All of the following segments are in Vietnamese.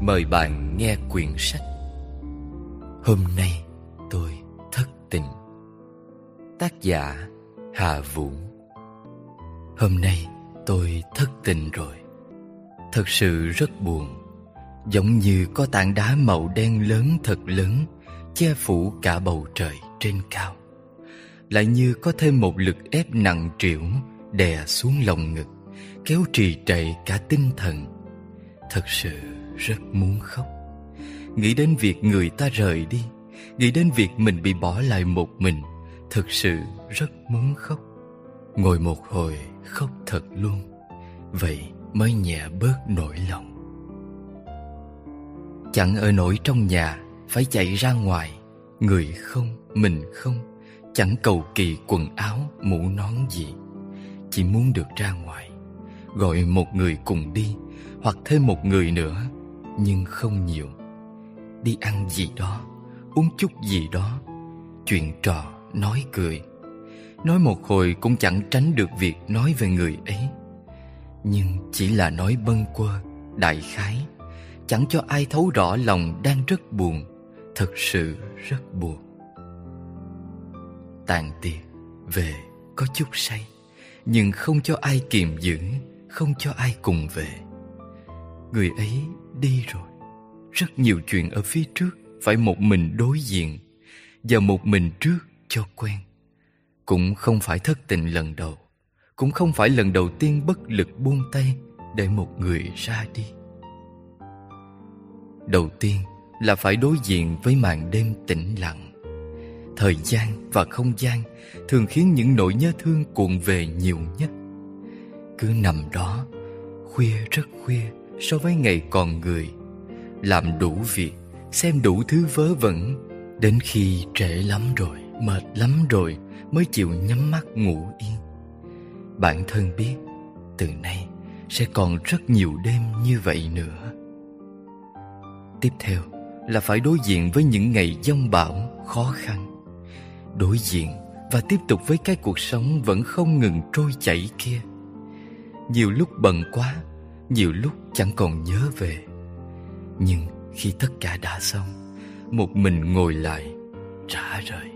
Mời bạn nghe quyển sách Hôm nay tôi thất tình. Tác giả Hà Vũ Hôm nay tôi thất tình rồi. Thật sự rất buồn. Giống như có tảng đá màu đen lớn thật lớn Che phủ cả bầu trời trên cao. Lại như có thêm một lực ép nặng trĩu Đè xuống lòng ngực, Kéo trì trệ cả tinh thần. Thật sự rất muốn khóc. Nghĩ đến việc người ta rời đi Nghĩ đến việc mình bị bỏ lại một mình thực sự rất muốn khóc. Ngồi một hồi khóc thật luôn. Vậy mới nhẹ bớt nỗi lòng. Chẳng ở nổi trong nhà Phải chạy ra ngoài. Người không, mình không Chẳng cầu kỳ quần áo, mũ nón gì. Chỉ muốn được ra ngoài Gọi một người cùng đi Hoặc thêm một người nữa nhưng không nhiều. Đi ăn gì đó Uống chút gì đó Chuyện trò, nói cười. Nói một hồi cũng chẳng tránh được việc nói về người ấy. Nhưng chỉ là nói bâng quơ, đại khái Chẳng cho ai thấu rõ lòng đang rất buồn Thật sự rất buồn. Tàn tiệc, về, có chút say Nhưng không cho ai kiềm giữ Không cho ai cùng về. Người ấy đi rồi. Rất nhiều chuyện ở phía trước Phải một mình đối diện Và một mình trước cho quen. Cũng không phải thất tình lần đầu, Cũng không phải lần đầu tiên bất lực buông tay Để một người ra đi. Đầu tiên là phải đối diện với màn đêm tĩnh lặng. Thời gian và không gian Thường khiến những nỗi nhớ thương cuộn về nhiều nhất. Cứ nằm đó, Khuya rất khuya so với ngày còn người Làm đủ việc Xem đủ thứ vớ vẩn Đến khi trễ lắm rồi Mệt lắm rồi mới chịu nhắm mắt ngủ yên. Bản thân biết từ nay sẽ còn rất nhiều đêm như vậy nữa. Tiếp theo là phải đối diện với những ngày giông bão khó khăn. Đối diện và tiếp tục với cái cuộc sống vẫn không ngừng trôi chảy kia. Nhiều lúc bận quá, nhiều lúc chẳng còn nhớ về. Nhưng khi tất cả đã xong, một mình ngồi lại, trả rời.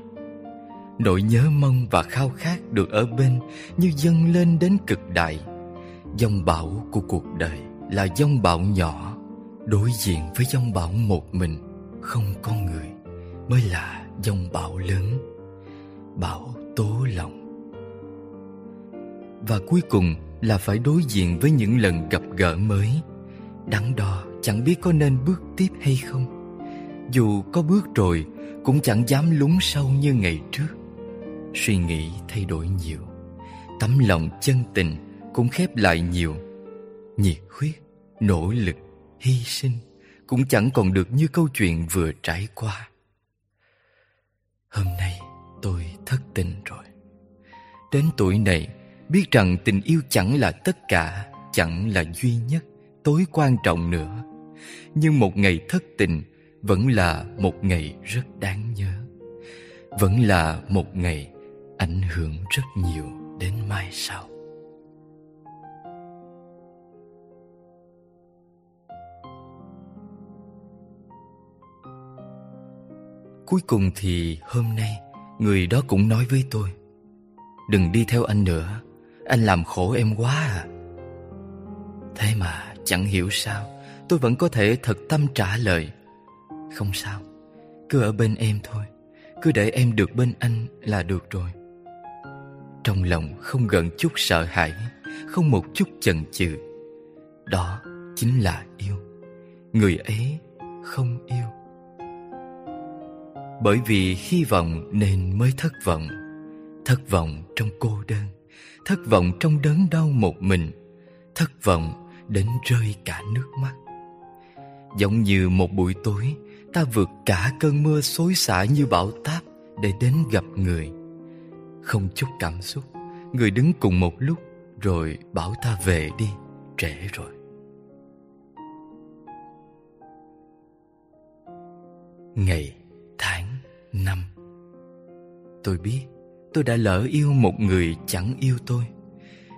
Nỗi nhớ mong và khao khát được ở bên Như dâng lên đến cực đại dòng bão của cuộc đời là dòng bão nhỏ Đối diện với dòng bão một mình Không có người Mới là dòng bão lớn Bão tố lòng Và cuối cùng là phải đối diện với những lần gặp gỡ mới. Đắn đo chẳng biết có nên bước tiếp hay không. Dù có bước rồi Cũng chẳng dám lún sâu như ngày trước. Suy nghĩ thay đổi nhiều. Tấm lòng chân tình cũng khép lại nhiều. Nhiệt huyết, nỗ lực, hy sinh Cũng chẳng còn được như câu chuyện vừa trải qua. Hôm nay tôi thất tình rồi. Đến tuổi này Biết rằng tình yêu chẳng là tất cả, Chẳng là duy nhất, Tối quan trọng nữa. Nhưng một ngày thất tình Vẫn là một ngày rất đáng nhớ. Vẫn là một ngày ảnh hưởng rất nhiều đến mai sau. Cuối cùng thì hôm nay, người đó cũng nói với tôi, đừng đi theo anh nữa anh làm khổ em quá à. Thế mà chẳng hiểu sao, tôi vẫn có thể thật tâm trả lời. Không sao, cứ ở bên em thôi, cứ để em được bên anh là được rồi. Trong lòng không gần chút sợ hãi, Không một chút chần chừ. Đó chính là yêu, Người ấy không yêu. Bởi vì hy vọng nên mới thất vọng Thất vọng trong cô đơn. Thất vọng trong đớn đau một mình Thất vọng đến rơi cả nước mắt. Giống như một buổi tối Ta vượt cả cơn mưa xối xả như bão táp Để đến gặp người. Không chút cảm xúc Người đứng cùng một lúc Rồi bảo ta về đi Trễ rồi. Ngày, tháng, năm. Tôi biết tôi đã lỡ yêu một người chẳng yêu tôi.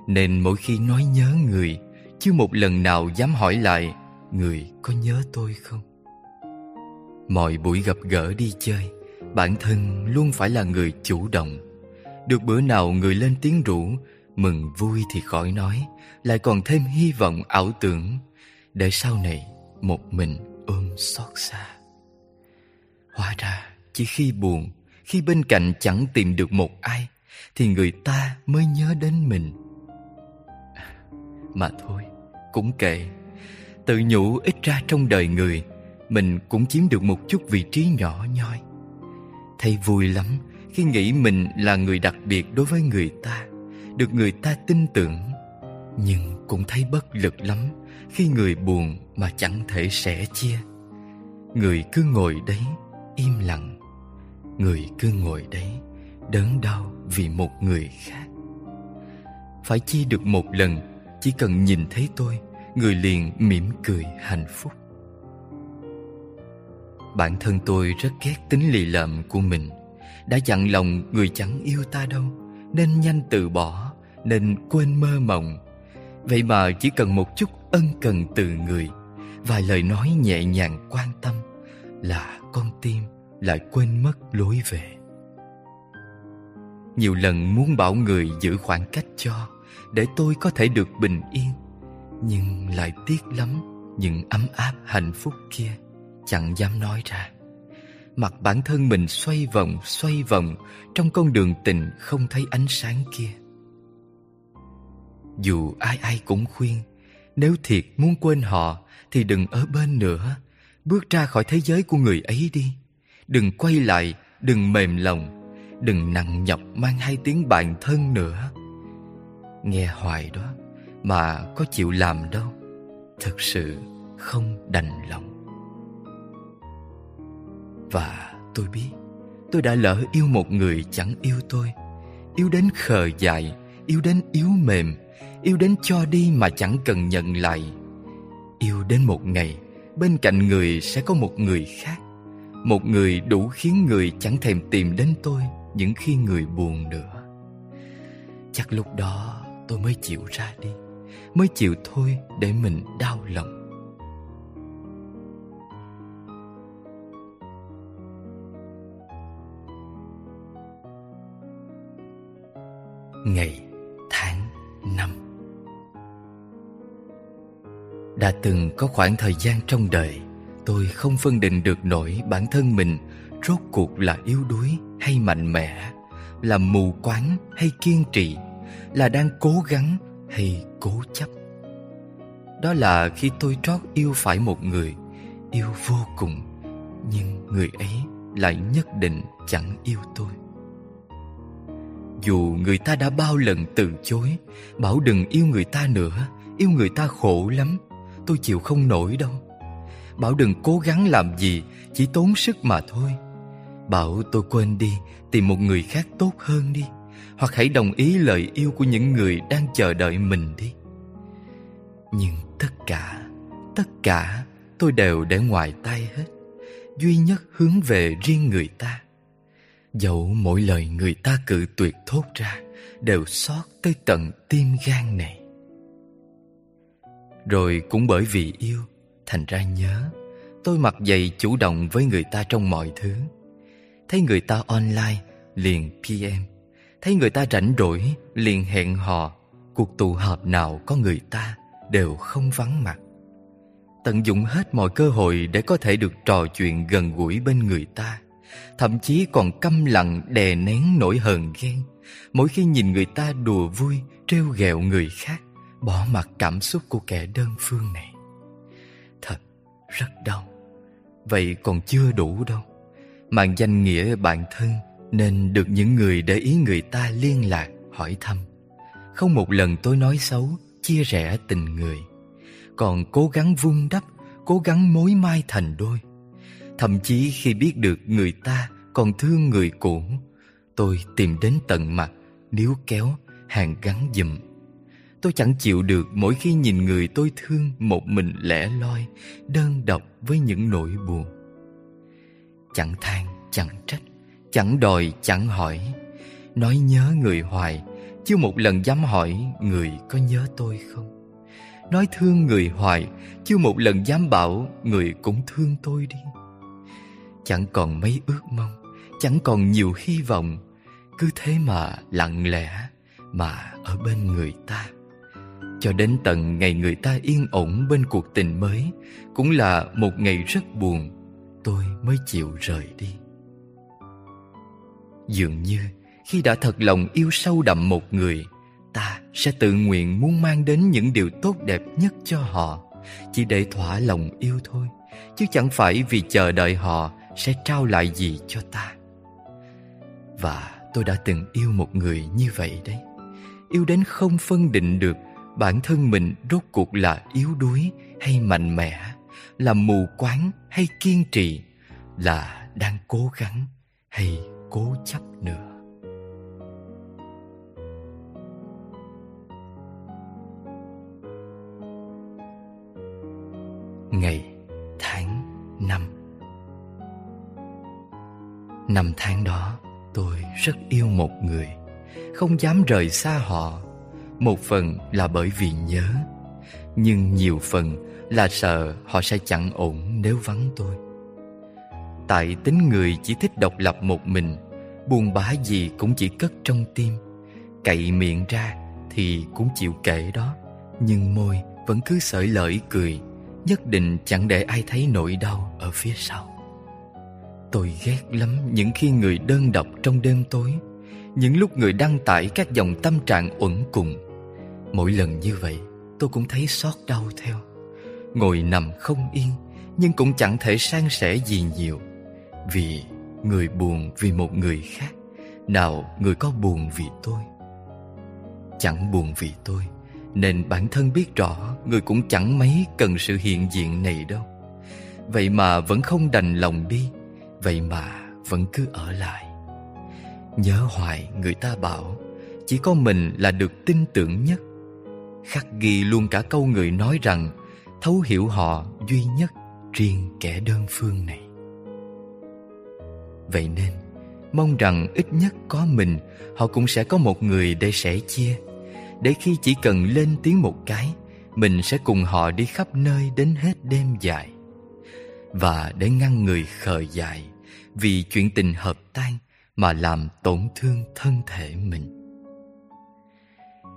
Nên mỗi khi nói nhớ người, Chưa một lần nào dám hỏi lại, người có nhớ tôi không? Mọi buổi gặp gỡ đi chơi, bản thân luôn phải là người chủ động. Được bữa nào người lên tiếng rủ, mừng vui thì khỏi nói, lại còn thêm hy vọng ảo tưởng. Để sau này một mình ôm xót xa. Hóa ra, chỉ khi buồn khi bên cạnh chẳng tìm được một ai, thì người ta mới nhớ đến mình. Mà thôi, cũng kệ. Tự nhủ ít ra trong đời người, mình cũng chiếm được một chút vị trí nhỏ nhoi. Thấy vui lắm khi nghĩ mình là người đặc biệt đối với người ta, được người ta tin tưởng. Nhưng cũng thấy bất lực lắm khi người buồn mà chẳng thể sẻ chia. Người cứ ngồi đấy im lặng người cứ ngồi đấy, đớn đau vì một người khác. Phải chi được một lần, chỉ cần nhìn thấy tôi, người liền mỉm cười hạnh phúc. Bản thân tôi rất ghét tính lì lợm của mình. Đã dặn lòng người chẳng yêu ta đâu, nên nhanh từ bỏ, nên quên mơ mộng. Vậy mà chỉ cần một chút ân cần từ người, vài lời nói nhẹ nhàng quan tâm là con tim lại quên mất lối về. Nhiều lần muốn bảo người giữ khoảng cách cho, để tôi có thể được bình yên, nhưng lại tiếc lắm những ấm áp hạnh phúc kia, chẳng dám nói ra. Mặt bản thân mình xoay vòng xoay vòng, trong con đường tình không thấy ánh sáng kia. Dù ai ai cũng khuyên, nếu thiệt muốn quên họ thì đừng ở bên nữa, bước ra khỏi thế giới của người ấy đi đừng quay lại, đừng mềm lòng, đừng nặng nhọc mang hai tiếng bạn thân nữa. Nghe hoài đó, mà có chịu làm đâu, Thực sự không đành lòng. Và tôi biết, tôi đã lỡ yêu một người chẳng yêu tôi. Yêu đến khờ dại, yêu đến yếu mềm, yêu đến cho đi mà chẳng cần nhận lại. Yêu đến một ngày, bên cạnh người sẽ có một người khác một người đủ khiến người chẳng thèm tìm đến tôi những khi người buồn nữa. Chắc lúc đó tôi mới chịu ra đi, mới chịu thôi để mình đau lòng. Ngày, tháng, năm. Đã từng có khoảng thời gian trong đời tôi không phân định được nổi bản thân mình rốt cuộc là yếu đuối hay mạnh mẽ, là mù quáng hay kiên trì, là đang cố gắng hay cố chấp. Đó là khi tôi trót yêu phải một người, yêu vô cùng, nhưng người ấy lại nhất định chẳng yêu tôi. Dù người ta đã bao lần từ chối, bảo đừng yêu người ta nữa, yêu người ta khổ lắm, tôi chịu không nổi đâu bảo đừng cố gắng làm gì, chỉ tốn sức mà thôi. Bảo tôi quên đi, tìm một người khác tốt hơn đi. Hoặc hãy đồng ý lời yêu của những người đang chờ đợi mình đi. Nhưng tất cả tất cả tôi đều để ngoài tay hết. Duy nhất hướng về riêng người ta. Dẫu mỗi lời người ta cự tuyệt thốt ra, đều xót tới tận tim gan này. Rồi cũng bởi vì yêu thành ra nhớ. Tôi mặc dày chủ động với người ta trong mọi thứ. Thấy người ta online liền pm Thấy người ta rảnh rỗi liền hẹn hò. Cuộc tụ họp nào có người ta đều không vắng mặt. Tận dụng hết mọi cơ hội để có thể được trò chuyện gần gũi bên người ta. Thậm chí còn câm lặng đè nén nỗi hờn ghen. Mỗi khi nhìn người ta đùa vui, trêu ghẹo người khác Bỏ mặt cảm xúc của kẻ đơn phương này rất đau Vậy còn chưa đủ đâu. Mang danh nghĩa bạn thân nên được những người để ý người ta liên lạc, hỏi thăm. Không một lần tôi nói xấu, chia rẽ tình người. Còn cố gắng vun đắp, cố gắng mối mai thành đôi. Thậm chí khi biết được người ta còn thương người cũ Tôi tìm đến tận mặt, níu kéo, hàng gắn giùm Tôi chẳng chịu được mỗi khi nhìn người tôi thương một mình lẻ loi, đơn độc với những nỗi buồn. Chẳng than, chẳng trách, Chẳng đòi chẳng hỏi. Nói nhớ người hoài Chưa một lần dám hỏi người có nhớ tôi không? Nói thương người hoài Chưa một lần dám bảo Người cũng thương tôi đi. Chẳng còn mấy ước mong Chẳng còn nhiều hy vọng. Cứ thế mà lặng lẽ Mà ở bên người ta. Cho đến tận ngày người ta yên ổn bên cuộc tình mới, Cũng là một ngày rất buồn, Tôi mới chịu rời đi. Dường như khi đã thật lòng yêu sâu đậm một người, Ta sẽ tự nguyện muốn mang đến những điều tốt đẹp nhất cho họ. Chỉ để thỏa lòng yêu thôi, Chứ chẳng phải vì chờ đợi họ sẽ trao lại gì cho ta. Và tôi đã từng yêu một người như vậy đấy. Yêu đến không phân định được bản thân mình rốt cuộc là yếu đuối hay mạnh mẽ Là mù quáng hay kiên trì Là đang cố gắng hay cố chấp nữa? Ngày, tháng, năm. Năm tháng đó tôi rất yêu một người. Không dám rời xa họ một phần là bởi vì nhớ, Nhưng nhiều phần là sợ họ sẽ chẳng ổn nếu vắng tôi. Tại tính người chỉ thích độc lập một mình, Buồn bã gì cũng chỉ cất trong tim. Cậy miệng ra thì cũng chịu kể đó, Nhưng môi vẫn cứ sởi lởi cười, Nhất định chẳng để ai thấy nỗi đau ở phía sau. Tôi ghét lắm những khi người đơn độc trong đêm tối, Những lúc người đăng tải các dòng tâm trạng uẩn cùng. Mỗi lần như vậy, tôi cũng thấy xót đau theo. Ngồi nằm không yên, Nhưng cũng chẳng thể san sẻ gì nhiều. Vì người buồn vì một người khác, Nào người có buồn vì tôi? Chẳng buồn vì tôi, Nên bản thân biết rõ Người cũng chẳng mấy cần sự hiện diện này đâu. Vậy mà vẫn không đành lòng đi, Vậy mà vẫn cứ ở lại. Nhớ hoài người ta bảo, Chỉ có mình là được tin tưởng nhất. Khắc ghi luôn cả câu người nói rằng, Thấu hiểu họ duy nhất riêng kẻ đơn phương này. Vậy nên, Mong rằng ít nhất có mình, Họ cũng sẽ có một người để sẻ chia. Để khi chỉ cần lên tiếng một cái, Mình sẽ cùng họ đi khắp nơi đến hết đêm dài. Và để ngăn người khờ dại Vì chuyện tình hợp tan Mà làm tổn thương thân thể mình.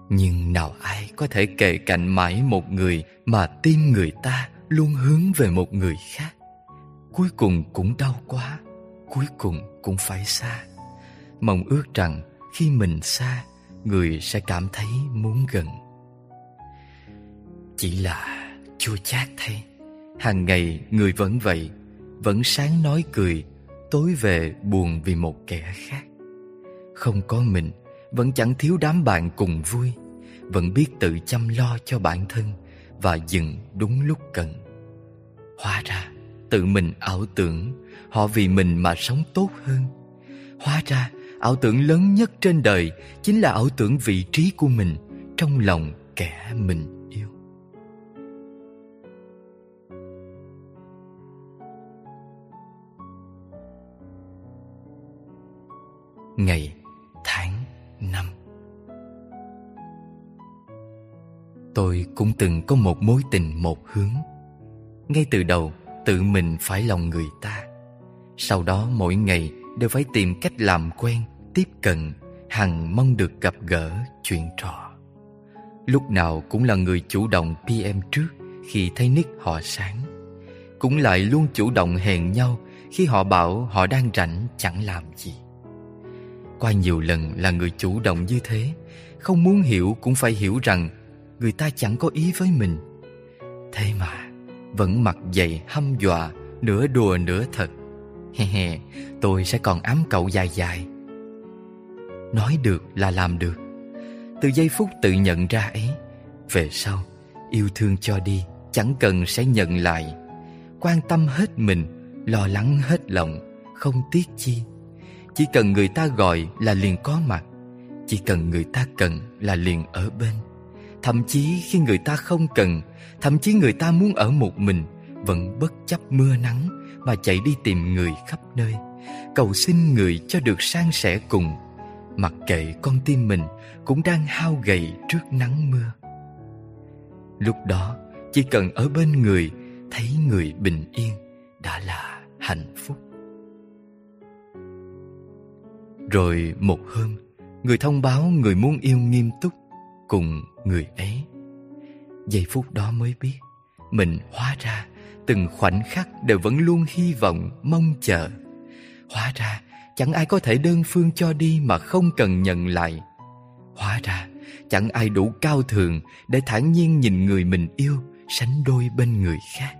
Nhưng nào ai có thể kề cạnh mãi một người Mà tim người ta luôn hướng về một người khác? Cuối cùng cũng đau quá, cuối cùng cũng phải xa. Mong ước rằng khi mình xa, người sẽ cảm thấy muốn gần. Chỉ là chua chát thay hàng ngày người vẫn vậy, vẫn sáng nói cười, tối về buồn vì một kẻ khác. Không có mình vẫn chẳng thiếu đám bạn cùng vui vẫn biết tự chăm lo cho bản thân và dừng đúng lúc cần. Hóa ra tự mình ảo tưởng Họ vì mình mà sống tốt hơn. Hóa ra ảo tưởng lớn nhất trên đời Chính là ảo tưởng vị trí của mình Trong lòng kẻ mình yêu. Ngày, năm Tôi cũng từng có một mối tình một hướng Ngay từ đầu tự mình phải lòng người ta sau đó mỗi ngày đều phải tìm cách làm quen, tiếp cận, hằng mong được gặp gỡ, chuyện trò. Lúc nào cũng là người chủ động PM trước khi thấy nick họ sáng. Cũng lại luôn chủ động hẹn nhau khi họ bảo họ đang rảnh chẳng làm gì. Qua nhiều lần là người chủ động như thế, không muốn hiểu cũng phải hiểu rằng người ta chẳng có ý với mình. Thế mà vẫn mặc dày hăm dọa, nửa đùa nửa thật. He he, tôi sẽ còn ám cậu dài dài. Nói được là làm được. Từ giây phút tự nhận ra ấy Về sau, yêu thương cho đi Chẳng cần sẽ nhận lại. Quan tâm hết mình Lo lắng hết lòng Không tiếc chi. Chỉ cần người ta gọi là liền có mặt, Chỉ cần người ta cần là liền ở bên. Thậm chí khi người ta không cần, Thậm chí người ta muốn ở một mình, Vẫn bất chấp mưa nắng mà chạy đi tìm người khắp nơi. Cầu xin người cho được san sẻ cùng, mặc kệ con tim mình cũng đang hao gầy trước nắng mưa. Lúc đó, chỉ cần ở bên người, Thấy người bình yên, Đã là hạnh phúc. Rồi một hôm, Người thông báo người muốn yêu nghiêm túc Cùng người ấy. Giây phút đó mới biết, Mình hóa ra Từng khoảnh khắc đều vẫn luôn hy vọng, Mong chờ. Hóa ra chẳng ai có thể đơn phương cho đi Mà không cần nhận lại. Hóa ra chẳng ai đủ cao thượng Để thản nhiên nhìn người mình yêu, Sánh đôi bên người khác.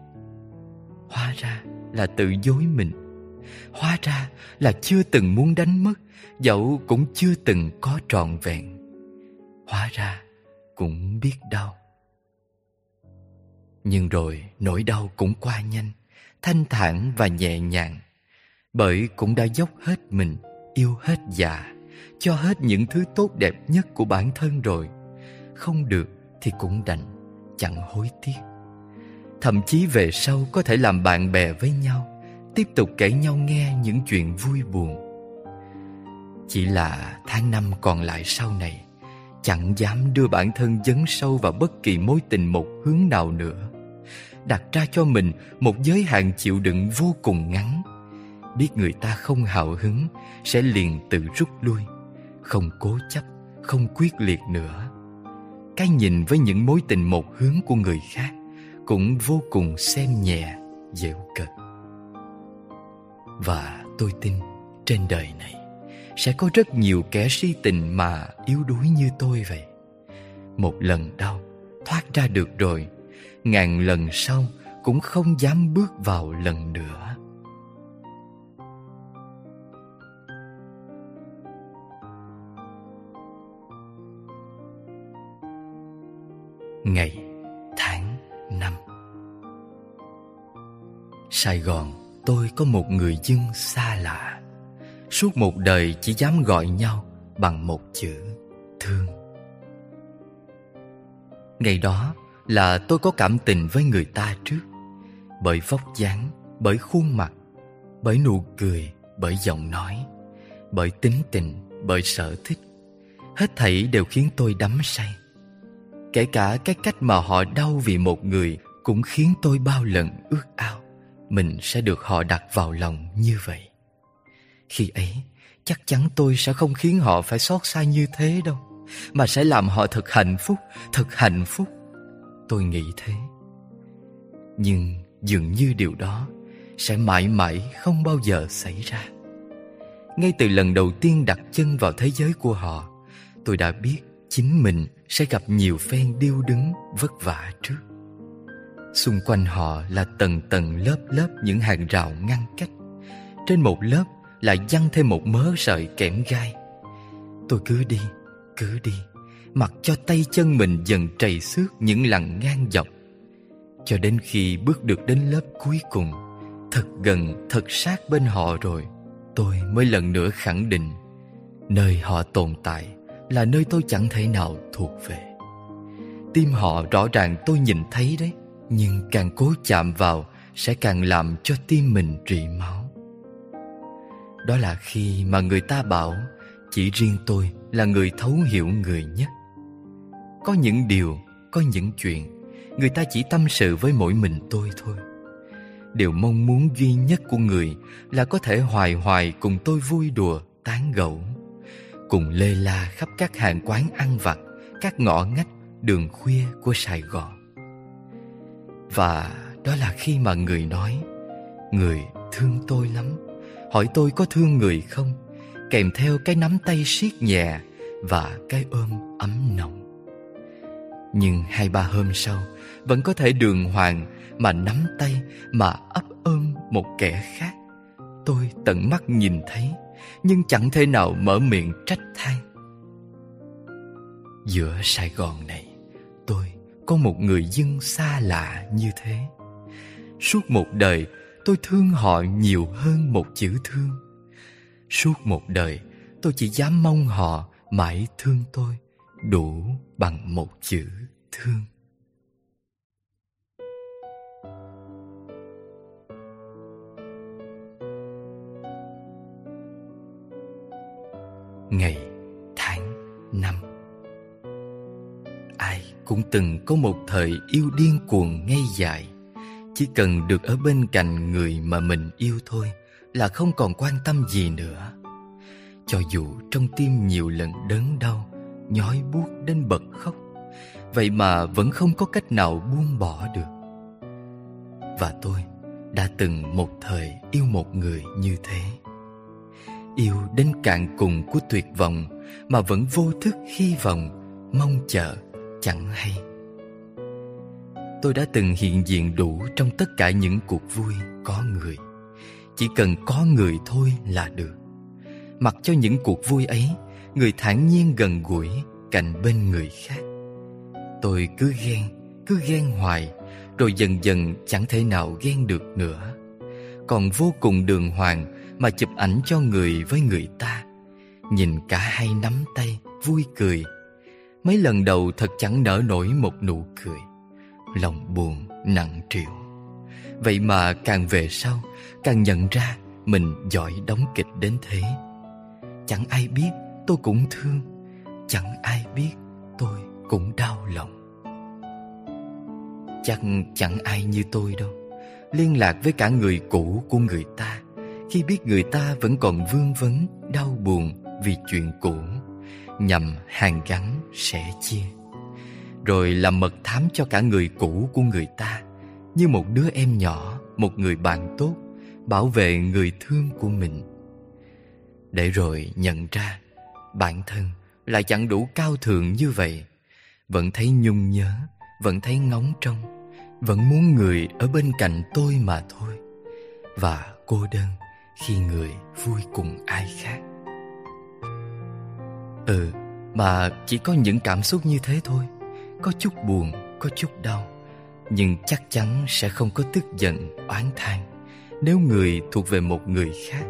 Hóa ra là tự dối mình. Hóa ra là chưa từng muốn đánh mất Dẫu cũng chưa từng có trọn vẹn Hóa ra cũng biết đau. Nhưng rồi nỗi đau cũng qua nhanh Thanh thản và nhẹ nhàng Bởi cũng đã dốc hết mình Yêu hết già, Cho hết những thứ tốt đẹp nhất của bản thân rồi. Không được thì cũng đành Chẳng hối tiếc. Thậm chí về sau có thể làm bạn bè với nhau Tiếp tục kể nhau nghe những chuyện vui buồn. Chỉ là tháng năm còn lại sau này Chẳng dám đưa bản thân dấn sâu vào bất kỳ mối tình một hướng nào nữa. Đặt ra cho mình một giới hạn chịu đựng vô cùng ngắn. Biết người ta không hào hứng Sẽ liền tự rút lui Không cố chấp, không quyết liệt nữa. Cái nhìn với những mối tình một hướng của người khác cũng vô cùng xem nhẹ, dễu cợt. Và tôi tin trên đời này sẽ có rất nhiều kẻ si tình mà yếu đuối như tôi vậy. Một lần đau, thoát ra được rồi, ngàn lần sau cũng không dám bước vào lần nữa. Ngày tháng năm Sài Gòn tôi có một người dân xa lạ Suốt một đời chỉ dám gọi nhau bằng một chữ thương. Ngày đó là tôi có cảm tình với người ta trước. Bởi vóc dáng, bởi khuôn mặt Bởi nụ cười, bởi giọng nói Bởi tính tình, bởi sở thích. Hết thảy đều khiến tôi đắm say. Kể cả cái cách mà họ đau vì một người Cũng khiến tôi bao lần ước ao. Mình sẽ được họ đặt vào lòng như vậy. Khi ấy, Chắc chắn tôi sẽ không khiến họ phải xót xa như thế đâu, Mà sẽ làm họ thật hạnh phúc, Thật hạnh phúc. Tôi nghĩ thế. Nhưng dường như điều đó Sẽ mãi mãi không bao giờ xảy ra. Ngay từ lần đầu tiên đặt chân vào thế giới của họ, Tôi đã biết chính mình sẽ gặp nhiều phen điêu đứng, vất vả trước. Xung quanh họ là tầng tầng lớp lớp những hàng rào ngăn cách. Trên một lớp lại văng thêm một mớ sợi kẽm gai. Tôi cứ đi cứ đi, mặc cho tay chân mình dần trầy xước những lằn ngang dọc. Cho đến khi bước được đến lớp cuối cùng, thật gần, thật sát bên họ rồi, tôi mới lần nữa khẳng định, nơi họ tồn tại là nơi tôi chẳng thể nào thuộc về. Tim họ rõ ràng tôi nhìn thấy đấy, Nhưng càng cố chạm vào Sẽ càng làm cho tim mình rỉ máu. Đó là khi mà người ta bảo Chỉ riêng tôi là người thấu hiểu người nhất. Có những điều, có những chuyện Người ta chỉ tâm sự với mỗi mình tôi thôi. Điều mong muốn duy nhất của người Là có thể hoài hoài cùng tôi vui đùa, tán gẫu cùng lê la khắp các hàng quán ăn vặt, các ngõ ngách, đường khuya của Sài Gòn. Và đó là khi mà người nói, người thương tôi lắm, hỏi tôi có thương người không, kèm theo cái nắm tay siết nhẹ và cái ôm ấm nồng. Nhưng hai ba hôm sau, vẫn có thể đường hoàng mà nắm tay mà ấp ôm một kẻ khác. Tôi tận mắt nhìn thấy nhưng chẳng thể nào mở miệng trách than giữa sài gòn này tôi có một người dân xa lạ như thế suốt một đời tôi thương họ nhiều hơn một chữ thương. Suốt một đời, tôi chỉ dám mong họ mãi thương tôi, đủ bằng một chữ thương. Ngày, tháng, năm. Ai cũng từng có một thời yêu điên cuồng ngay dài. Chỉ cần được ở bên cạnh người mà mình yêu thôi Là không còn quan tâm gì nữa. Cho dù trong tim nhiều lần đớn đau, Nhói buốt đến bật khóc, Vậy mà vẫn không có cách nào buông bỏ được. Và tôi đã từng một thời yêu một người như thế. Yêu đến cạn cùng của tuyệt vọng Mà vẫn vô thức hy vọng, Mong chờ chẳng hay. Tôi đã từng hiện diện đủ trong tất cả những cuộc vui có người. Chỉ cần có người thôi là được. Mặc cho những cuộc vui ấy Người thản nhiên gần gũi cạnh bên người khác. Tôi cứ ghen, cứ ghen hoài Rồi dần dần chẳng thể nào ghen được nữa. Còn vô cùng đường hoàng Mà chụp ảnh cho người với người ta. Nhìn cả hai nắm tay, vui cười. Mấy lần đầu thật chẳng nở nổi một nụ cười. Lòng buồn, nặng trĩu. Vậy mà càng về sau, Càng nhận ra mình giỏi đóng kịch đến thế. Chẳng ai biết tôi cũng thương, Chẳng ai biết tôi cũng đau lòng. Chắc chẳng ai như tôi đâu, Liên lạc với cả người cũ của người ta. Khi biết người ta vẫn còn vương vấn, Đau buồn vì chuyện cũ, nhằm hàng gắn sẻ chia rồi làm mật thám cho cả người cũ của người ta như một đứa em nhỏ một người bạn tốt bảo vệ người thương của mình. Để rồi nhận ra bản thân lại chẳng đủ cao thượng như vậy. Vẫn thấy nhung nhớ vẫn thấy ngóng trông vẫn muốn người ở bên cạnh tôi mà thôi. Và cô đơn khi người vui cùng ai khác. Ừ, mà chỉ có những cảm xúc như thế thôi. Có chút buồn, có chút đau Nhưng chắc chắn sẽ không có tức giận, oán than Nếu người thuộc về một người khác.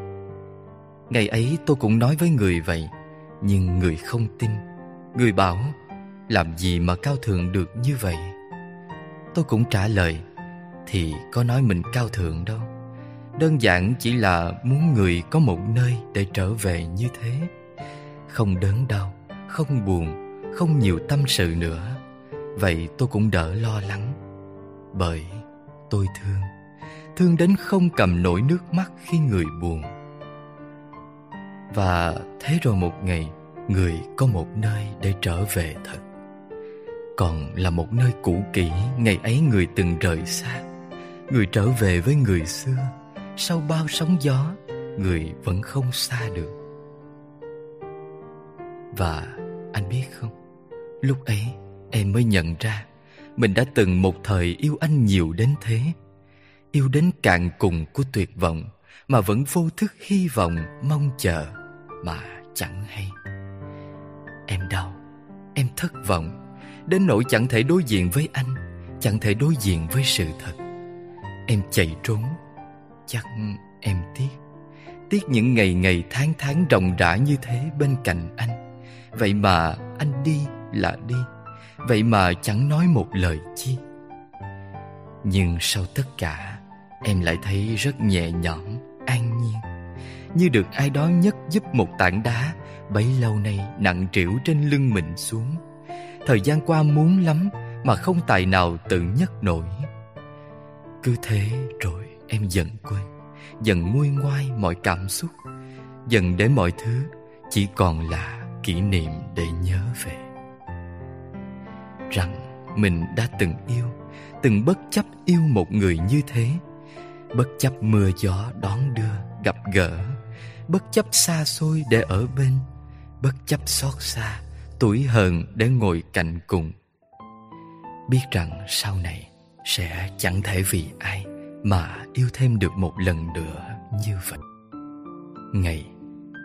Ngày ấy tôi cũng nói với người vậy Nhưng người không tin. Người bảo Làm gì mà cao thượng được như vậy? Tôi cũng trả lời Thì có nói mình cao thượng đâu. Đơn giản chỉ là muốn người có một nơi để trở về như thế. Không đớn đau, không buồn, không nhiều tâm sự nữa. Vậy tôi cũng đỡ lo lắng. Bởi tôi thương, thương đến không cầm nổi nước mắt khi người buồn. Và thế rồi một ngày, người có một nơi để trở về thật. Còn là một nơi cũ kỹ ngày ấy người từng rời xa. Người trở về với người xưa, sau bao sóng gió, người vẫn không xa được. Và anh biết không Lúc ấy em mới nhận ra, Mình đã từng một thời yêu anh nhiều đến thế. Yêu đến cạn cùng của tuyệt vọng, Mà vẫn vô thức hy vọng, mong chờ, Mà chẳng hay. Em đau, Em thất vọng, Đến nỗi chẳng thể đối diện với anh, Chẳng thể đối diện với sự thật. Em chạy trốn, Chắc em tiếc. Tiếc những ngày ngày tháng tháng rộng rã như thế bên cạnh anh. Vậy mà anh đi là đi. Vậy mà chẳng nói một lời chi. Nhưng sau tất cả Em lại thấy rất nhẹ nhõm, an nhiên. Như được ai đó nhấc giúp một tảng đá Bấy lâu nay nặng trĩu trên lưng mình xuống. Thời gian qua muốn lắm Mà không tài nào tự nhấc nổi. Cứ thế rồi em dần quên Dần nguôi ngoai mọi cảm xúc Dần để mọi thứ chỉ còn là kỷ niệm để nhớ về rằng mình đã từng yêu, từng bất chấp yêu một người như thế. Bất chấp mưa gió đón đưa, gặp gỡ. Bất chấp xa xôi để ở bên. Bất chấp xót xa, tuổi hờn để ngồi cạnh cùng. Biết rằng sau này sẽ chẳng thể vì ai mà yêu thêm được một lần nữa như vậy. Ngày,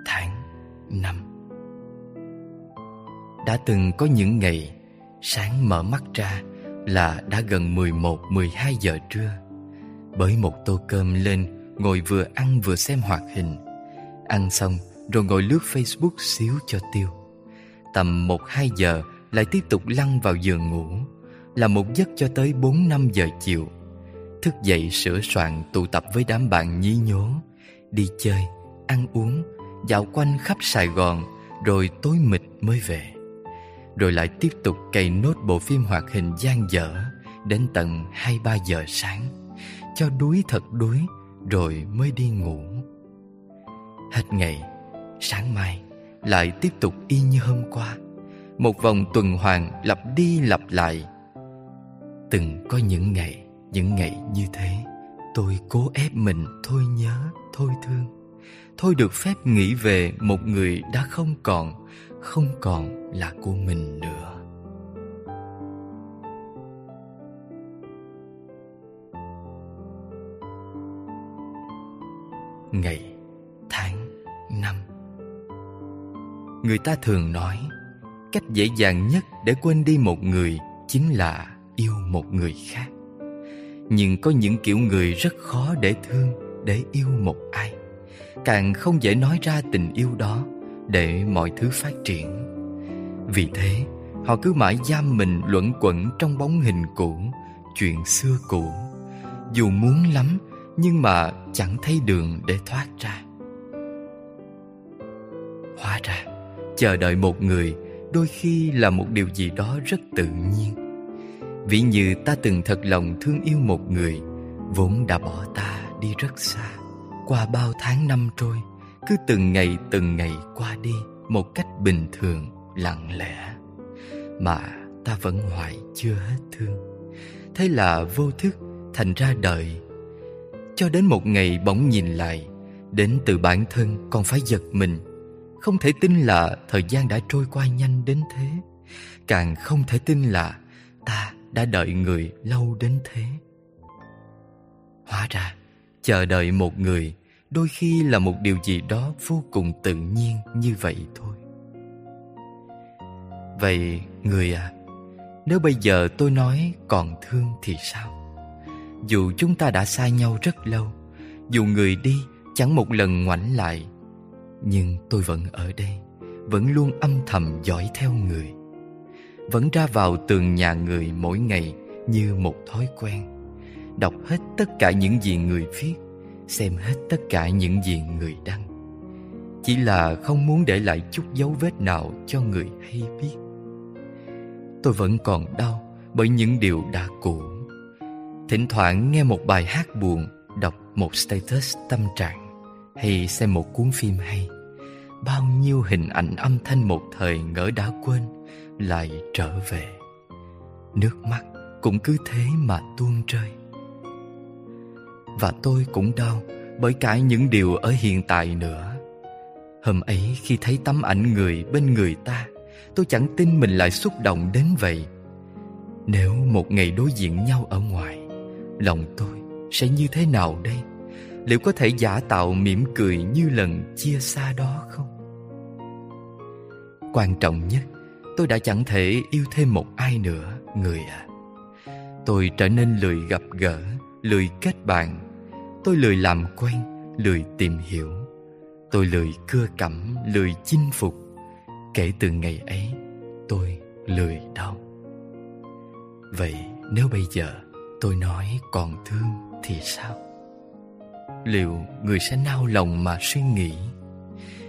tháng, năm. Đã từng có những ngày Sáng mở mắt ra là đã gần 11-12 giờ trưa. Bới một tô cơm lên Ngồi vừa ăn vừa xem hoạt hình. Ăn xong rồi ngồi lướt Facebook xíu cho tiêu. Tầm 1-2 giờ lại tiếp tục lăn vào giường ngủ Là một giấc cho tới 4-5 giờ chiều. Thức dậy sửa soạn tụ tập với đám bạn nhí nhố Đi chơi, ăn uống, dạo quanh khắp Sài Gòn Rồi tối mịt mới về. Rồi lại tiếp tục cày nốt bộ phim hoạt hình gian dở Đến tận 2-3 giờ sáng, Cho đuối thật đuối Rồi mới đi ngủ. Hết ngày, Sáng mai Lại tiếp tục y như hôm qua, Một vòng tuần hoàn lặp đi lặp lại. Từng có những ngày Những ngày như thế, Tôi cố ép mình thôi nhớ, Thôi thương. Thôi được phép nghĩ về một người đã không còn không còn là của mình nữa. Ngày, tháng, năm. Người ta thường nói Cách dễ dàng nhất để quên đi một người Chính là yêu một người khác. Nhưng có những kiểu người rất khó để thương Để yêu một ai. Càng không dễ nói ra tình yêu đó để mọi thứ phát triển. Vì thế, Họ cứ mãi giam mình luẩn quẩn trong bóng hình cũ, Chuyện xưa cũ. Dù muốn lắm, Nhưng mà chẳng thấy đường để thoát ra. Hóa ra, Chờ đợi một người Đôi khi là một điều gì đó rất tự nhiên. Ví như ta từng thật lòng thương yêu một người, Vốn đã bỏ ta đi rất xa, Qua bao tháng năm trôi cứ từng ngày từng ngày qua đi Một cách bình thường, lặng lẽ. Mà ta vẫn hoài chưa hết thương. Thế là vô thức thành ra đợi Cho đến một ngày bỗng nhìn lại Đến từ bản thân còn phải giật mình Không thể tin là thời gian đã trôi qua nhanh đến thế. Càng không thể tin là ta đã đợi người lâu đến thế. Hóa ra chờ đợi một người Đôi khi là một điều gì đó vô cùng tự nhiên như vậy thôi. Vậy, người à Nếu bây giờ tôi nói còn thương thì sao? Dù chúng ta đã xa nhau rất lâu, Dù người đi chẳng một lần ngoảnh lại, Nhưng tôi vẫn ở đây, Vẫn luôn âm thầm dõi theo người. Vẫn ra vào tường nhà người mỗi ngày như một thói quen, đọc hết tất cả những gì người viết xem hết tất cả những gì người đăng. Chỉ là không muốn để lại chút dấu vết nào cho người hay biết. Tôi vẫn còn đau bởi những điều đã cũ thỉnh thoảng nghe một bài hát buồn, đọc một status tâm trạng, hay xem một cuốn phim hay. Bao nhiêu hình ảnh âm thanh một thời ngỡ đã quên, lại trở về. Nước mắt cũng cứ thế mà tuôn rơi và tôi cũng đau bởi cả những điều ở hiện tại nữa. Hôm ấy khi thấy tấm ảnh người bên người ta, tôi chẳng tin mình lại xúc động đến vậy. Nếu một ngày đối diện nhau ở ngoài, lòng tôi sẽ như thế nào đây? Liệu có thể giả tạo mỉm cười như lần chia xa đó không? Quan trọng nhất, tôi đã chẳng thể yêu thêm một ai nữa, người à. Tôi trở nên lười gặp gỡ, lười kết bạn tôi lười làm quen, lười tìm hiểu. Tôi lười cưa cẩm, lười chinh phục. Kể từ ngày ấy, tôi lười đau. Vậy nếu bây giờ tôi nói còn thương thì sao? Liệu người sẽ nao lòng mà suy nghĩ?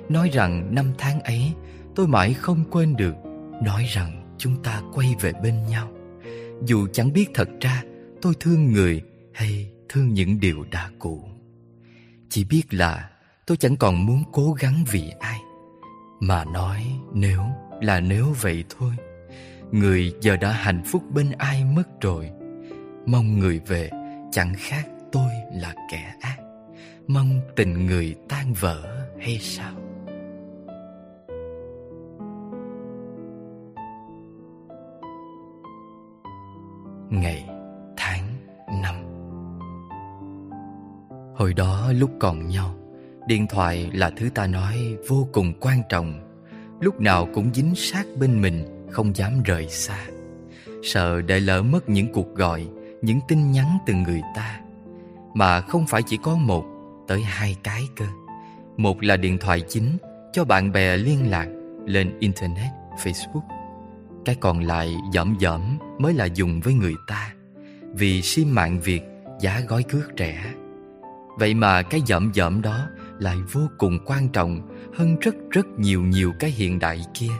Nói rằng năm tháng ấy, tôi mãi không quên được nói rằng chúng ta quay về bên nhau. Dù chẳng biết thật ra tôi thương người hay thương những điều đã cũ. Chỉ biết là tôi chẳng còn muốn cố gắng vì ai. Mà nói nếu là nếu vậy thôi. Người giờ đã hạnh phúc bên ai mất rồi. Mong người về chẳng khác tôi là kẻ ác. Mong tình người tan vỡ hay sao? Ngày, tháng, năm. Hồi đó lúc còn nhau Điện thoại là thứ ta nói vô cùng quan trọng. Lúc nào cũng dính sát bên mình Không dám rời xa. Sợ để lỡ mất những cuộc gọi Những tin nhắn từ người ta. Mà không phải chỉ có một Tới hai cái cơ. Một là điện thoại chính Cho bạn bè liên lạc Lên Internet, Facebook. Cái còn lại dỏm dỏm mới là dùng với người ta. Vì sim mạng Việt giá gói cước rẻ. Vậy mà cái dậm dậm đó lại vô cùng quan trọng hơn rất rất nhiều nhiều cái hiện đại kia.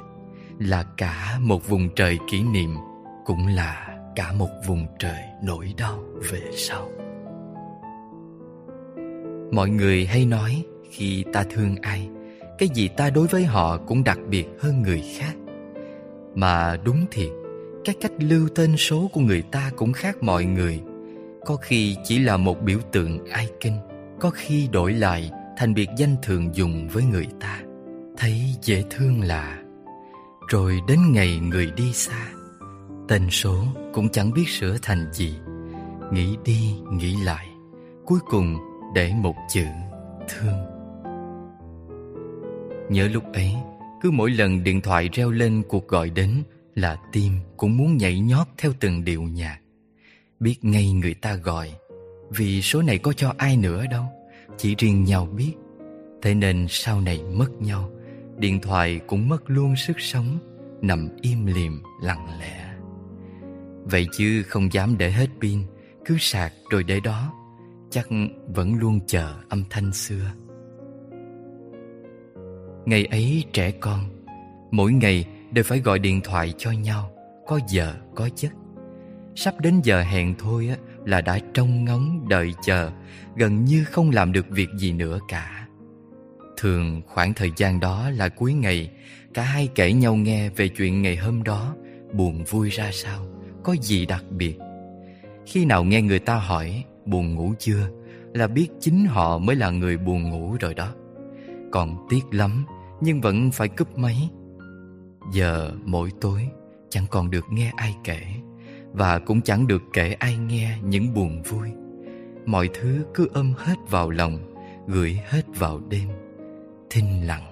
Là cả một vùng trời kỷ niệm, cũng là cả một vùng trời nỗi đau về sau. Mọi người hay nói, khi ta thương ai, cái gì ta đối với họ cũng đặc biệt hơn người khác. Mà đúng thiệt, cái cách lưu tên số của người ta cũng khác mọi người có khi chỉ là một biểu tượng ai kinh, có khi đổi lại thành biệt danh thường dùng với người ta. Thấy dễ thương là, rồi đến ngày người đi xa, tên số cũng chẳng biết sửa thành gì. Nghĩ đi, nghĩ lại, cuối cùng để một chữ, thương. Nhớ lúc ấy, cứ mỗi lần điện thoại reo lên cuộc gọi đến là tim cũng muốn nhảy nhót theo từng điệu nhạc biết ngay người ta gọi. Vì số này có cho ai nữa đâu, chỉ riêng nhau biết. Thế nên sau này mất nhau, điện thoại cũng mất luôn sức sống, nằm im lìm lặng lẽ. Vậy chứ không dám để hết pin, cứ sạc rồi để đó. Chắc vẫn luôn chờ âm thanh xưa. Ngày ấy trẻ con, mỗi ngày đều phải gọi điện thoại cho nhau, có giờ, có giấc sắp đến giờ hẹn thôi á, là đã trông ngóng đợi chờ, gần như không làm được việc gì nữa cả. Thường khoảng thời gian đó là cuối ngày, cả hai kể nhau nghe về chuyện ngày hôm đó, buồn vui ra sao, có gì đặc biệt. Khi nào nghe người ta hỏi, buồn ngủ chưa? là biết chính họ mới là người buồn ngủ rồi đó. Còn tiếc lắm, nhưng vẫn phải cúp máy. Giờ mỗi tối, chẳng còn được nghe ai kể và cũng chẳng được kể ai nghe những buồn vui. Mọi thứ cứ ôm hết vào lòng, gửi hết vào đêm. Thinh lặng.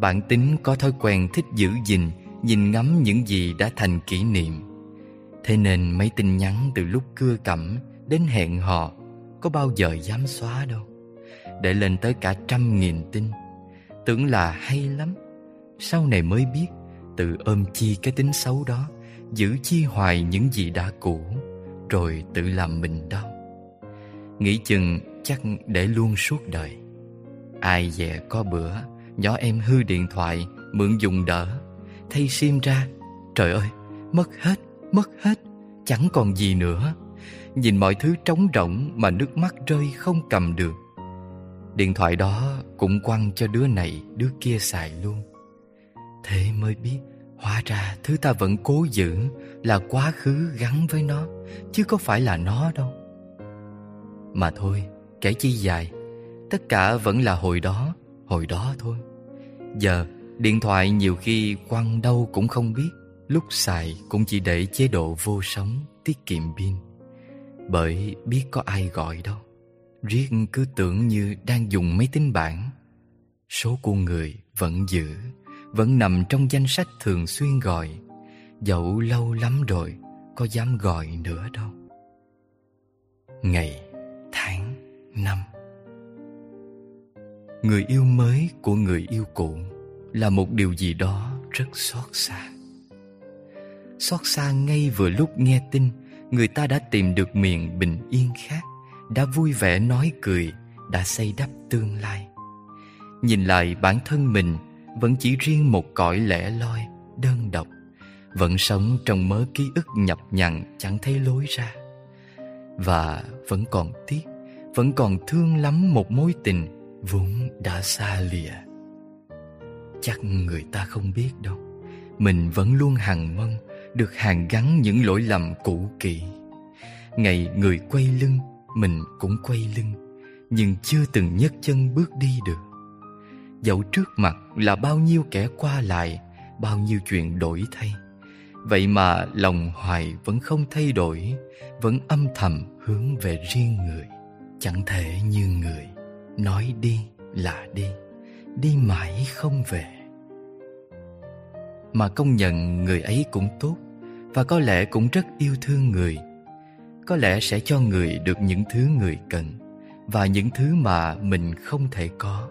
Bản tính có thói quen thích giữ gìn, nhìn ngắm những gì đã thành kỷ niệm. Thế nên mấy tin nhắn từ lúc cưa cẩm đến hẹn hò có bao giờ dám xóa đâu. Để lên tới cả trăm nghìn tin. Tưởng là hay lắm. Sau này mới biết tự ôm chi cái tính xấu đó, giữ chi hoài những gì đã cũ, rồi tự làm mình đau. Nghĩ chừng chắc để luôn suốt đời. Ai dè có bữa, nhỏ em hư điện thoại, mượn dùng đỡ. Thay sim ra, trời ơi, mất hết mất hết, chẳng còn gì nữa. Nhìn mọi thứ trống rỗng mà nước mắt rơi không cầm được. Điện thoại đó cũng quăng cho đứa này, đứa kia xài luôn thế mới biết, hóa ra thứ ta vẫn cố giữ là quá khứ gắn với nó, chứ có phải là nó đâu. Mà thôi, kể chi dài, tất cả vẫn là hồi đó hồi đó thôi. Giờ, điện thoại nhiều khi quăng đâu cũng không biết, lúc xài cũng chỉ để chế độ vô sóng, tiết kiệm pin. Bởi biết có ai gọi đâu riết cứ tưởng như đang dùng máy tính bảng, số của người vẫn giữ vẫn nằm trong danh sách thường xuyên gọi. Dẫu lâu lắm rồi, có dám gọi nữa đâu. Ngày, tháng, năm. Người yêu mới của người yêu cũ là một điều gì đó rất xót xa. Xót xa ngay vừa lúc nghe tin người ta đã tìm được miền bình yên khác, đã vui vẻ nói cười, đã xây đắp tương lai. Nhìn lại bản thân mình vẫn chỉ riêng một cõi lẻ loi, đơn độc. Vẫn sống trong mớ ký ức nhập nhằn, chẳng thấy lối ra. Và vẫn còn tiếc, vẫn còn thương lắm một mối tình vốn đã xa lìa. Chắc người ta không biết đâu, mình vẫn luôn hằng mong được hàn gắn những lỗi lầm cũ kỹ. Ngày người quay lưng, mình cũng quay lưng, nhưng chưa từng nhấc chân bước đi được dẫu trước mặt là bao nhiêu kẻ qua lại, bao nhiêu chuyện đổi thay. Vậy mà lòng hoài vẫn không thay đổi, vẫn âm thầm hướng về riêng người. Chẳng thể như người nói đi là đi đi mãi không về. Mà công nhận người ấy cũng tốt, và có lẽ cũng rất yêu thương người. Có lẽ sẽ cho người được những thứ người cần, và những thứ mà mình không thể có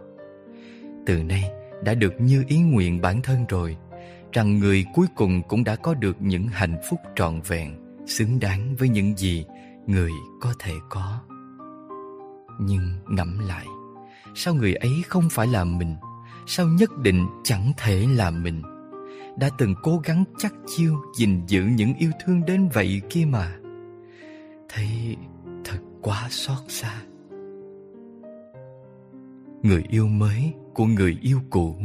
từ nay đã được như ý nguyện bản thân rồi, rằng người cuối cùng cũng đã có được những hạnh phúc trọn vẹn, xứng đáng với những gì người có thể có. Nhưng ngẫm lại, sao người ấy không phải là mình? Sao nhất định chẳng thể là mình? Đã từng cố gắng chắc chiêu gìn giữ những yêu thương đến vậy kia mà. Thấy thật quá xót xa. Người yêu mới của người yêu cũ.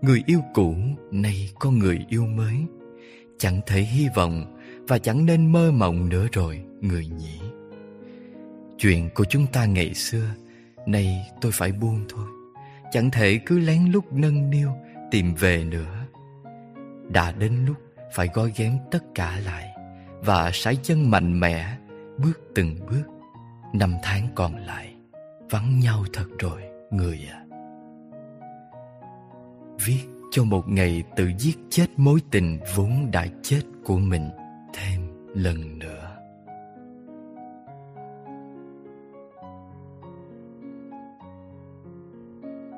Người yêu cũ nay có người yêu mới. Chẳng thể hy vọng và chẳng nên mơ mộng nữa rồi, người nhỉ. Chuyện của chúng ta ngày xưa, Nay tôi phải buông thôi. Chẳng thể cứ lén lút nâng niu, Tìm về nữa. Đã đến lúc phải gói ghém tất cả lại Và sải chân mạnh mẽ, Bước từng bước. Năm tháng còn lại, Vắng nhau thật rồi, người à Viết cho một ngày tự giết chết mối tình vốn đã chết của mình thêm lần nữa.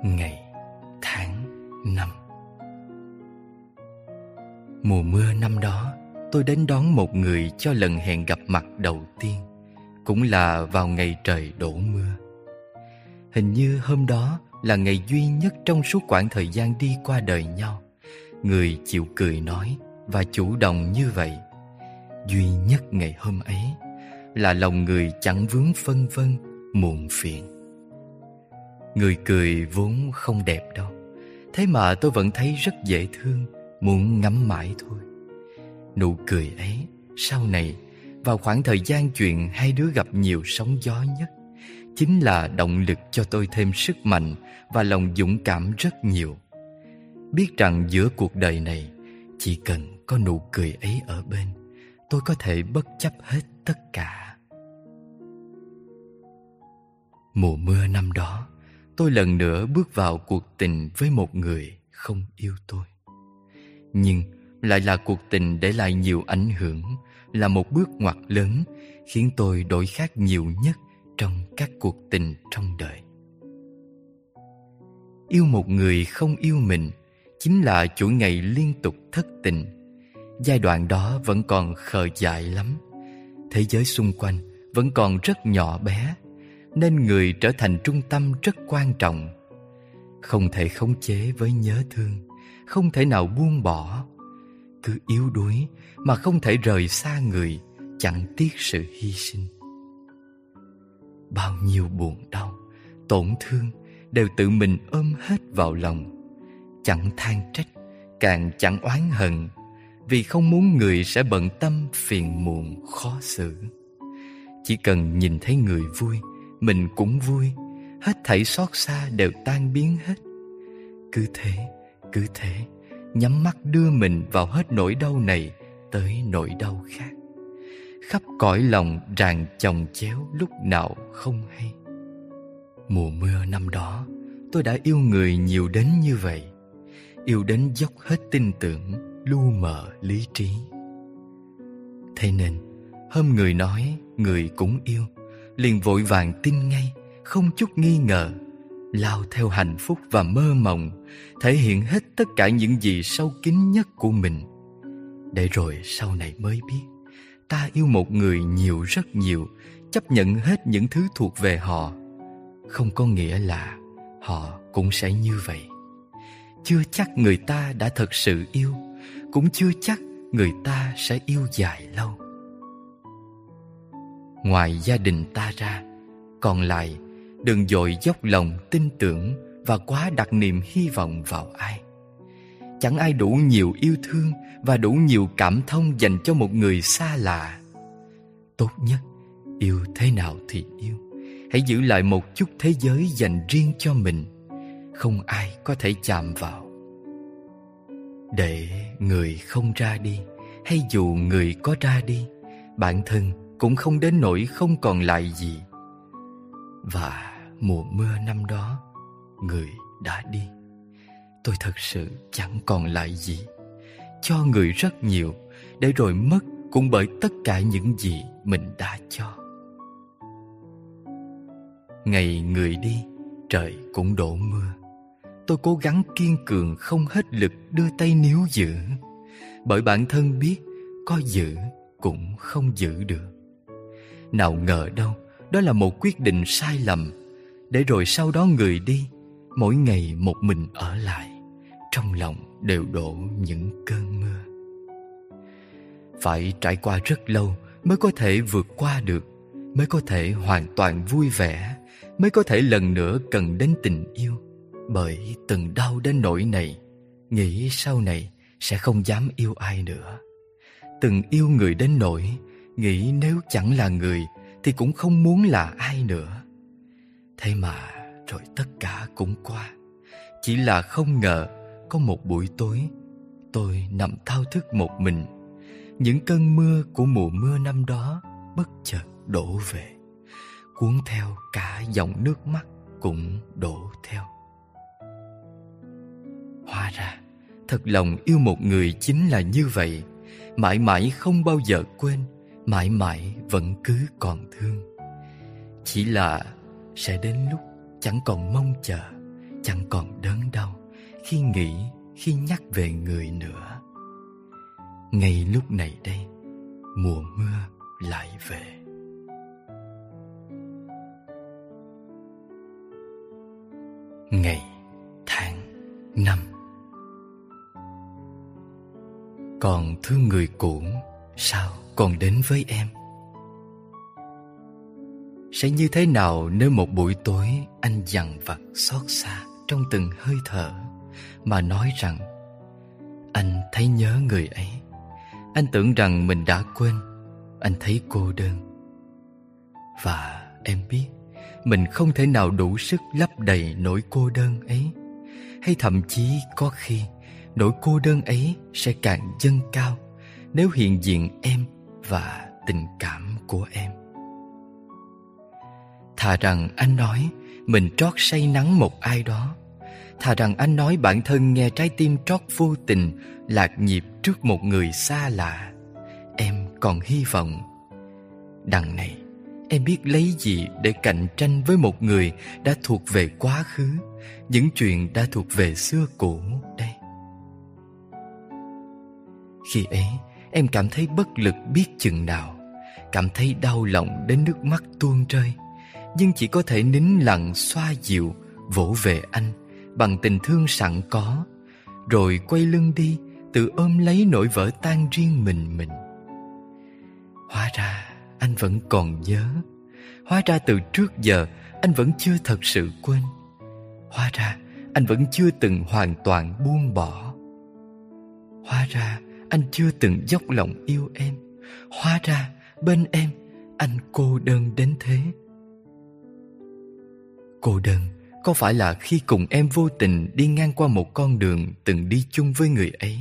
Ngày, tháng, năm. Mùa mưa năm đó, tôi đến đón một người cho lần hẹn gặp mặt đầu tiên, cũng là vào ngày trời đổ mưa. Hình như hôm đó là ngày duy nhất trong suốt quãng thời gian đi qua đời nhau. Người chịu cười nói và chủ động như vậy, duy nhất ngày hôm ấy là lòng người chẳng vướng phân vân, muộn phiền. Người cười vốn không đẹp đâu, Thế mà tôi vẫn thấy rất dễ thương, Muốn ngắm mãi thôi. Nụ cười ấy Sau này, Vào khoảng thời gian chuyện hai đứa gặp nhiều sóng gió nhất Chính là động lực cho tôi thêm sức mạnh Và lòng dũng cảm rất nhiều Biết rằng giữa cuộc đời này Chỉ cần có nụ cười ấy ở bên Tôi có thể bất chấp hết tất cả Mùa mưa năm đó tôi lần nữa bước vào cuộc tình với một người không yêu tôi. Nhưng lại là cuộc tình để lại nhiều ảnh hưởng, là một bước ngoặt lớn khiến tôi đổi khác nhiều nhất trong các cuộc tình trong đời. Yêu một người không yêu mình chính là chuỗi ngày liên tục thất tình. Giai đoạn đó vẫn còn khờ dại lắm. Thế giới xung quanh vẫn còn rất nhỏ bé, nên người trở thành trung tâm rất quan trọng không thể khống chế với nhớ thương, không thể nào buông bỏ cứ yếu đuối mà không thể rời xa người, chẳng tiếc sự hy sinh bao nhiêu buồn đau, tổn thương đều tự mình ôm hết vào lòng. Chẳng than trách, càng chẳng oán hận, vì không muốn người sẽ bận tâm phiền muộn, khó xử. Chỉ cần nhìn thấy người vui, mình cũng vui, hết thảy xót xa đều tan biến hết. Cứ thế cứ thế, nhắm mắt đưa mình vào hết nỗi đau này tới nỗi đau khác khắp cõi lòng ràng chồng chéo lúc nào không hay. Mùa mưa năm đó, tôi đã yêu người nhiều đến như vậy, yêu đến dốc hết tin tưởng, lu mờ lý trí. Thế nên, hôm người nói người cũng yêu, liền vội vàng tin ngay, không chút nghi ngờ, lao theo hạnh phúc và mơ mộng, thể hiện hết tất cả những gì sâu kín nhất của mình. Để rồi sau này mới biết ta yêu một người nhiều rất nhiều, chấp nhận hết những thứ thuộc về họ. Không có nghĩa là họ cũng sẽ như vậy. Chưa chắc người ta đã thật sự yêu, cũng chưa chắc người ta sẽ yêu dài lâu. Ngoài gia đình ta ra, còn lại, đừng dội dốc lòng tin tưởng và quá đặt niềm hy vọng vào ai. Chẳng ai đủ nhiều yêu thương và đủ nhiều cảm thông dành cho một người xa lạ. Tốt nhất, yêu thế nào thì yêu. Hãy giữ lại một chút thế giới dành riêng cho mình. Không ai có thể chạm vào. Để người không ra đi, hay dù người có ra đi, bản thân cũng không đến nỗi không còn lại gì. Và mùa mưa năm đó, người đã đi. Tôi thật sự chẳng còn lại gì cho người rất nhiều, để rồi mất cũng bởi tất cả những gì mình đã cho. Ngày người đi, trời cũng đổ mưa. Tôi cố gắng kiên cường không hết lực đưa tay níu giữ. Bởi bản thân biết có giữ cũng không giữ được. Nào ngờ đâu, Đó là một quyết định sai lầm. Để rồi sau đó người đi, Mỗi ngày một mình ở lại, Trong lòng đều đổ những cơn mưa. Phải trải qua rất lâu Mới có thể vượt qua được, Mới có thể hoàn toàn vui vẻ, Mới có thể lần nữa cần đến tình yêu. Bởi từng đau đến nỗi này, Nghĩ sau này sẽ không dám yêu ai nữa. Từng yêu người đến nỗi, Nghĩ nếu chẳng là người Thì cũng không muốn là ai nữa. Thế mà rồi tất cả cũng qua. Chỉ là không ngờ có một buổi tối, Tôi nằm thao thức một mình. Những cơn mưa của mùa mưa năm đó Bất chợt đổ về, Cuốn theo cả dòng nước mắt Cũng đổ theo. Hóa ra, Thật lòng yêu một người chính là như vậy. Mãi mãi không bao giờ quên, Mãi mãi vẫn cứ còn thương. Chỉ là sẽ đến lúc chẳng còn mong chờ, Chẳng còn đớn đau. Khi nghĩ, khi nhắc về người nữa. Ngay lúc này đây Mùa mưa lại về. Ngày, tháng, năm. Còn thương người cũ Sao còn đến với em? Sẽ như thế nào nếu một buổi tối Anh dằn vặt xót xa Trong từng hơi thở? Mà nói rằng, Anh thấy nhớ người ấy. Anh tưởng rằng mình đã quên. Anh thấy cô đơn. Và em biết, Mình không thể nào đủ sức lấp đầy nỗi cô đơn ấy. Hay thậm chí có khi, Nỗi cô đơn ấy sẽ càng dâng cao Nếu hiện diện em và tình cảm của em. Thà rằng anh nói, Mình trót say nắng một ai đó Thà rằng anh nói bản thân nghe trái tim trót vô tình, Lạc nhịp trước một người xa lạ. Em còn hy vọng. Đằng này, Em biết lấy gì để cạnh tranh với một người đã thuộc về quá khứ, Những chuyện đã thuộc về xưa cũ đây. Khi ấy, em cảm thấy bất lực biết chừng nào, Cảm thấy đau lòng đến nước mắt tuôn rơi. Nhưng chỉ có thể nín lặng xoa dịu, Vỗ về anh Bằng tình thương sẵn có, Rồi quay lưng đi, Tự ôm lấy nỗi vỡ tan riêng mình mình. Hóa ra, anh vẫn còn nhớ. Hóa ra từ trước giờ, Anh vẫn chưa thật sự quên. Hóa ra, anh vẫn chưa từng hoàn toàn buông bỏ. Hóa ra, anh chưa từng dốc lòng yêu em. Hóa ra, bên em, anh cô đơn đến thế. Cô đơn có phải là khi cùng em vô tình đi ngang qua một con đường từng đi chung với người ấy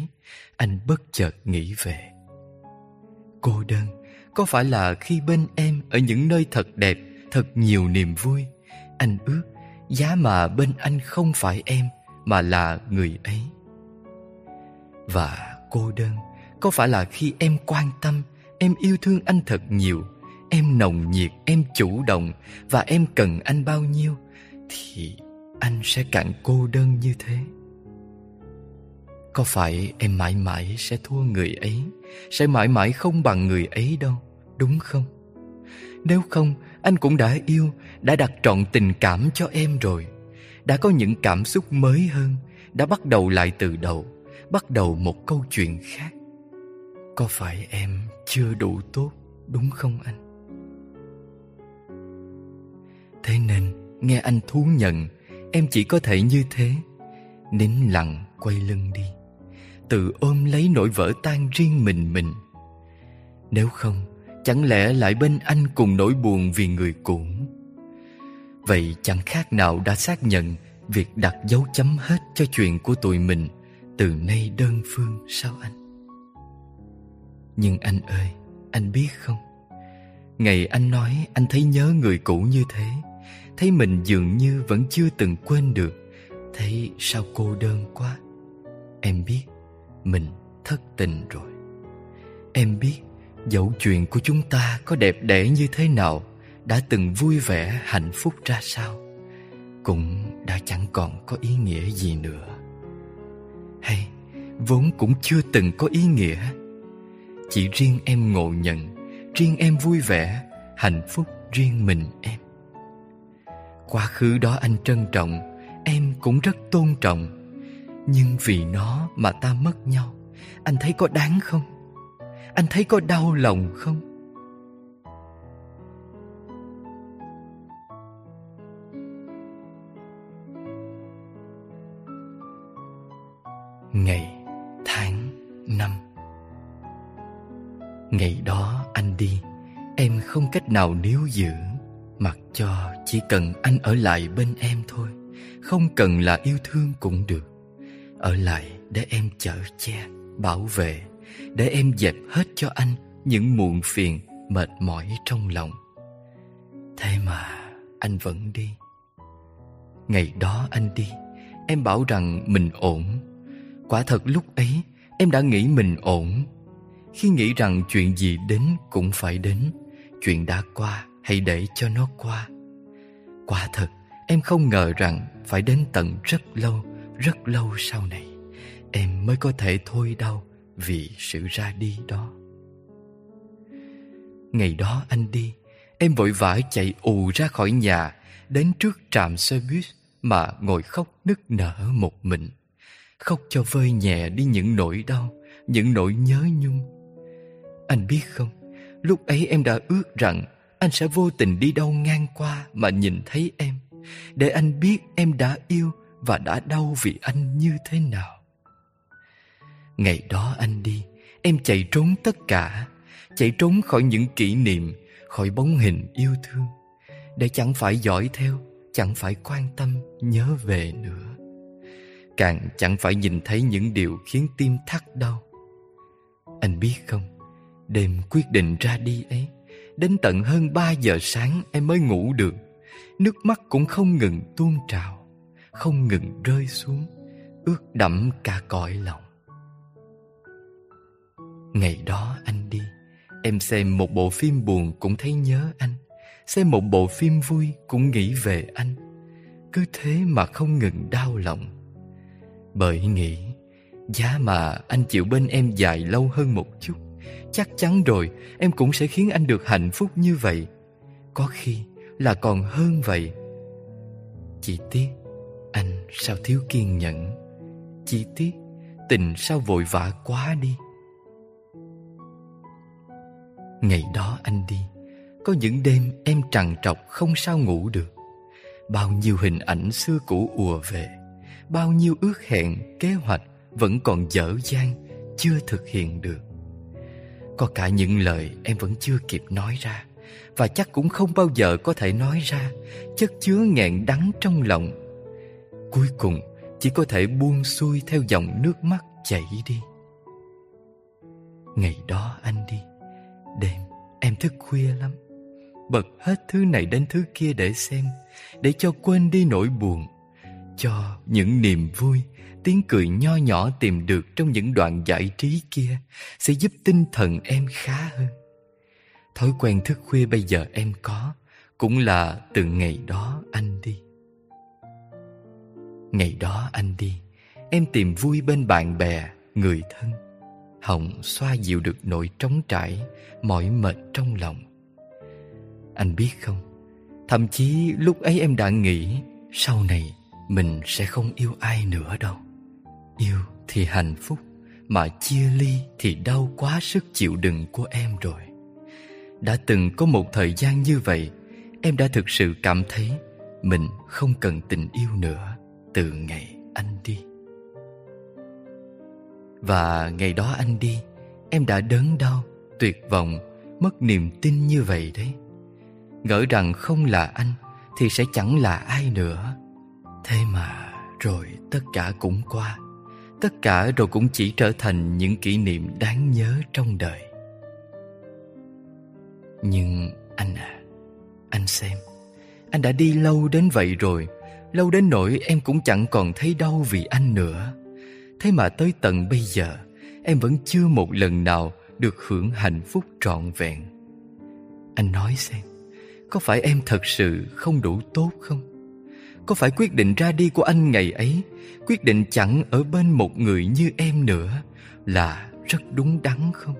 Anh bất chợt nghĩ về? Cô đơn có phải là khi bên em ở những nơi thật đẹp, thật nhiều niềm vui Anh ước giá mà bên anh không phải em mà là người ấy? Và cô đơn Có phải là khi em quan tâm Em yêu thương anh thật nhiều Em nồng nhiệt, em chủ động Và em cần anh bao nhiêu? Thì anh sẽ cạn cô đơn như thế? Có phải em mãi mãi sẽ thua người ấy Sẽ mãi mãi không bằng người ấy đâu Đúng không? Nếu không, anh cũng đã yêu Đã đặt trọn tình cảm cho em rồi. Đã có những cảm xúc mới hơn Đã bắt đầu lại từ đầu bắt đầu một câu chuyện khác. Có phải em chưa đủ tốt đúng không anh? Thế nên nghe anh thú nhận, em chỉ có thể như thế. Nín lặng, quay lưng đi. Tự ôm lấy nỗi vỡ tan riêng mình mình. Nếu không, chẳng lẽ lại bên anh cùng nỗi buồn vì người cũ? Vậy chẳng khác nào đã xác nhận việc đặt dấu chấm hết cho chuyện của tụi mình từ nay đơn phương sao anh? Nhưng anh ơi, anh biết không? Ngày anh nói anh thấy nhớ người cũ như thế thấy mình dường như vẫn chưa từng quên được. Thấy sao cô đơn quá? Em biết, mình thất tình rồi. Em biết, dẫu chuyện của chúng ta có đẹp đẽ như thế nào, đã từng vui vẻ, hạnh phúc ra sao, cũng đã chẳng còn có ý nghĩa gì nữa. Hay, vốn cũng chưa từng có ý nghĩa. Chỉ riêng em ngộ nhận, riêng em vui vẻ, hạnh phúc riêng mình em quá khứ đó anh trân trọng em cũng rất tôn trọng Nhưng vì nó mà ta mất nhau Anh thấy có đáng không? Anh thấy có đau lòng không? Ngày, tháng, năm Ngày đó anh đi Em không cách nào níu giữ Mặc cho chỉ cần anh ở lại bên em thôi Không cần là yêu thương cũng được. Ở lại để em chở che, bảo vệ Để em dẹp hết cho anh những muộn phiền, mệt mỏi trong lòng. Thế mà anh vẫn đi. Ngày đó anh đi Em bảo rằng mình ổn. Quả thật lúc ấy em đã nghĩ mình ổn. Khi nghĩ rằng chuyện gì đến cũng phải đến Chuyện đã qua hãy để cho nó qua. Quả thật em không ngờ rằng phải đến tận rất lâu, rất lâu sau này Em mới có thể thôi đau vì sự ra đi đó. Ngày đó anh đi Em vội vã chạy ù ra khỏi nhà Đến trước trạm xe buýt Mà ngồi khóc nức nở một mình Khóc cho vơi nhẹ đi những nỗi đau Những nỗi nhớ nhung. Anh biết không Lúc ấy em đã ước rằng anh sẽ vô tình đi đâu ngang qua Mà nhìn thấy em, Để anh biết em đã yêu Và đã đau vì anh như thế nào. Ngày đó anh đi, Em chạy trốn tất cả, Chạy trốn khỏi những kỷ niệm, Khỏi bóng hình yêu thương, Để chẳng phải dõi theo, Chẳng phải quan tâm, nhớ về nữa. Càng chẳng phải nhìn thấy những điều khiến tim thắt đau. Anh biết không, Đêm quyết định ra đi ấy Đến tận hơn ba giờ sáng em mới ngủ được. Nước mắt cũng không ngừng tuôn trào, Không ngừng rơi xuống, Ướt đẫm cả cõi lòng. Ngày đó anh đi, Em xem một bộ phim buồn cũng thấy nhớ anh, Xem một bộ phim vui cũng nghĩ về anh. Cứ thế mà không ngừng đau lòng. Bởi nghĩ Giá mà anh chịu bên em dài lâu hơn một chút Chắc chắn rồi Em cũng sẽ khiến anh được hạnh phúc như vậy. Có khi là còn hơn vậy. Chỉ tiếc Anh sao thiếu kiên nhẫn? Chỉ tiếc Tình sao vội vã quá đi? Ngày đó anh đi Có những đêm em trằn trọc không sao ngủ được. Bao nhiêu hình ảnh xưa cũ ùa về Bao nhiêu ước hẹn, kế hoạch Vẫn còn dở dang Chưa thực hiện được. Có cả những lời em vẫn chưa kịp nói ra, Và chắc cũng không bao giờ có thể nói ra, Chất chứa nghẹn đắng trong lòng. Cuối cùng, chỉ có thể buông xuôi theo dòng nước mắt chảy đi. Ngày đó anh đi, Đêm em thức khuya lắm. Bật hết thứ này đến thứ kia để xem, Để cho quên đi nỗi buồn, Cho những niềm vui Tiếng cười nho nhỏ tìm được trong những đoạn giải trí kia Sẽ giúp tinh thần em khá hơn. Thói quen thức khuya bây giờ em có Cũng là từ ngày đó anh đi. Ngày đó anh đi Em tìm vui bên bạn bè, người thân. Hồng xoa dịu được nỗi trống trải Mỏi mệt trong lòng. Anh biết không Thậm chí lúc ấy em đã nghĩ Sau này mình sẽ không yêu ai nữa đâu. Yêu thì hạnh phúc Mà chia ly thì đau quá sức chịu đựng của em rồi. Đã từng có một thời gian như vậy Em đã thực sự cảm thấy Mình không cần tình yêu nữa Từ ngày anh đi. Và ngày đó anh đi Em đã đớn đau, tuyệt vọng Mất niềm tin như vậy đấy. Ngỡ rằng không là anh Thì sẽ chẳng là ai nữa. Thế mà rồi tất cả cũng qua. Tất cả rồi cũng chỉ trở thành những kỷ niệm đáng nhớ trong đời. Nhưng anh à Anh xem, Anh đã đi lâu đến vậy rồi. Lâu đến nỗi em cũng chẳng còn thấy đau vì anh nữa. Thế mà tới tận bây giờ, Em vẫn chưa một lần nào Được hưởng hạnh phúc trọn vẹn. Anh nói xem, Có phải em thật sự không đủ tốt không? Có phải quyết định ra đi của anh ngày ấy Quyết định chẳng ở bên một người như em nữa Là rất đúng đắn không?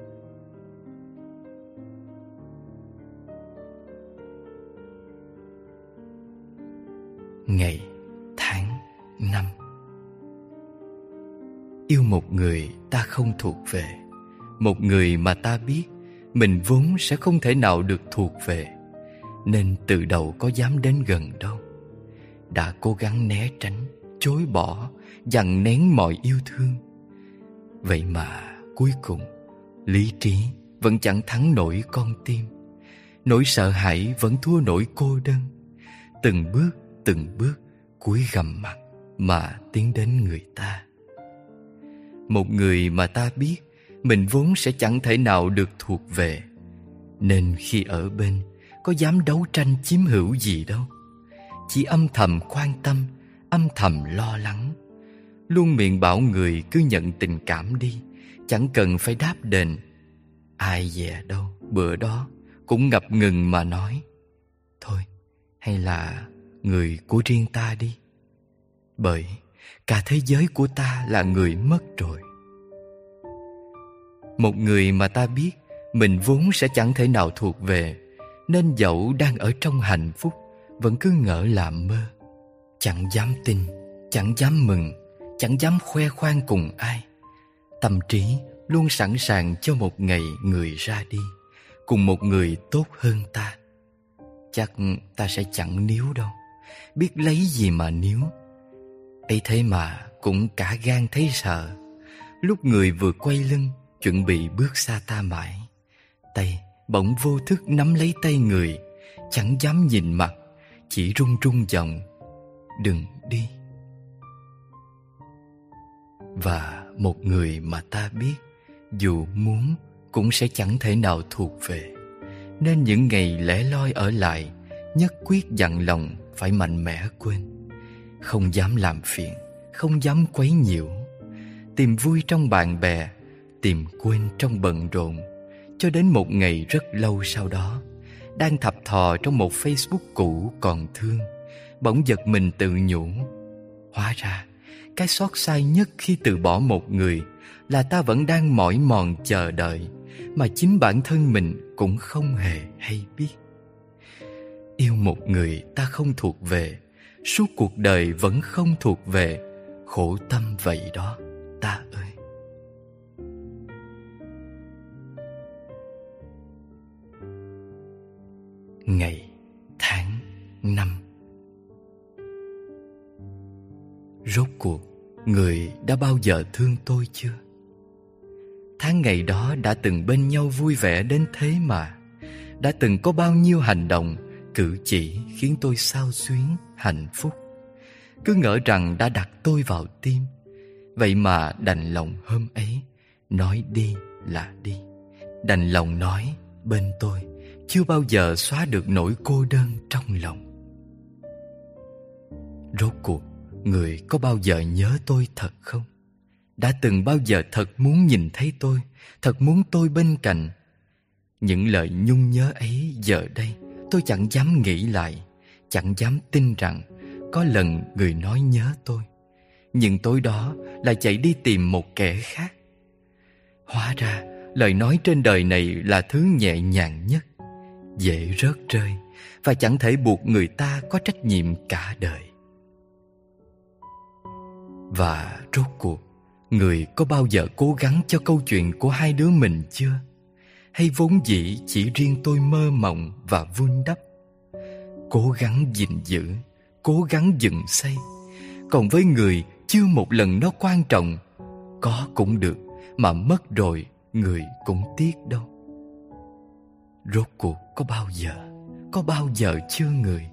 Ngày, tháng, năm. Yêu một người ta không thuộc về. Một người mà ta biết Mình vốn sẽ không thể nào được thuộc về. Nên từ đầu có dám đến gần đâu. Đã cố gắng né tránh, Chối bỏ Dằn nén mọi yêu thương. Vậy mà cuối cùng, Lý trí vẫn chẳng thắng nổi con tim. Nỗi sợ hãi vẫn thua nổi cô đơn. Từng bước từng bước cúi gầm mặt mà tiến đến người ta. Một người mà ta biết mình vốn sẽ chẳng thể nào được thuộc về. Nên khi ở bên, có dám đấu tranh chiếm hữu gì đâu chỉ âm thầm quan tâm, âm thầm lo lắng. Luôn miệng bảo người cứ nhận tình cảm đi, chẳng cần phải đáp đền. Ai dè đâu, bữa đó cũng ngập ngừng mà nói, thôi, hay là người của riêng ta đi. Bởi cả thế giới của ta là người mất rồi. Một người mà ta biết mình vốn sẽ chẳng thể nào thuộc về, nên dẫu đang ở trong hạnh phúc vẫn cứ ngỡ là mơ. Chẳng dám tin, chẳng dám mừng, chẳng dám khoe khoang cùng ai. Tâm trí luôn sẵn sàng cho một ngày người ra đi, cùng một người tốt hơn ta. Chắc ta sẽ chẳng níu đâu, biết lấy gì mà níu. Ấy thế mà cũng cả gan thấy sợ. Lúc người vừa quay lưng, chuẩn bị bước xa ta mãi. Tay bỗng vô thức nắm lấy tay người, chẳng dám nhìn mặt chỉ run run giọng đừng đi. Và một người mà ta biết, dù muốn, cũng sẽ chẳng thể nào thuộc về. Nên những ngày lẻ loi ở lại, nhất quyết dặn lòng phải mạnh mẽ quên. Không dám làm phiền, không dám quấy nhiễu. Tìm vui trong bạn bè, tìm quên trong bận rộn. Cho đến một ngày rất lâu sau đó đang thập thò trong một facebook cũ còn thương. Bỗng giật mình tự nhủ, hóa ra, cái xót sai nhất khi từ bỏ một người là ta vẫn đang mỏi mòn chờ đợi, mà chính bản thân mình cũng không hề hay biết. Yêu một người ta không thuộc về, suốt cuộc đời vẫn không thuộc về, khổ tâm vậy đó, ta ơi. Ngày, tháng, năm. Rốt cuộc, người đã bao giờ thương tôi chưa? Tháng ngày đó đã từng bên nhau vui vẻ đến thế mà, đã từng có bao nhiêu hành động cử chỉ khiến tôi sao xuyến hạnh phúc. Cứ ngỡ rằng đã đặt tôi vào tim, vậy mà đành lòng hôm ấy nói đi là đi, đành lòng nói bên tôi chưa bao giờ xóa được nỗi cô đơn trong lòng. Rốt cuộc, người có bao giờ nhớ tôi thật không? Đã từng bao giờ thật muốn nhìn thấy tôi, thật muốn tôi bên cạnh? Những lời nhung nhớ ấy giờ đây, tôi chẳng dám nghĩ lại, chẳng dám tin rằng có lần người nói nhớ tôi. Nhưng tối đó lại chạy đi tìm một kẻ khác. Hóa ra, lời nói trên đời này là thứ nhẹ nhàng nhất dễ rớt rơi và chẳng thể buộc người ta có trách nhiệm cả đời. Và rốt cuộc, người có bao giờ cố gắng cho câu chuyện của hai đứa mình chưa? Hay vốn dĩ chỉ riêng tôi mơ mộng và vun đắp? Cố gắng gìn giữ, cố gắng dựng xây, còn với người chưa một lần nó quan trọng, có cũng được mà mất rồi người cũng tiếc đâu rốt cuộc có bao giờ, có bao giờ chưa người?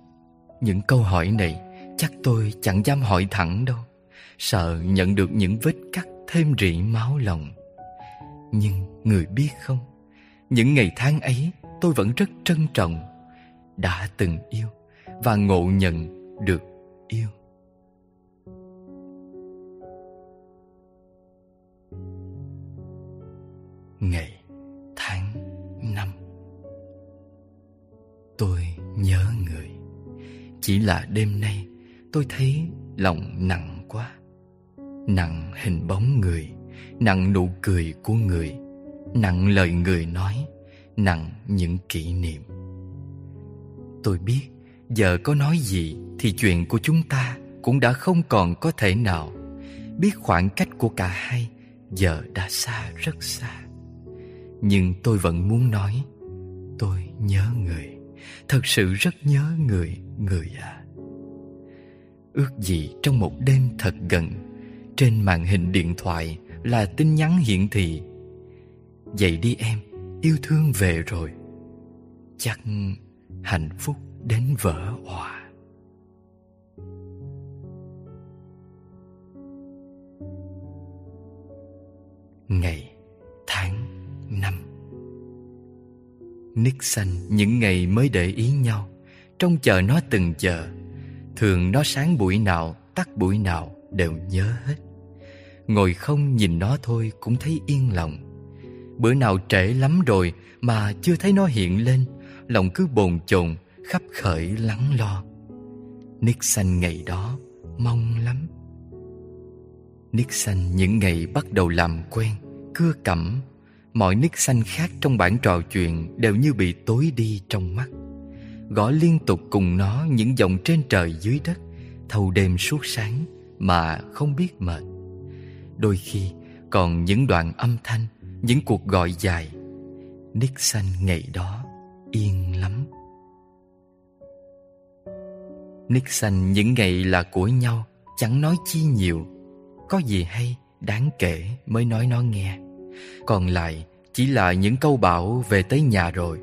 Những câu hỏi này chắc tôi chẳng dám hỏi thẳng đâu. Sợ nhận được những vết cắt thêm rỉ máu lòng. Nhưng người biết không? Những ngày tháng ấy, tôi vẫn rất trân trọng. Đã từng yêu và ngộ nhận được yêu. Ngày tôi nhớ người. Chỉ là đêm nay, tôi thấy lòng nặng quá. Nặng hình bóng người, nặng nụ cười của người, nặng lời người nói, nặng những kỷ niệm. Tôi biết, giờ có nói gì thì chuyện của chúng ta cũng đã không còn có thể nào. Biết khoảng cách của cả hai Giờ đã xa rất xa. Nhưng tôi vẫn muốn nói, Tôi nhớ người. Thật sự rất nhớ người Người à. Ước gì trong một đêm thật gần, Trên màn hình điện thoại Là tin nhắn hiện thị. Dậy đi em, Yêu thương về rồi. Chắc hạnh phúc đến vỡ òa. Ngày, tháng, năm. Nixon, những ngày mới để ý nhau. Trông chờ nó từng chờ Thường nó sáng buổi nào, Tắt buổi nào, đều nhớ hết. Ngồi không nhìn nó thôi Cũng thấy yên lòng. Bữa nào trễ lắm rồi Mà chưa thấy nó hiện lên, Lòng cứ bồn chồn, Khắp khởi lắng lo. Nixon ngày đó Mong lắm. Nixon những ngày bắt đầu làm quen, Cưa cẩm Mọi Nixon khác trong bản trò chuyện Đều như bị tối đi trong mắt. Gõ liên tục cùng nó những dòng trên trời dưới đất Thâu đêm suốt sáng Mà không biết mệt. Đôi khi còn những đoạn âm thanh Những cuộc gọi dài. Nixon ngày đó yên lắm. Nixon những ngày là của nhau Chẳng nói chi nhiều. Có gì hay, đáng kể mới nói nó nghe. Còn lại chỉ là những câu bảo về tới nhà rồi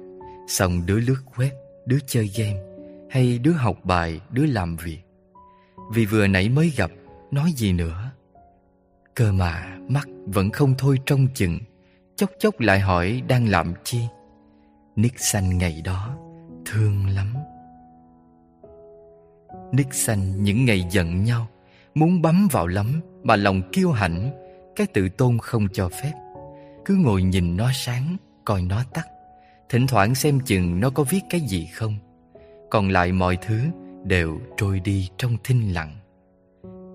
Xong đứa lướt web đứa chơi game hay đứa học bài, đứa làm việc. Vì vừa nãy mới gặp, nói gì nữa? Cơ mà mắt vẫn không thôi trông chừng, chốc chốc lại hỏi đang làm chi. Nick xanh ngày đó, thương lắm. Nick xanh những ngày giận nhau, muốn bấm vào lắm mà lòng kiêu hãnh, cái tự tôn không cho phép. Cứ ngồi nhìn nó sáng, coi nó tắt. Thỉnh thoảng xem chừng nó có viết cái gì không. Còn lại mọi thứ đều trôi đi trong thinh lặng.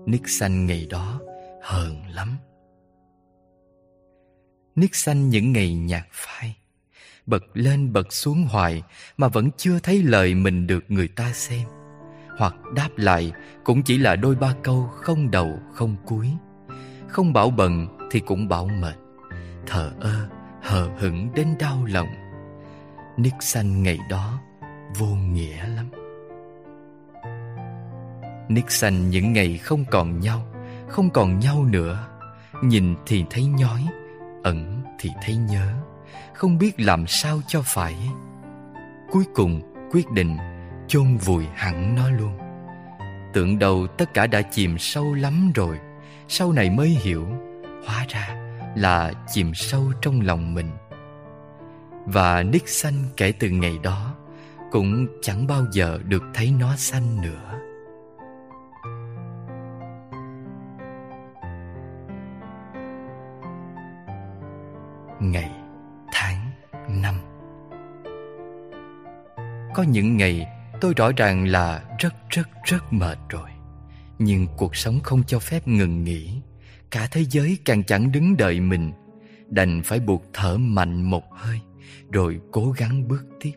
Nick xanh ngày đó hờn lắm. Nick xanh những ngày nhạt phai. Bật lên bật xuống hoài Mà vẫn chưa thấy lời mình được người ta xem. Hoặc đáp lại cũng chỉ là đôi ba câu không đầu không cuối. Không bảo bận thì cũng bảo mệt. Thờ ơ, hờ hững đến đau lòng. Nick xanh ngày đó vô nghĩa lắm. Nick xanh những ngày không còn nhau Không còn nhau nữa. Nhìn thì thấy nhói Ẩn thì thấy nhớ. Không biết làm sao cho phải. Cuối cùng quyết định chôn vùi hẳn nó luôn. Tưởng đầu tất cả đã chìm sâu lắm rồi Sau này mới hiểu Hóa ra là chìm sâu trong lòng mình. Và nick xanh kể từ ngày đó Cũng chẳng bao giờ được thấy nó xanh nữa. Ngày, tháng, năm. Có những ngày tôi rõ ràng là rất rất rất mệt rồi Nhưng cuộc sống không cho phép ngừng nghỉ. Cả thế giới càng chẳng đứng đợi mình, Đành phải buộc thở mạnh một hơi, rồi cố gắng bước tiếp.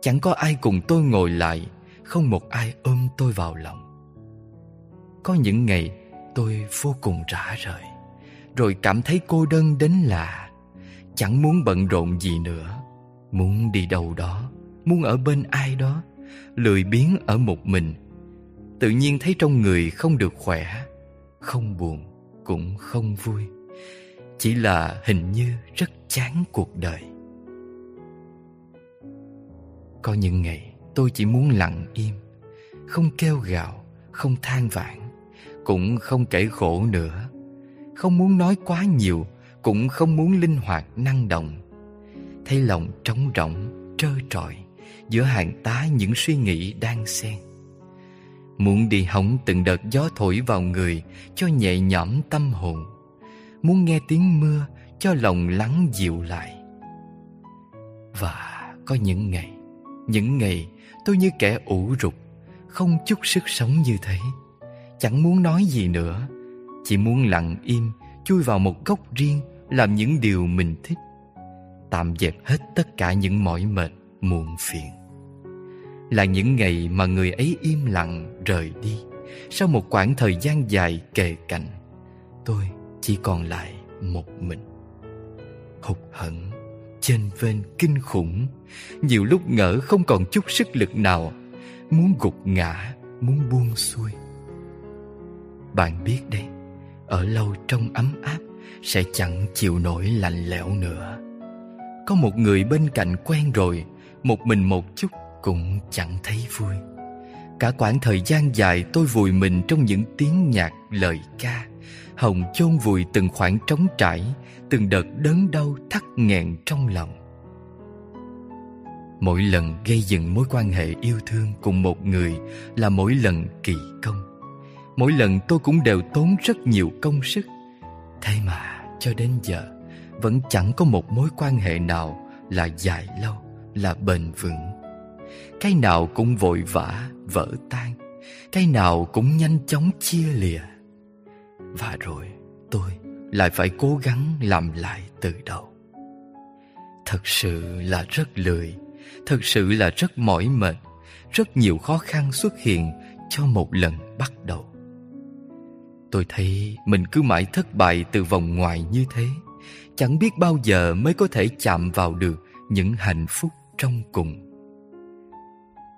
Chẳng có ai cùng tôi ngồi lại, không một ai ôm tôi vào lòng. Có những ngày, tôi vô cùng rã rời, rồi cảm thấy cô đơn đến lạ. Chẳng muốn bận rộn gì nữa, muốn đi đâu đó, muốn ở bên ai đó, lười biếng ở một mình. Tự nhiên thấy trong người không được khỏe, không buồn cũng không vui. Chỉ là hình như rất chán cuộc đời. Có những ngày tôi chỉ muốn lặng im Không kêu gào, không than vãn Cũng không kể khổ nữa. Không muốn nói quá nhiều Cũng không muốn linh hoạt năng động. Thấy lòng trống rỗng, trơ trọi Giữa hàng tá những suy nghĩ đang xen. Muốn đi hóng từng đợt gió thổi vào người, Cho nhẹ nhõm tâm hồn. Muốn nghe tiếng mưa, Cho lòng lắng dịu lại. Và có những ngày những ngày tôi như kẻ ủ rục Không chút sức sống như thế. Chẳng muốn nói gì nữa, Chỉ muốn lặng im, Chui vào một góc riêng, Làm những điều mình thích. Tạm dẹp hết tất cả những mỏi mệt, Muộn phiền. Là những ngày mà người ấy im lặng rời đi Sau một quãng thời gian dài kề cạnh. Tôi chỉ còn lại một mình. Hụt hẫng, Chênh vênh kinh khủng, Nhiều lúc ngỡ không còn chút sức lực nào, Muốn gục ngã, Muốn buông xuôi. Bạn biết đấy, Ở lâu trong ấm áp Sẽ chẳng chịu nổi lạnh lẽo nữa. Có một người bên cạnh quen rồi, Một mình một chút cũng chẳng thấy vui. Cả quãng thời gian dài tôi vùi mình trong những tiếng nhạc lời ca Hồng chôn vùi từng khoảng trống trải Từng đợt đớn đau thắt nghẹn trong lòng. Mỗi lần gây dựng mối quan hệ yêu thương cùng một người Là mỗi lần kỳ công. Mỗi lần tôi cũng đều tốn rất nhiều công sức. Thế mà cho đến giờ Vẫn chẳng có một mối quan hệ nào là dài lâu, là bền vững cái nào cũng vội vã, vỡ tan. Cái nào cũng nhanh chóng chia lìa. Và rồi, tôi lại phải cố gắng làm lại từ đầu. Thật sự là rất lười. Thật sự là rất mỏi mệt. Rất nhiều khó khăn xuất hiện cho một lần bắt đầu. Tôi thấy mình cứ mãi thất bại từ vòng ngoài như thế. Chẳng biết bao giờ mới có thể chạm vào được những hạnh phúc trong cùng.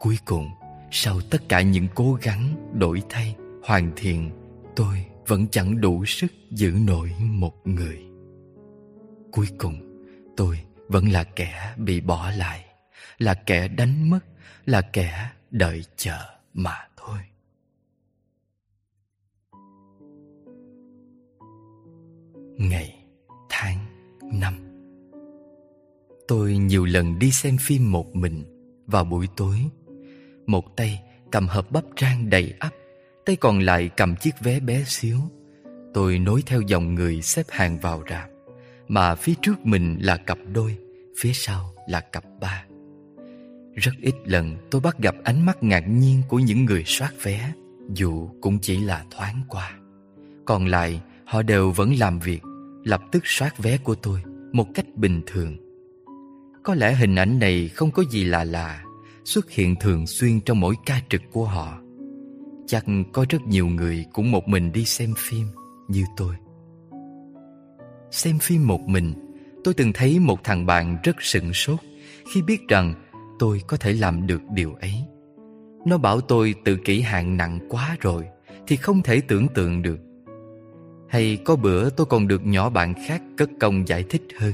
Cuối cùng, sau tất cả những cố gắng đổi thay, hoàn thiện, tôi vẫn chẳng đủ sức giữ nổi một người. Cuối cùng, tôi vẫn là kẻ bị bỏ lại, là kẻ đánh mất, là kẻ đợi chờ mà thôi. Ngày, tháng, năm Tôi nhiều lần đi xem phim một mình vào buổi tối một tay, cầm hộp bắp rang đầy ắp, Tay còn lại cầm chiếc vé bé xíu. Tôi nối theo dòng người xếp hàng vào rạp, Mà phía trước mình là cặp đôi, Phía sau là cặp ba. Rất ít lần tôi bắt gặp ánh mắt ngạc nhiên của những người soát vé, Dù cũng chỉ là thoáng qua. Còn lại, họ đều vẫn làm việc, Lập tức soát vé của tôi Một cách bình thường. Có lẽ hình ảnh này không có gì lạ lạ xuất hiện thường xuyên trong mỗi ca trực của họ. Chắc có rất nhiều người cũng một mình đi xem phim như tôi. Xem phim một mình, tôi từng thấy một thằng bạn rất sửng sốt khi biết rằng tôi có thể làm được điều ấy. Nó bảo tôi tự kỷ hạn nặng quá rồi thì không thể tưởng tượng được. Hay có bữa tôi còn được nhỏ bạn khác cất công giải thích hơn.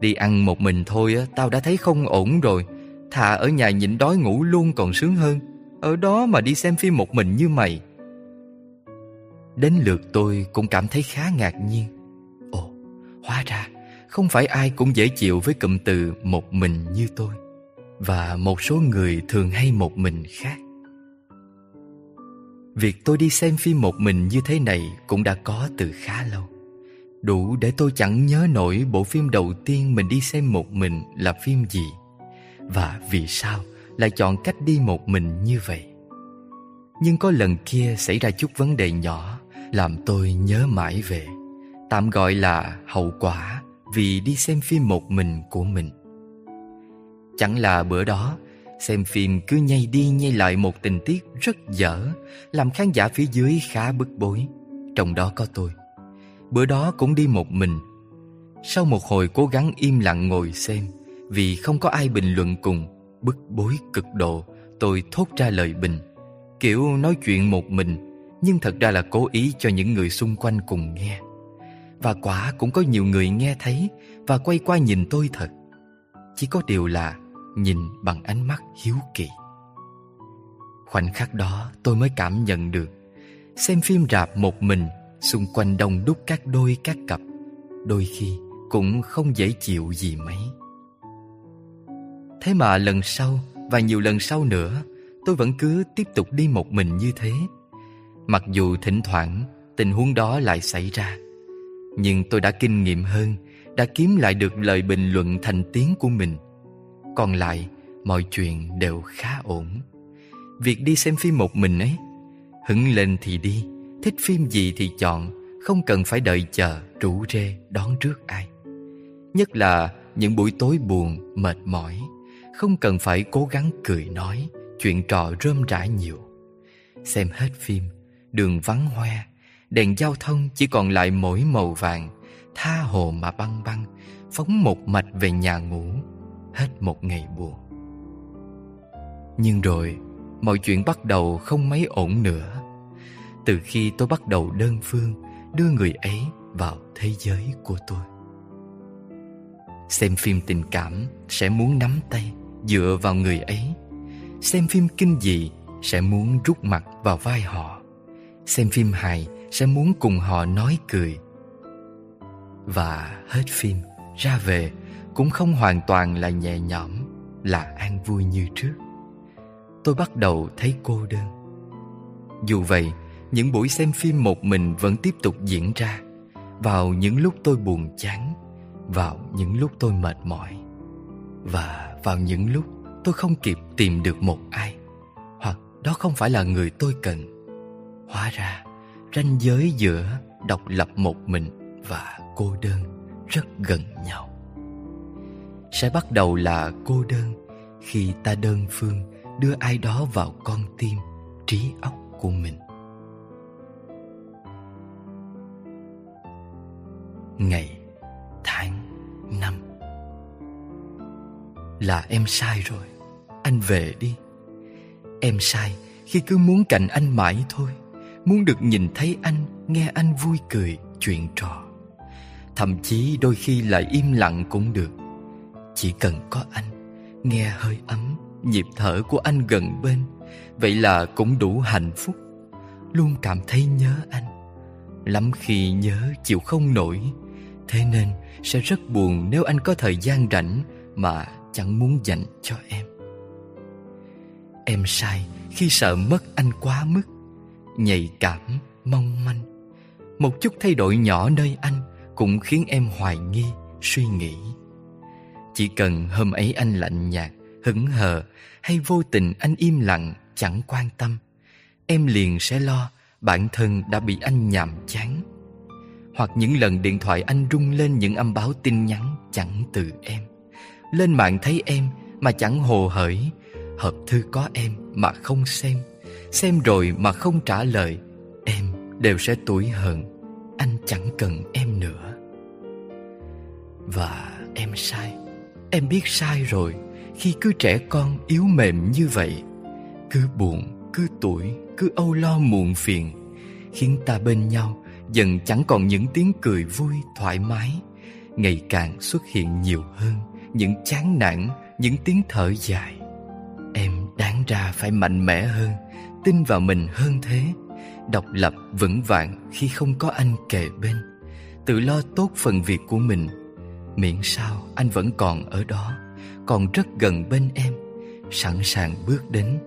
Đi ăn một mình thôi tao đã thấy không ổn rồi Thà ở nhà nhịn đói ngủ luôn còn sướng hơn. Ở đó mà đi xem phim một mình như mày. Đến lượt tôi cũng cảm thấy khá ngạc nhiên. Ồ, hóa ra không phải ai cũng dễ chịu với cụm từ một mình như tôi Và một số người thường hay một mình khác. Việc tôi đi xem phim một mình như thế này cũng đã có từ khá lâu. Đủ để tôi chẳng nhớ nổi bộ phim đầu tiên mình đi xem một mình là phim gì và vì sao lại chọn cách đi một mình như vậy? Nhưng có lần kia xảy ra chút vấn đề nhỏ, làm tôi nhớ mãi về. Tạm gọi là hậu quả vì đi xem phim một mình của mình. Chẳng là bữa đó, xem phim cứ nhây đi nhây lại một tình tiết rất dở, làm khán giả phía dưới khá bức bối. Trong đó có tôi. Bữa đó cũng đi một mình. Sau một hồi cố gắng im lặng ngồi xem vì không có ai bình luận cùng, Bức bối cực độ, Tôi thốt ra lời bình. Kiểu nói chuyện một mình, Nhưng thật ra là cố ý cho những người xung quanh cùng nghe. Và quả cũng có nhiều người nghe thấy Và quay qua nhìn tôi thật. Chỉ có điều là Nhìn bằng ánh mắt hiếu kỳ. Khoảnh khắc đó, tôi mới cảm nhận được. Xem phim rạp một mình, Xung quanh đông đúc các đôi các cặp, Đôi khi cũng không dễ chịu gì mấy. Thế mà lần sau và nhiều lần sau nữa Tôi vẫn cứ tiếp tục đi một mình như thế. Mặc dù thỉnh thoảng tình huống đó lại xảy ra Nhưng tôi đã kinh nghiệm hơn Đã kiếm lại được lời bình luận thành tiếng của mình. Còn lại mọi chuyện đều khá ổn. Việc đi xem phim một mình ấy Hứng lên thì đi Thích phim gì thì chọn Không cần phải đợi chờ rủ rê đón trước ai. Nhất là những buổi tối buồn, mệt mỏi không cần phải cố gắng cười nói, Chuyện trò rơm rã nhiều. Xem hết phim, Đường vắng hoe, Đèn giao thông chỉ còn lại mỗi màu vàng, Tha hồ mà băng băng, Phóng một mạch về nhà ngủ, Hết một ngày buồn. Nhưng rồi, Mọi chuyện bắt đầu không mấy ổn nữa. Từ khi tôi bắt đầu đơn phương Đưa người ấy vào thế giới của tôi. Xem phim tình cảm Sẽ muốn nắm tay Dựa vào người ấy. Xem phim kinh dị Sẽ muốn rút mặt vào vai họ. Xem phim hài Sẽ muốn cùng họ nói cười. Và hết phim, Ra về Cũng không hoàn toàn là nhẹ nhõm, Là an vui như trước. Tôi bắt đầu thấy cô đơn. Dù vậy, Những buổi xem phim một mình Vẫn tiếp tục diễn ra. Vào những lúc tôi buồn chán, Vào những lúc tôi mệt mỏi. Và vào những lúc tôi không kịp tìm được một ai Hoặc đó không phải là người tôi cần. Hóa ra ranh giới giữa độc lập một mình và cô đơn rất gần nhau. Sẽ bắt đầu là cô đơn khi ta đơn phương đưa ai đó vào con tim, trí óc của mình. Ngày, tháng, năm. Là em sai rồi. Anh về đi. Em sai khi cứ muốn cạnh anh mãi thôi. Muốn được nhìn thấy anh Nghe anh vui cười, chuyện trò. Thậm chí đôi khi lại im lặng cũng được. Chỉ cần có anh Nghe hơi ấm Nhịp thở của anh gần bên Vậy là cũng đủ hạnh phúc. Luôn cảm thấy nhớ anh. Lắm khi nhớ chịu không nổi Thế nên sẽ rất buồn nếu anh có thời gian rảnh Mà chẳng muốn dành cho em Em sai khi sợ mất anh quá mức nhạy cảm, mong manh. Một chút thay đổi nhỏ nơi anh cũng khiến em hoài nghi, suy nghĩ. Chỉ cần hôm ấy anh lạnh nhạt, hững hờ hay vô tình anh im lặng, chẳng quan tâm, em liền sẽ lo bản thân đã bị anh nhàm chán. Hoặc những lần điện thoại anh rung lên những âm báo tin nhắn chẳng từ em. Lên mạng thấy em mà chẳng hồ hởi, hợp thư có em mà không xem. Xem rồi mà không trả lời Em đều sẽ tủi hận Anh chẳng cần em nữa. Và em sai. Em biết sai rồi. Khi cứ trẻ con yếu mềm như vậy Cứ buồn, cứ tuổi, cứ âu lo muộn phiền Khiến ta bên nhau Dần chẳng còn những tiếng cười vui, thoải mái Ngày càng xuất hiện nhiều hơn. Những chán nản, những tiếng thở dài. Em đáng ra phải mạnh mẽ hơn tin vào mình hơn thế. Độc lập vững vàng khi không có anh kề bên. Tự lo tốt phần việc của mình. Miễn sao anh vẫn còn ở đó còn rất gần bên em. Sẵn sàng bước đến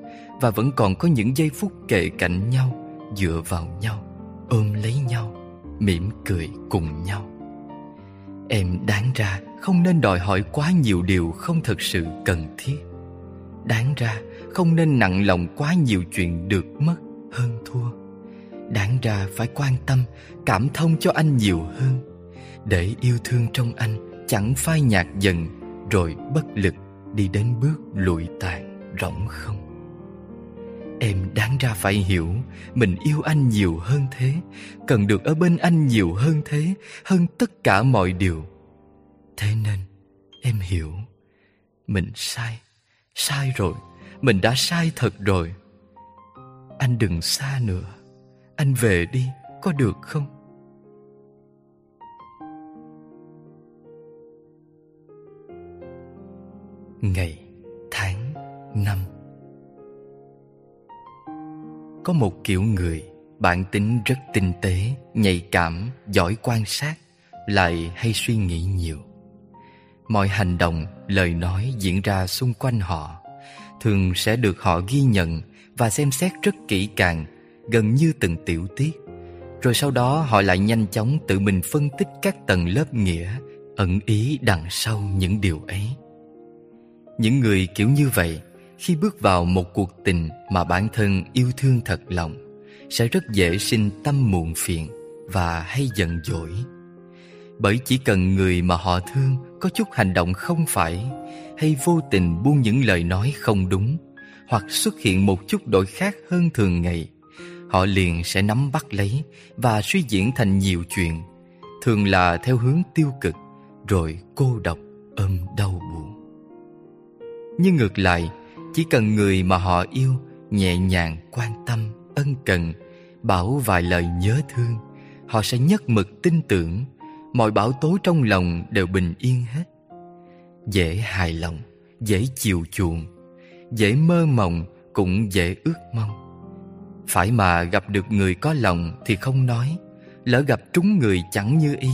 và vẫn còn có những giây phút kề cạnh nhau dựa vào nhau ôm lấy nhau mỉm cười cùng nhau. Em đáng ra không nên đòi hỏi quá nhiều điều không thực sự cần thiết. Đáng ra, không nên nặng lòng quá nhiều chuyện được mất hơn thua. Đáng ra phải quan tâm, cảm thông cho anh nhiều hơn. Để yêu thương trong anh, chẳng phai nhạt dần, rồi bất lực đi đến bước lụi tàn, rỗng không. Em đáng ra phải hiểu, mình yêu anh nhiều hơn thế, cần được ở bên anh nhiều hơn thế, hơn tất cả mọi điều thế nên em hiểu. Mình sai. Sai rồi. Mình đã sai thật rồi. Anh đừng xa nữa. Anh về đi có được không? Ngày, tháng, năm. Có một kiểu người Bản tính rất tinh tế, nhạy cảm, giỏi quan sát Lại hay suy nghĩ nhiều. Mọi hành động, lời nói diễn ra xung quanh họ thường sẽ được họ ghi nhận và xem xét rất kỹ càng, gần như từng tiểu tiết. Rồi sau đó họ lại nhanh chóng tự mình phân tích các tầng lớp nghĩa, ẩn ý đằng sau những điều ấy. Những người kiểu như vậy, khi bước vào một cuộc tình mà bản thân yêu thương thật lòng, sẽ rất dễ sinh tâm muộn phiền và hay giận dỗi. Bởi chỉ cần người mà họ thương có chút hành động không phải hay vô tình buông những lời nói không đúng, hoặc xuất hiện một chút đổi khác hơn thường ngày, Họ liền sẽ nắm bắt lấy Và suy diễn thành nhiều chuyện, Thường là theo hướng tiêu cực, Rồi cô độc, ôm đau buồn. Nhưng ngược lại, Chỉ cần người mà họ yêu Nhẹ nhàng, quan tâm, Ân cần, Bảo vài lời nhớ thương, Họ sẽ nhất mực tin tưởng Mọi bão tố trong lòng đều bình yên hết. Dễ hài lòng, Dễ chiều chuộng, Dễ mơ mộng Cũng dễ ước mong. Phải mà gặp được người có lòng Thì không nói, Lỡ gặp trúng người chẳng như ý,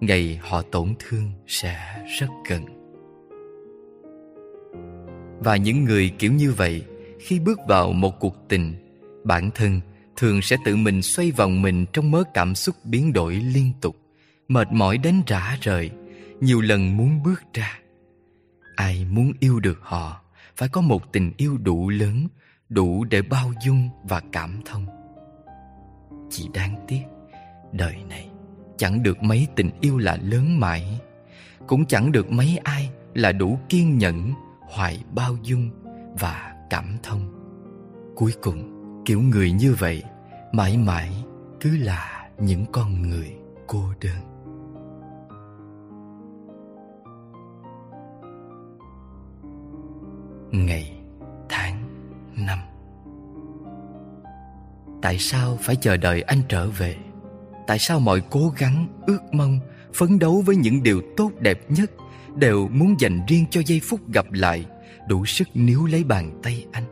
Ngày họ tổn thương sẽ rất gần. Và những người kiểu như vậy, Khi bước vào một cuộc tình, Bản thân thường sẽ tự mình xoay vòng mình trong mớ cảm xúc biến đổi liên tục mệt mỏi đến rã rời, nhiều lần muốn bước ra. Ai muốn yêu được họ, phải có một tình yêu đủ lớn, đủ để bao dung và cảm thông. Chỉ đáng tiếc, đời này chẳng được mấy tình yêu là lớn mãi, cũng chẳng được mấy ai là đủ kiên nhẫn, hoài bao dung và cảm thông. Cuối cùng, kiểu người như vậy, mãi mãi cứ là những con người cô đơn. Ngày, tháng, năm. Tại sao phải chờ đợi anh trở về? Tại sao mọi cố gắng, ước mong, phấn đấu với những điều tốt đẹp nhất đều muốn dành riêng cho giây phút gặp lại, đủ sức níu lấy bàn tay anh?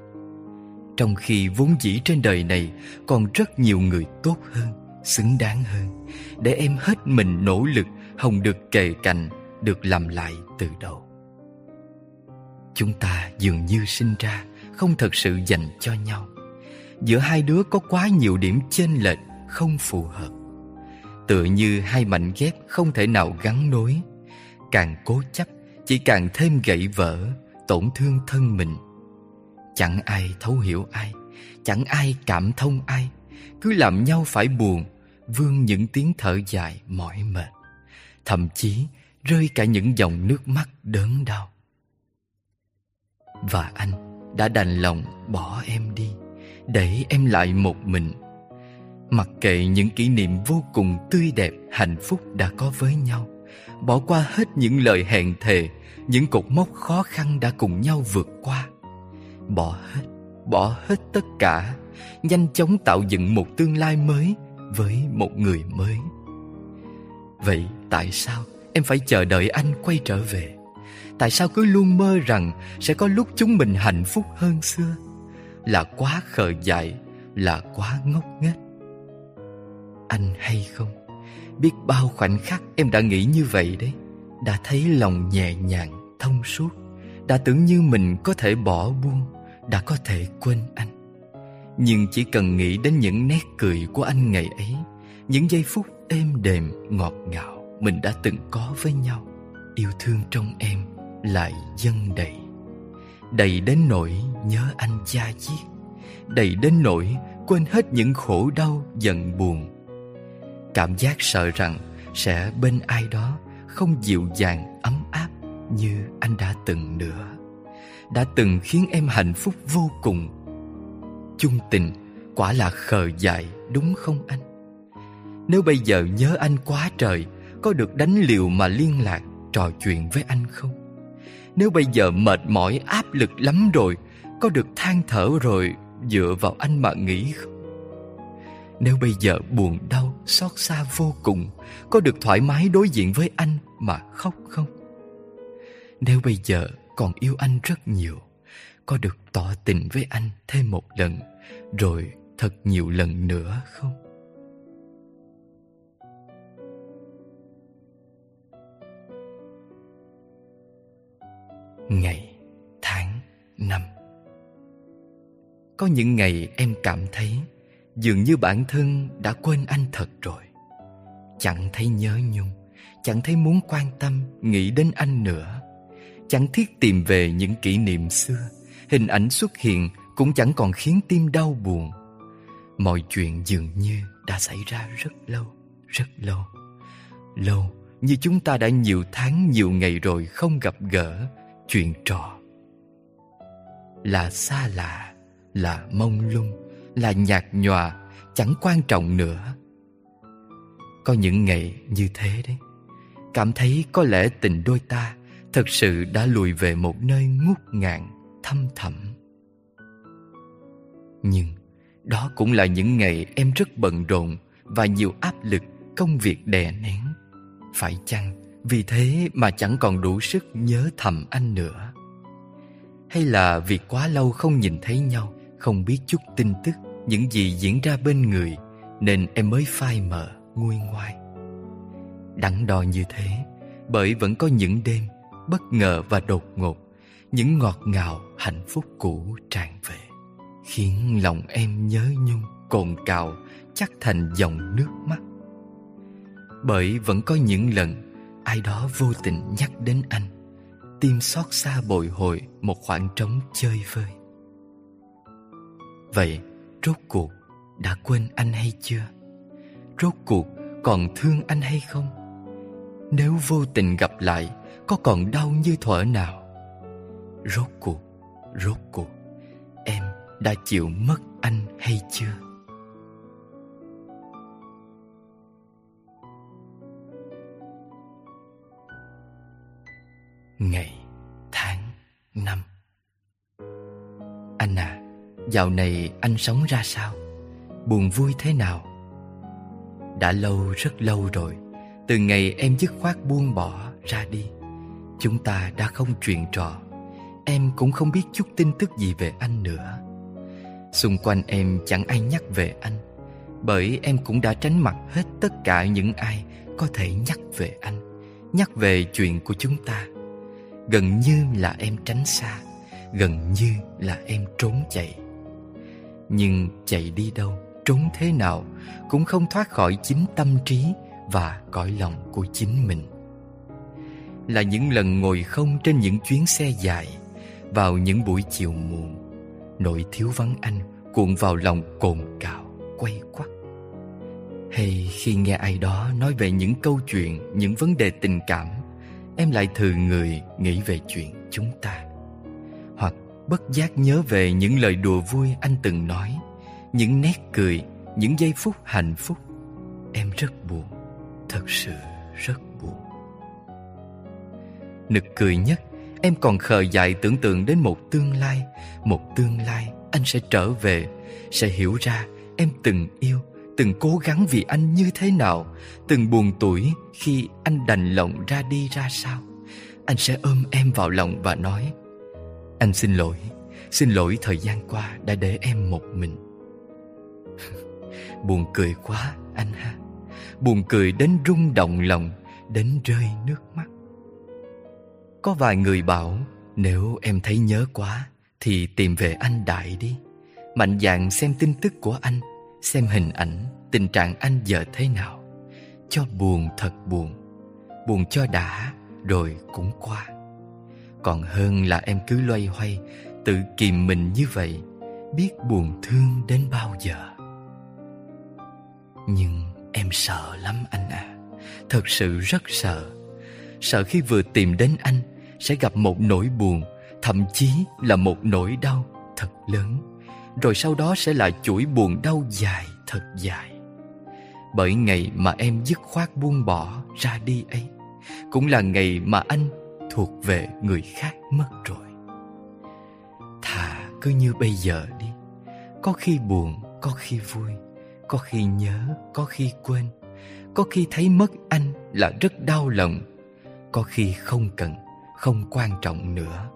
Trong khi vốn dĩ trên đời này còn rất nhiều người tốt hơn, xứng đáng hơn, để em hết mình nỗ lực, hồng được kề cạnh được làm lại từ đầu chúng ta dường như sinh ra không thật sự dành cho nhau. Giữa hai đứa có quá nhiều điểm chênh lệch không phù hợp. Tựa như hai mảnh ghép không thể nào gắn nối. Càng cố chấp, chỉ càng thêm gãy vỡ, tổn thương thân mình. Chẳng ai thấu hiểu ai, Chẳng ai cảm thông ai. Cứ làm nhau phải buồn, Vương những tiếng thở dài mỏi mệt. Thậm chí rơi cả những dòng nước mắt đớn đau. Và anh đã đành lòng bỏ em đi, Để em lại một mình. Mặc kệ những kỷ niệm vô cùng tươi đẹp, Hạnh phúc đã có với nhau, Bỏ qua hết những lời hẹn thề, Những cột mốc khó khăn đã cùng nhau vượt qua. Bỏ hết bỏ hết tất cả, nhanh chóng tạo dựng một tương lai mới với một người mới. Vậy tại sao em phải chờ đợi anh quay trở về? Tại sao cứ luôn mơ rằng sẽ có lúc chúng mình hạnh phúc hơn xưa? Là quá khờ dại, là quá ngốc nghếch. Anh hay không? Biết bao khoảnh khắc em đã nghĩ như vậy đấy. Đã thấy lòng nhẹ nhàng, thông suốt. Đã tưởng như mình có thể bỏ buông, đã có thể quên anh. Nhưng chỉ cần nghĩ đến những nét cười của anh ngày ấy, những giây phút êm đềm, ngọt ngào mình đã từng có với nhau. Yêu thương trong em lại dâng đầy. Đầy đến nỗi nhớ anh cha chiết đầy đến nỗi quên hết những khổ đau, giận buồn. Cảm giác sợ rằng sẽ bên ai đó không dịu dàng, ấm áp như anh đã từng nữa. Đã từng khiến em hạnh phúc vô cùng. Chung tình quả là khờ dại, đúng không anh? Nếu bây giờ nhớ anh quá trời, có được đánh liều mà liên lạc, trò chuyện với anh không? Nếu bây giờ mệt mỏi, áp lực lắm rồi, có được than thở rồi, dựa vào anh mà nghĩ không nếu bây giờ buồn đau, xót xa vô cùng, có được thoải mái đối diện với anh mà khóc không nếu bây giờ còn yêu anh rất nhiều, Có được tỏ tình với anh thêm một lần, Rồi thật nhiều lần nữa không? Ngày, tháng, năm. Có những ngày em cảm thấy Dường như bản thân đã quên anh thật rồi. Chẳng thấy nhớ nhung Chẳng thấy muốn quan tâm Nghĩ đến anh nữa. Chẳng thiết tìm về những kỷ niệm xưa Hình ảnh xuất hiện cũng chẳng còn khiến tim đau buồn. Mọi chuyện dường như đã xảy ra rất lâu, rất lâu. Lâu như chúng ta đã nhiều tháng nhiều ngày rồi không gặp gỡ, chuyện trò. Là xa lạ, là mông lung, là nhạt nhòa chẳng quan trọng nữa. Có những ngày như thế đấy Cảm thấy có lẽ tình đôi ta Thật sự đã lùi về một nơi ngút ngàn Thâm thẳm. Nhưng Đó cũng là những ngày em rất bận rộn Và nhiều áp lực công việc đè nén Phải chăng? Vì thế mà chẳng còn đủ sức nhớ thầm anh nữa. Hay là vì quá lâu không nhìn thấy nhau, Không biết chút tin tức, những gì diễn ra bên người, nên em mới phai mờ, nguôi ngoai. Đắn đo như thế, bởi vẫn có những đêm bất ngờ và đột ngột, những ngọt ngào, hạnh phúc cũ tràn về, khiến lòng em nhớ nhung, cồn cào, chắc thành dòng nước mắt. Bởi vẫn có những lần ai đó vô tình nhắc đến anh tim xót xa bồi hồi một khoảng trống chơi vơi vậy Rốt cuộc đã quên anh hay chưa? Rốt cuộc còn thương anh hay không? Nếu vô tình gặp lại Có còn đau như thuở nào? Rốt cuộc, rốt cuộc Em đã chịu mất anh hay chưa? Ngày, tháng, năm. Anh à Dạo này anh sống ra sao? Buồn vui thế nào? Đã lâu rất lâu rồi. Từ ngày em dứt khoát buông bỏ ra đi Chúng ta đã không chuyện trò. Em cũng không biết chút tin tức gì về anh nữa. Xung quanh em chẳng ai nhắc về anh Bởi em cũng đã tránh mặt hết tất cả những ai Có thể nhắc về anh Nhắc về chuyện của chúng ta. Gần như là em tránh xa Gần như là em trốn chạy. Nhưng chạy đi đâu, trốn thế nào Cũng không thoát khỏi chính tâm trí Và cõi lòng của chính mình. Là những lần ngồi không trên những chuyến xe dài Vào những buổi chiều muộn Nỗi thiếu vắng anh cuộn vào lòng cồn cào, quay quắt. Hay khi nghe ai đó nói về những câu chuyện, những vấn đề tình cảm Em lại thường người nghĩ về chuyện chúng ta. Hoặc bất giác nhớ về những lời đùa vui anh từng nói Những nét cười, những giây phút hạnh phúc. Em rất buồn, thật sự rất buồn. Nực cười nhất, em còn khờ dại tưởng tượng đến một tương lai. Một tương lai anh sẽ trở về Sẽ hiểu ra em từng yêu, từng cố gắng vì anh như thế nào, Từng buồn tuổi khi anh đành lòng ra đi ra sao. Anh sẽ ôm em vào lòng và nói, anh xin lỗi Xin lỗi thời gian qua đã để em một mình. Buồn cười quá anh ha. Buồn cười đến rung động lòng, Đến rơi nước mắt. Có vài người bảo, Nếu em thấy nhớ quá Thì tìm về anh Đại đi. Mạnh dạn xem tin tức của anh. Xem hình ảnh, Tình trạng anh giờ thế nào. Cho buồn thật buồn. Buồn cho đã, Rồi cũng qua. Còn hơn là em cứ loay hoay, Tự kìm mình như vậy, Biết buồn thương đến bao giờ. Nhưng em sợ lắm anh à. Thật sự rất sợ. Sợ khi vừa tìm đến anh, Sẽ gặp một nỗi buồn, Thậm chí là một nỗi đau thật lớn. Rồi sau đó sẽ là chuỗi buồn đau dài, thật dài. Bởi ngày mà em dứt khoát buông bỏ ra đi ấy, Cũng là ngày mà anh thuộc về người khác mất rồi. Thà cứ như bây giờ đi, có khi buồn, có khi vui, có khi nhớ, có khi quên, có khi thấy mất anh là rất đau lòng, có khi không cần, không quan trọng nữa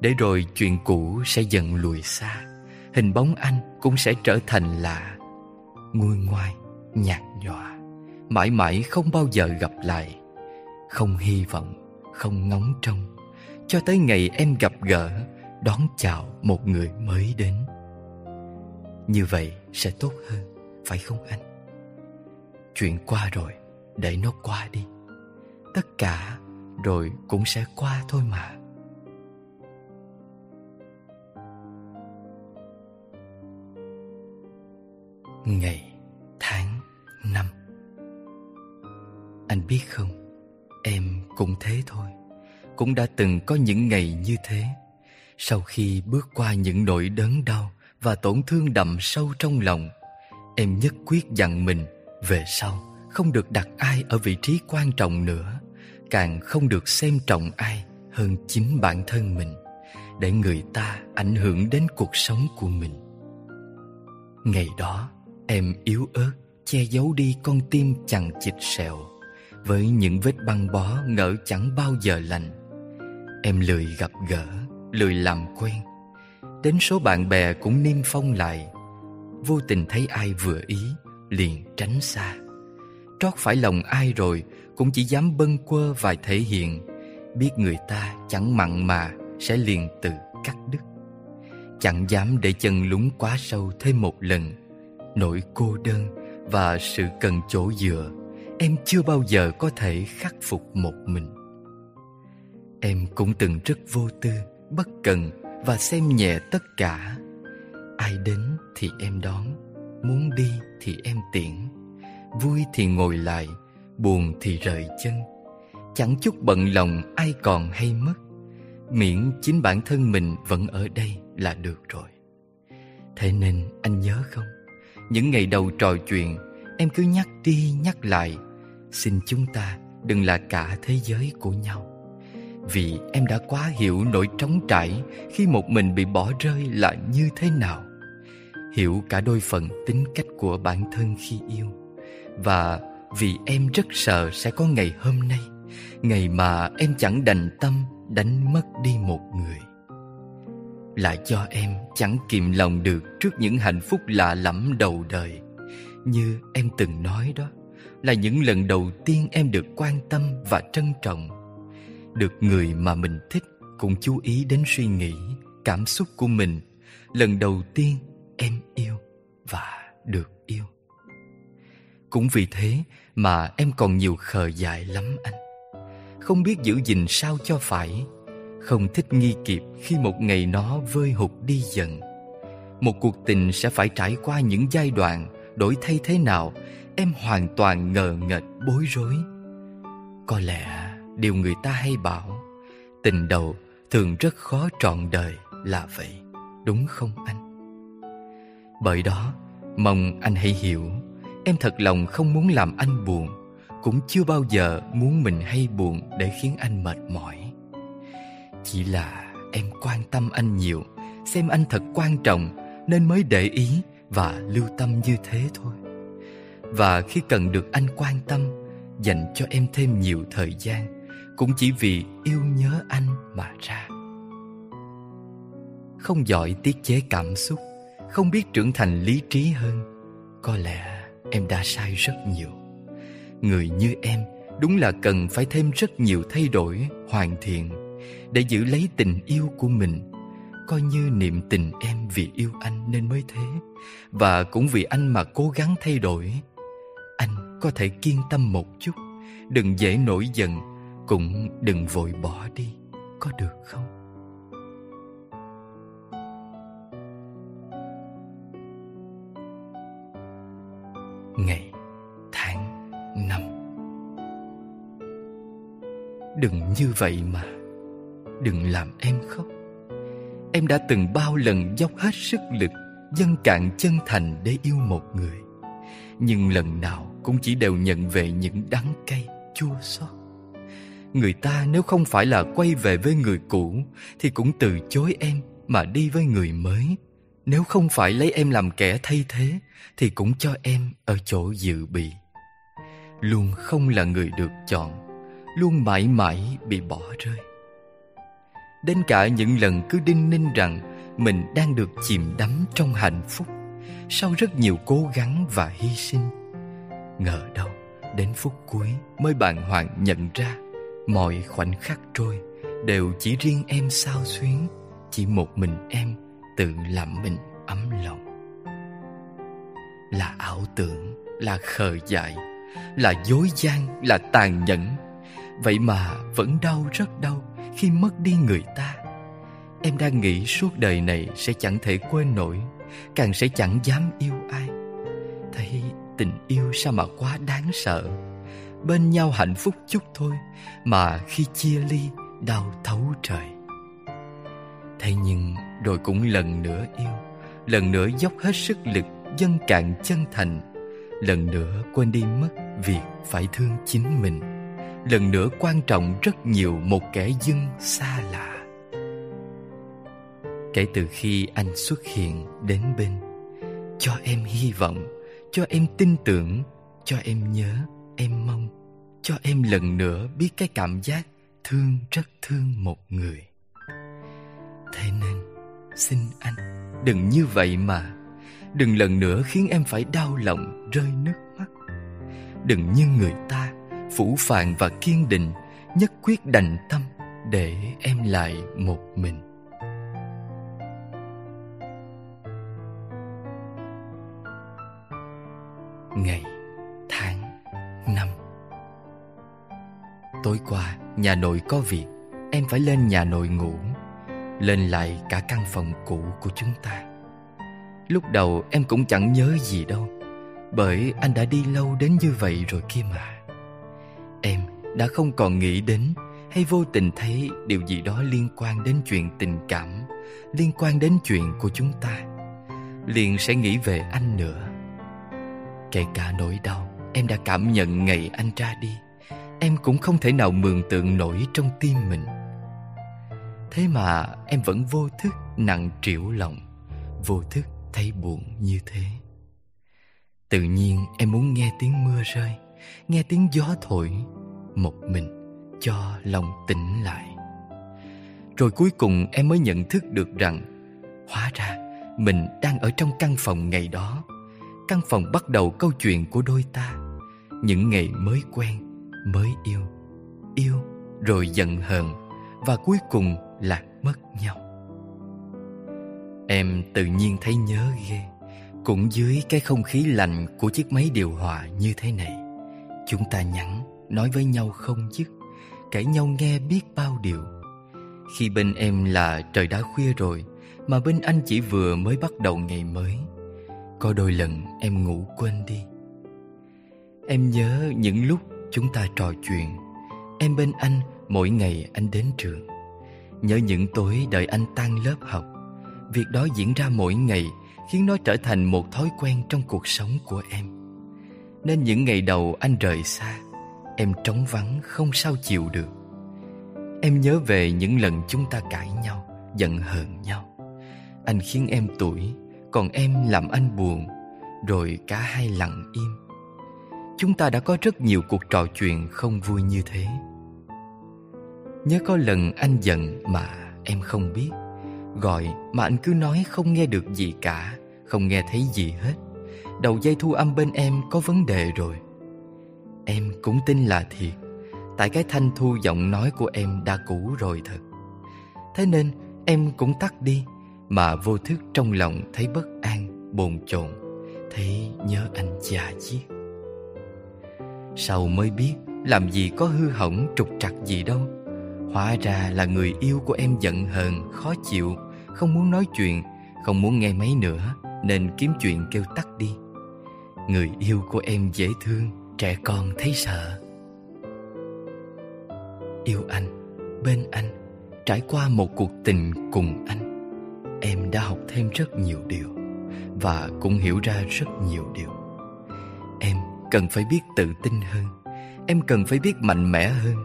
để rồi chuyện cũ sẽ dần lùi xa, hình bóng anh cũng sẽ trở thành lạ. Nguôi ngoai, nhạt nhòa, mãi mãi không bao giờ gặp lại. Không hy vọng, không ngóng trông, Cho tới ngày em gặp gỡ, Đón chào một người mới đến. Như vậy sẽ tốt hơn, Phải không anh? Chuyện qua rồi, Để nó qua đi. Tất cả rồi cũng sẽ qua thôi mà. Ngày, tháng, năm. Anh biết không Em cũng thế thôi. Cũng đã từng có những ngày như thế. Sau khi bước qua những nỗi đớn đau Và tổn thương đậm sâu trong lòng Em nhất quyết dặn mình Về sau không được đặt ai ở vị trí quan trọng nữa. Càng không được xem trọng ai hơn chính bản thân mình Để người ta ảnh hưởng đến cuộc sống của mình. Ngày đó em yếu ớt Che giấu đi con tim chằng chịt sẹo. Với những vết băng bó ngỡ chẳng bao giờ lành. Em lười gặp gỡ, lười làm quen. Đến số bạn bè cũng niêm phong lại. Vô tình thấy ai vừa ý Liền tránh xa. Trót phải lòng ai rồi Cũng chỉ dám bâng quơ vài thể hiện. Biết người ta chẳng mặn mà Sẽ liền tự cắt đứt. Chẳng dám để chân lún quá sâu thêm một lần. Nỗi cô đơn và sự cần chỗ dựa Em chưa bao giờ có thể khắc phục một mình. Em cũng từng rất vô tư, bất cần và xem nhẹ tất cả. Ai đến thì em đón Muốn đi thì em tiễn. Vui thì ngồi lại Buồn thì rời chân. Chẳng chút bận lòng ai còn hay mất. Miễn chính bản thân mình vẫn ở đây là được rồi. Thế nên anh nhớ không? Những ngày đầu trò chuyện, Em cứ nhắc đi nhắc lại, Xin chúng ta đừng là cả thế giới của nhau. Vì em đã quá hiểu nỗi trống trải Khi một mình bị bỏ rơi là như thế nào. Hiểu cả đôi phần tính cách của bản thân khi yêu. Và vì em rất sợ sẽ có ngày hôm nay, Ngày mà em chẳng đành tâm đánh mất đi một người. Là do em chẳng kìm lòng được trước những hạnh phúc lạ lẫm đầu đời. Như em từng nói đó Là những lần đầu tiên em được quan tâm và trân trọng. Được người mà mình thích cũng chú ý đến suy nghĩ, cảm xúc của mình. Lần đầu tiên em yêu và được yêu. Cũng vì thế mà em còn nhiều khờ dại lắm anh. Không biết giữ gìn sao cho phải không thích nghi kịp khi một ngày nó vơi hụt đi dần. Một cuộc tình sẽ phải trải qua những giai đoạn Đổi thay thế nào Em hoàn toàn ngờ nghệch bối rối. Có lẽ điều người ta hay bảo Tình đầu thường rất khó trọn đời là vậy Đúng không anh? Bởi đó, mong anh hãy hiểu Em thật lòng không muốn làm anh buồn Cũng chưa bao giờ muốn mình hay buồn để khiến anh mệt mỏi. Chỉ là em quan tâm anh nhiều, Xem anh thật quan trọng Nên mới để ý và lưu tâm như thế thôi. Và khi cần được anh quan tâm, Dành cho em thêm nhiều thời gian, Cũng chỉ vì yêu nhớ anh mà ra. Không giỏi tiết chế cảm xúc, Không biết trưởng thành lý trí hơn, Có lẽ em đã sai rất nhiều. Người như em đúng là cần phải thêm rất nhiều thay đổi, hoàn thiện để giữ lấy tình yêu của mình. Coi như niệm tình em vì yêu anh nên mới thế, và cũng vì anh mà cố gắng thay đổi. Anh có thể kiên tâm một chút, đừng dễ nổi giận, cũng đừng vội bỏ đi, có được không? Ngày, tháng, năm. Đừng như vậy mà đừng làm em khóc. Em đã từng bao lần dốc hết sức lực, dâng cạn chân thành để yêu một người. Nhưng lần nào cũng chỉ đều nhận về những đắng cay, chua xót. Người ta nếu không phải là quay về với người cũ, thì cũng từ chối em mà đi với người mới. Nếu không phải lấy em làm kẻ thay thế, Thì cũng cho em ở chỗ dự bị. Luôn không là người được chọn, Luôn mãi mãi bị bỏ rơi. Đến cả những lần cứ đinh ninh rằng Mình đang được chìm đắm trong hạnh phúc, Sau rất nhiều cố gắng và hy sinh. Ngờ đâu, đến phút cuối mới bàng hoàng nhận ra, Mọi khoảnh khắc trôi Đều chỉ riêng em sao xuyến, Chỉ một mình em tự làm mình ấm lòng. Là ảo tưởng, là khờ dại, là dối gian, là tàn nhẫn, vậy mà vẫn đau, rất đau khi mất đi người ta. Em đang nghĩ suốt đời này sẽ chẳng thể quên nổi, càng sẽ chẳng dám yêu ai. Thấy tình yêu sao mà quá đáng sợ. Bên nhau hạnh phúc chút thôi, mà khi chia ly, đau thấu trời. Thế nhưng rồi cũng lần nữa yêu, Lần nữa dốc hết sức lực dâng cạn chân thành, Lần nữa quên đi mất Việc phải thương chính mình. Lần nữa quan trọng rất nhiều Một kẻ dưng xa lạ. Kể từ khi anh xuất hiện đến bên, Cho em hy vọng, Cho em tin tưởng, Cho em nhớ, Em mong, Cho em lần nữa biết cái cảm giác Thương rất thương một người. Thế nên, Xin anh Đừng như vậy mà. Đừng lần nữa khiến em phải đau lòng Rơi nước mắt. Đừng như người ta. Phủ phàng và kiên định, Nhất quyết đành tâm Để em lại một mình. Ngày, Tháng, Năm. Tối qua, nhà nội có việc, Em phải lên nhà nội ngủ, Lên lại cả căn phòng cũ của chúng ta. Lúc đầu em cũng chẳng nhớ gì đâu, Bởi anh đã đi lâu đến như vậy rồi kia mà. Em đã không còn nghĩ đến Hay vô tình thấy điều gì đó liên quan đến chuyện tình cảm, Liên quan đến chuyện của chúng ta. Liền sẽ nghĩ về anh nữa. Kể cả nỗi đau, Em đã cảm nhận ngày anh ra đi. Em cũng không thể nào mường tượng nổi trong tim mình. Thế mà em vẫn vô thức nặng trĩu lòng, Vô thức thấy buồn như thế. Tự nhiên em muốn nghe tiếng mưa rơi. Nghe tiếng gió thổi Một mình cho lòng tỉnh lại. Rồi cuối cùng em mới nhận thức được rằng Hóa ra mình đang ở trong căn phòng ngày đó. Căn phòng bắt đầu câu chuyện của đôi ta. Những ngày mới quen, mới yêu Yêu rồi giận hờn Và cuối cùng lạc mất nhau. Em tự nhiên thấy nhớ ghê Cũng dưới cái không khí lạnh của chiếc máy điều hòa như thế này. Chúng ta nhắn, nói với nhau không dứt Kể nhau nghe biết bao điều. Khi bên em là trời đã khuya rồi Mà bên anh chỉ vừa mới bắt đầu ngày mới. Có đôi lần em ngủ quên đi. Em nhớ những lúc chúng ta trò chuyện. Em bên anh mỗi ngày anh đến trường. Nhớ những tối đợi anh tan lớp học. Việc đó diễn ra mỗi ngày Khiến nó trở thành một thói quen trong cuộc sống của em. Nên những ngày đầu anh rời xa, Em trống vắng không sao chịu được. Em nhớ về những lần chúng ta cãi nhau, Giận hờn nhau. Anh khiến em tuổi Còn em làm anh buồn, Rồi cả hai lặng im. Chúng ta đã có rất nhiều cuộc trò chuyện không vui như thế. Nhớ có lần anh giận mà em không biết, Gọi mà anh cứ nói không nghe được gì cả, Không nghe thấy gì hết. Đầu dây thu âm bên em có vấn đề rồi. Em cũng tin là thiệt Tại cái thanh thu giọng nói của em đã cũ rồi thật. Thế nên em cũng tắt đi Mà vô thức trong lòng thấy bất an, bồn chồn. Thấy nhớ anh già chiết Sau mới biết làm gì có hư hỏng trục trặc gì đâu. Hóa ra là người yêu của em giận hờn, khó chịu Không muốn nói chuyện, không muốn nghe máy nữa Nên kiếm chuyện kêu tắt đi. Người yêu của em dễ thương, trẻ con thấy sợ. Yêu anh, bên anh Trải qua một cuộc tình cùng anh. Em đã học thêm rất nhiều điều Và cũng hiểu ra rất nhiều điều. Em cần phải biết tự tin hơn Em cần phải biết mạnh mẽ hơn.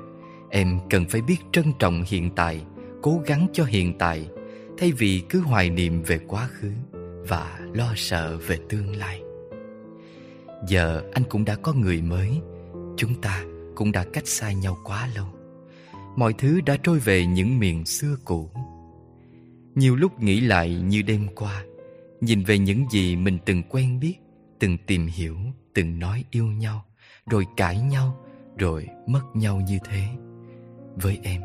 Em cần phải biết trân trọng hiện tại Cố gắng cho hiện tại Thay vì cứ hoài niệm về quá khứ Và lo sợ về tương lai. Giờ anh cũng đã có người mới. Chúng ta cũng đã cách xa nhau quá lâu. Mọi thứ đã trôi về những miền xưa cũ. Nhiều lúc nghĩ lại như đêm qua, Nhìn về những gì mình từng quen biết, Từng tìm hiểu, Từng nói yêu nhau, Rồi cãi nhau, Rồi mất nhau như thế. Với em,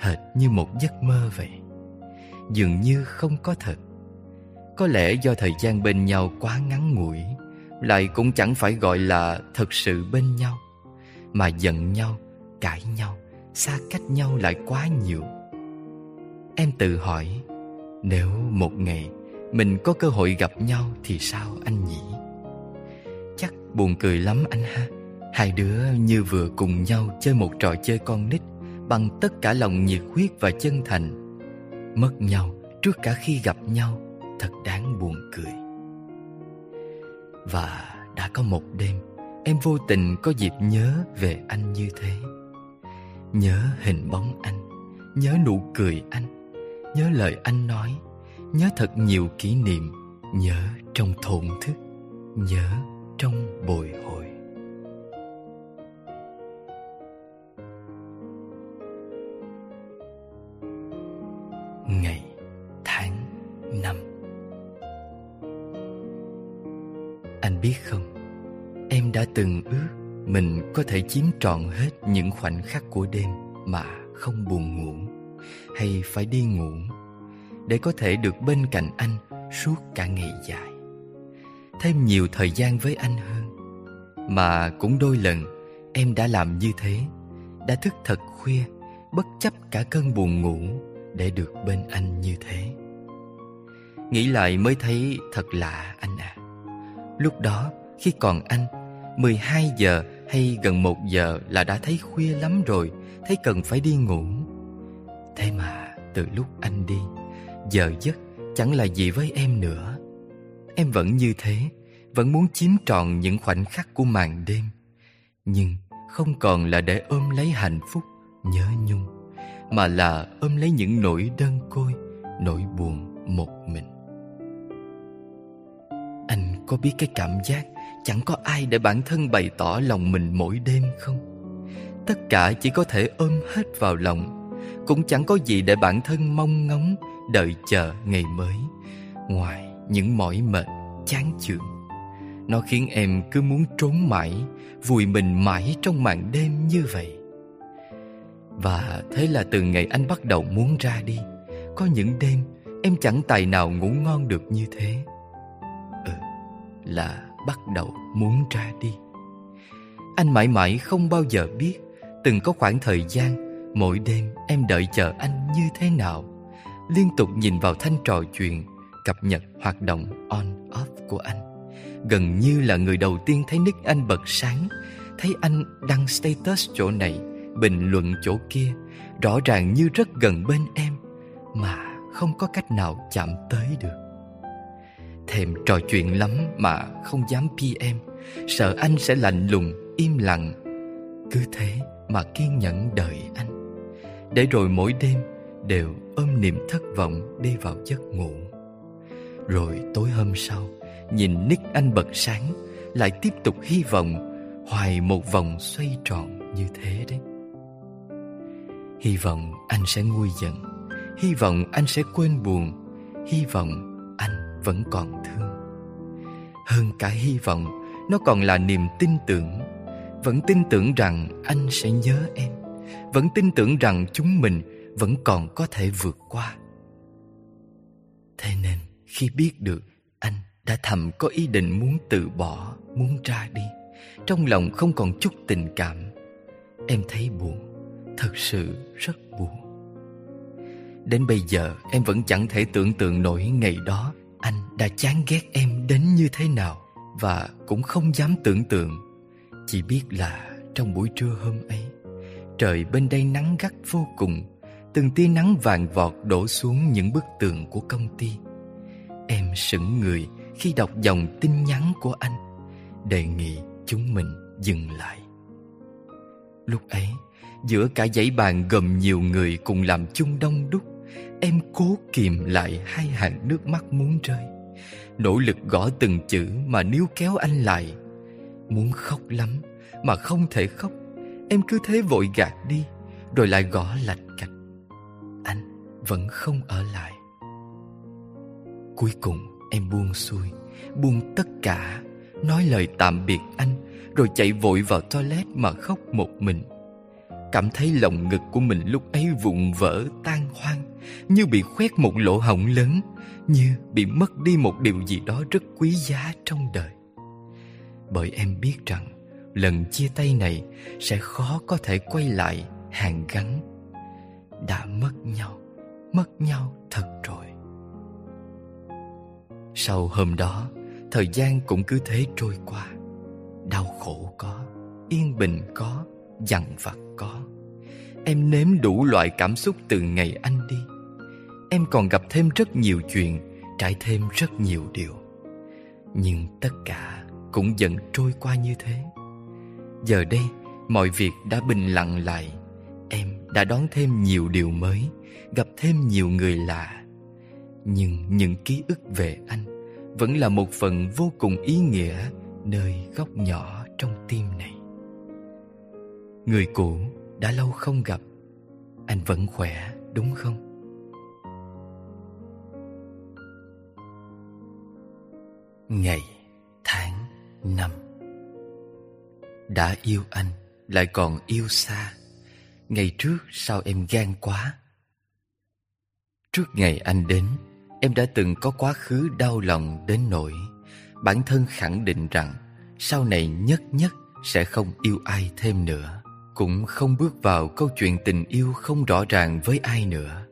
hệt như một giấc mơ vậy. Dường như không có thật. Có lẽ do thời gian bên nhau quá ngắn ngủi lại cũng chẳng phải gọi là thật sự bên nhau, mà giận nhau, cãi nhau, xa cách nhau lại quá nhiều. Em tự hỏi, nếu một ngày mình có cơ hội gặp nhau thì sao anh nhỉ? Chắc buồn cười lắm anh ha. Hai đứa như vừa cùng nhau chơi một trò chơi con nít bằng tất cả lòng nhiệt huyết và chân thành. Mất nhau trước cả khi gặp nhau, thật đáng buồn cười. Và đã có một đêm, Em vô tình có dịp nhớ về anh như thế. Nhớ hình bóng anh, Nhớ nụ cười anh, Nhớ lời anh nói, Nhớ thật nhiều kỷ niệm, Nhớ trong thổn thức, Nhớ trong bồi hồi. Ngày, tháng, năm. Anh biết không? Em đã từng ước Mình có thể chiếm trọn hết những khoảnh khắc của đêm Mà không buồn ngủ, Hay phải đi ngủ, Để có thể được bên cạnh anh Suốt cả ngày dài. Thêm nhiều thời gian với anh hơn, Mà cũng đôi lần Em đã làm như thế, Đã thức thật khuya, Bất chấp cả cơn buồn ngủ Để được bên anh như thế. Nghĩ lại mới thấy thật lạ anh à. Lúc đó, khi còn anh 12 giờ hay gần 1 giờ là đã thấy khuya lắm rồi, Thấy cần phải đi ngủ. Thế mà từ lúc anh đi, Giờ giấc chẳng là gì với em nữa. Em vẫn như thế, Vẫn muốn chiếm trọn những khoảnh khắc của màn đêm. Nhưng không còn là để ôm lấy hạnh phúc, Nhớ nhung, Mà là ôm lấy những nỗi đơn côi, Nỗi buồn một mình có biết cái cảm giác Chẳng có ai để bản thân bày tỏ lòng mình mỗi đêm không? Tất cả chỉ có thể ôm hết vào lòng Cũng chẳng có gì để bản thân mong ngóng Đợi chờ ngày mới. Ngoài những mỏi mệt, chán chường Nó khiến em cứ muốn trốn mãi Vùi mình mãi trong màn đêm như vậy. Và thế là từ ngày anh bắt đầu muốn ra đi Có những đêm em chẳng tài nào ngủ ngon được như thế là bắt đầu muốn ra đi. Anh mãi mãi không bao giờ biết Từng có khoảng thời gian Mỗi đêm em đợi chờ anh như thế nào. Liên tục nhìn vào thanh trò chuyện, Cập nhật hoạt động on-off của anh. Gần như là người đầu tiên thấy nick anh bật sáng, Thấy anh đăng status chỗ này, Bình luận chỗ kia, Rõ ràng như rất gần bên em, Mà không có cách nào chạm tới được. Thèm trò chuyện lắm mà không dám PM Sợ anh sẽ lạnh lùng, im lặng. Cứ thế mà kiên nhẫn đợi anh. Để rồi mỗi đêm đều ôm niềm thất vọng đi vào giấc ngủ. Rồi tối hôm sau Nhìn nick anh bật sáng Lại tiếp tục hy vọng Hoài một vòng xoay tròn như thế đấy. Hy vọng anh sẽ nguôi giận, Hy vọng anh sẽ quên buồn Hy vọng anh vẫn còn thương. Hơn cả hy vọng, nó còn là niềm tin tưởng. Vẫn tin tưởng rằng anh sẽ nhớ em. Vẫn tin tưởng rằng chúng mình vẫn còn có thể vượt qua. Thế nên, khi biết được anh đã thầm có ý định muốn từ bỏ, muốn ra đi, trong lòng không còn chút tình cảm, em thấy buồn. Thật sự rất buồn. Đến bây giờ, em vẫn chẳng thể tưởng tượng nổi ngày đó. Anh đã chán ghét em đến như thế nào Và cũng không dám tưởng tượng. Chỉ biết là trong buổi trưa hôm ấy, Trời bên đây nắng gắt vô cùng, Từng tia nắng vàng vọt đổ xuống những bức tường của công ty. Em sững người khi đọc dòng tin nhắn của anh, Đề nghị chúng mình dừng lại. Lúc ấy, Giữa cả dãy bàn gồm nhiều người cùng làm chung đông đúc Em cố kìm lại hai hàng nước mắt muốn rơi. Nỗ lực gõ từng chữ mà níu kéo anh lại. Muốn khóc lắm mà không thể khóc. Em cứ thế vội gạt đi, Rồi lại gõ lạch cạch. Anh vẫn không ở lại. Cuối cùng em buông xuôi, Buông tất cả, Nói lời tạm biệt anh, Rồi chạy vội vào toilet mà khóc một mình. Cảm thấy lồng ngực của mình lúc ấy vụn vỡ, tan hoang, Như bị khoét một lỗ hổng lớn, Như bị mất đi một điều gì đó rất quý giá trong đời. Bởi em biết rằng, Lần chia tay này sẽ khó có thể quay lại hàng gắn. Đã mất nhau Mất nhau thật rồi. Sau hôm đó, Thời gian cũng cứ thế trôi qua. Đau khổ có, Yên bình có dằn vặt có. Em nếm đủ loại cảm xúc từ ngày anh đi. Em còn gặp thêm rất nhiều chuyện, Trải thêm rất nhiều điều. Nhưng tất cả cũng dần trôi qua như thế. Giờ đây, mọi việc đã bình lặng lại. Em đã đón thêm nhiều điều mới, Gặp thêm nhiều người lạ. Nhưng những ký ức về anh Vẫn là một phần vô cùng ý nghĩa Nơi góc nhỏ trong tim này. Người cũ đã lâu không gặp. Anh vẫn khỏe đúng không? Ngày, tháng, năm. Đã yêu anh lại còn yêu xa. Ngày trước sao em gan quá? Trước ngày anh đến Em đã từng có quá khứ đau lòng đến nỗi. Bản thân khẳng định rằng Sau này nhất nhất sẽ không yêu ai thêm nữa. Cũng không bước vào câu chuyện tình yêu không rõ ràng với ai nữa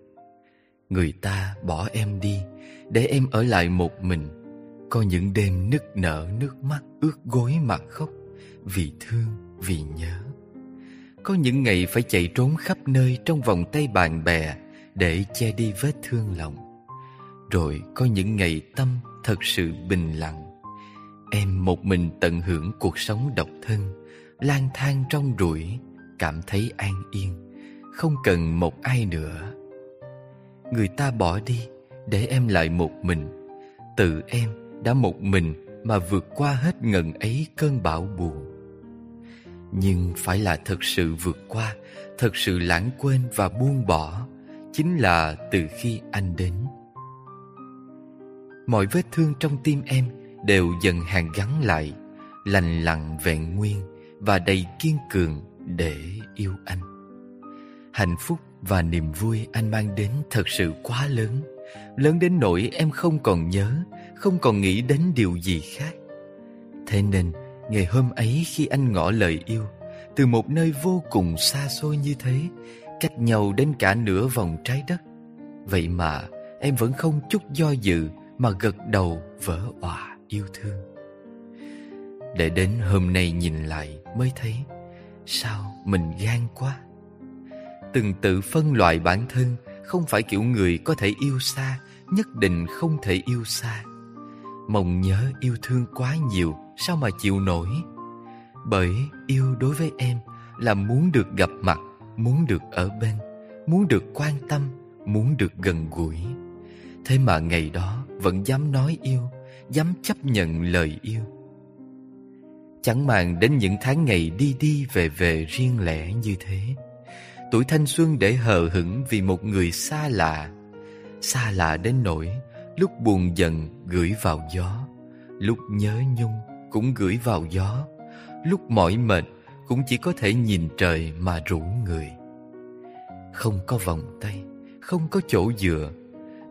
Người ta bỏ em đi Để em ở lại một mình Có những đêm nức nở nước mắt ướt gối mà khóc Vì thương, vì nhớ có những ngày phải chạy trốn khắp nơi trong vòng tay bạn bè để che đi vết thương lòng. Rồi có những ngày tâm thật sự bình lặng. Em một mình tận hưởng cuộc sống độc thân, lang thang trong rủi, cảm thấy an yên, không cần một ai nữa. Người ta bỏ đi để em lại một mình. Tự em đã một mình mà vượt qua hết ngần ấy cơn bão buồn. Nhưng phải là thật sự vượt qua Thật sự lãng quên và buông bỏ Chính là từ khi anh đến Mọi vết thương trong tim em Đều dần hàn gắn lại Lành lặng vẹn nguyên Và đầy kiên cường để yêu anh. Hạnh phúc và niềm vui anh mang đến thật sự quá lớn. Lớn đến nỗi em không còn nhớ, Không còn nghĩ đến điều gì khác. Thế nên, Ngày hôm ấy khi anh ngỏ lời yêu, Từ một nơi vô cùng xa xôi như thế, Cách nhau đến cả nửa vòng trái đất. Vậy mà, em vẫn không chút do dự Mà gật đầu vỡ òa yêu thương. Để đến hôm nay nhìn lại mới thấy Sao mình gan quá? Từng tự phân loại bản thân Không phải kiểu người có thể yêu xa, Nhất định không thể yêu xa. Mong nhớ yêu thương quá nhiều, Sao mà chịu nổi? Bởi yêu đối với em Là muốn được gặp mặt, Muốn được ở bên, Muốn được quan tâm, Muốn được gần gũi. Thế mà ngày đó vẫn dám nói yêu, Dám chấp nhận lời yêu. Chẳng màng đến những tháng ngày đi đi về về riêng lẻ như thế. Tuổi thanh xuân để hờ hững vì một người xa lạ Xa lạ đến nỗi Lúc buồn giận gửi vào gió Lúc nhớ nhung cũng gửi vào gió Lúc mỏi mệt cũng chỉ có thể nhìn trời mà rủ người. Không có vòng tay, không có chỗ dựa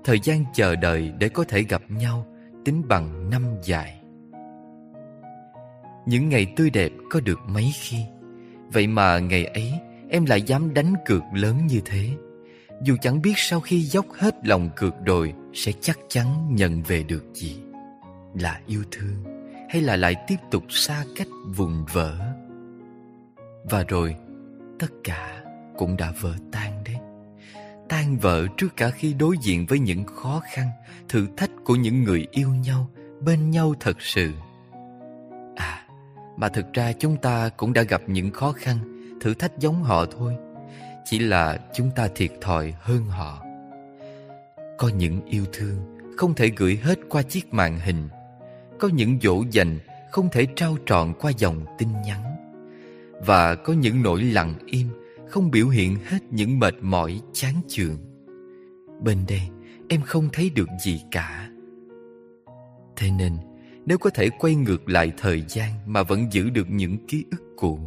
Thời gian chờ đợi để có thể gặp nhau Tính bằng năm dài. Những ngày tươi đẹp có được mấy khi? Vậy mà ngày ấy, em lại dám đánh cược lớn như thế. Dù chẳng biết sau khi dốc hết lòng cược rồi Sẽ chắc chắn nhận về được gì. Là yêu thương, hay là lại tiếp tục xa cách vùng vỡ? Và rồi, tất cả cũng đã vỡ tan đấy. Tan vỡ trước cả khi đối diện với những khó khăn, thử thách của những người yêu nhau, bên nhau thật sự mà thực ra chúng ta cũng đã gặp những khó khăn, thử thách giống họ thôi. Chỉ là chúng ta thiệt thòi hơn họ. Có những yêu thương không thể gửi hết qua chiếc màn hình. Có những dỗ dành không thể trao trọn qua dòng tin nhắn. Và có những nỗi lặng im không biểu hiện hết những mệt mỏi chán chường. Bên đây em không thấy được gì cả. Thế nên nếu có thể quay ngược lại thời gian mà vẫn giữ được những ký ức cũ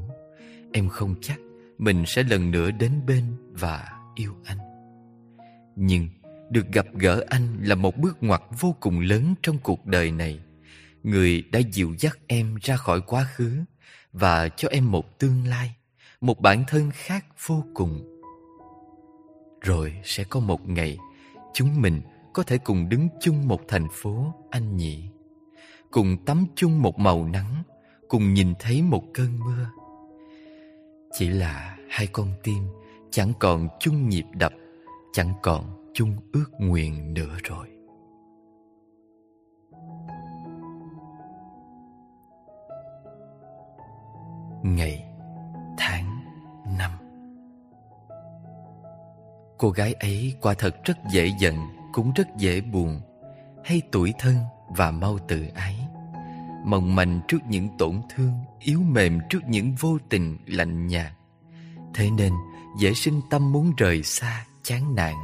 em không chắc mình sẽ lần nữa đến bên và yêu anh. Nhưng được gặp gỡ anh là một bước ngoặt vô cùng lớn trong cuộc đời này. Người đã dịu dắt em ra khỏi quá khứ và cho em một tương lai, một bản thân khác vô cùng. Rồi sẽ có một ngày chúng mình có thể cùng đứng chung một thành phố anh nhỉ, cùng tắm chung một màu nắng, cùng nhìn thấy một cơn mưa. Chỉ là hai con tim chẳng còn chung nhịp đập, chẳng còn chung ước nguyện nữa rồi. Ngày, tháng, năm Cô gái ấy quả thật rất dễ giận Cũng rất dễ buồn Hay tuổi thân và mau tự ái Mong manh trước những tổn thương Yếu mềm trước những vô tình lạnh nhạt. Thế nên dễ sinh tâm muốn rời xa Chán nản.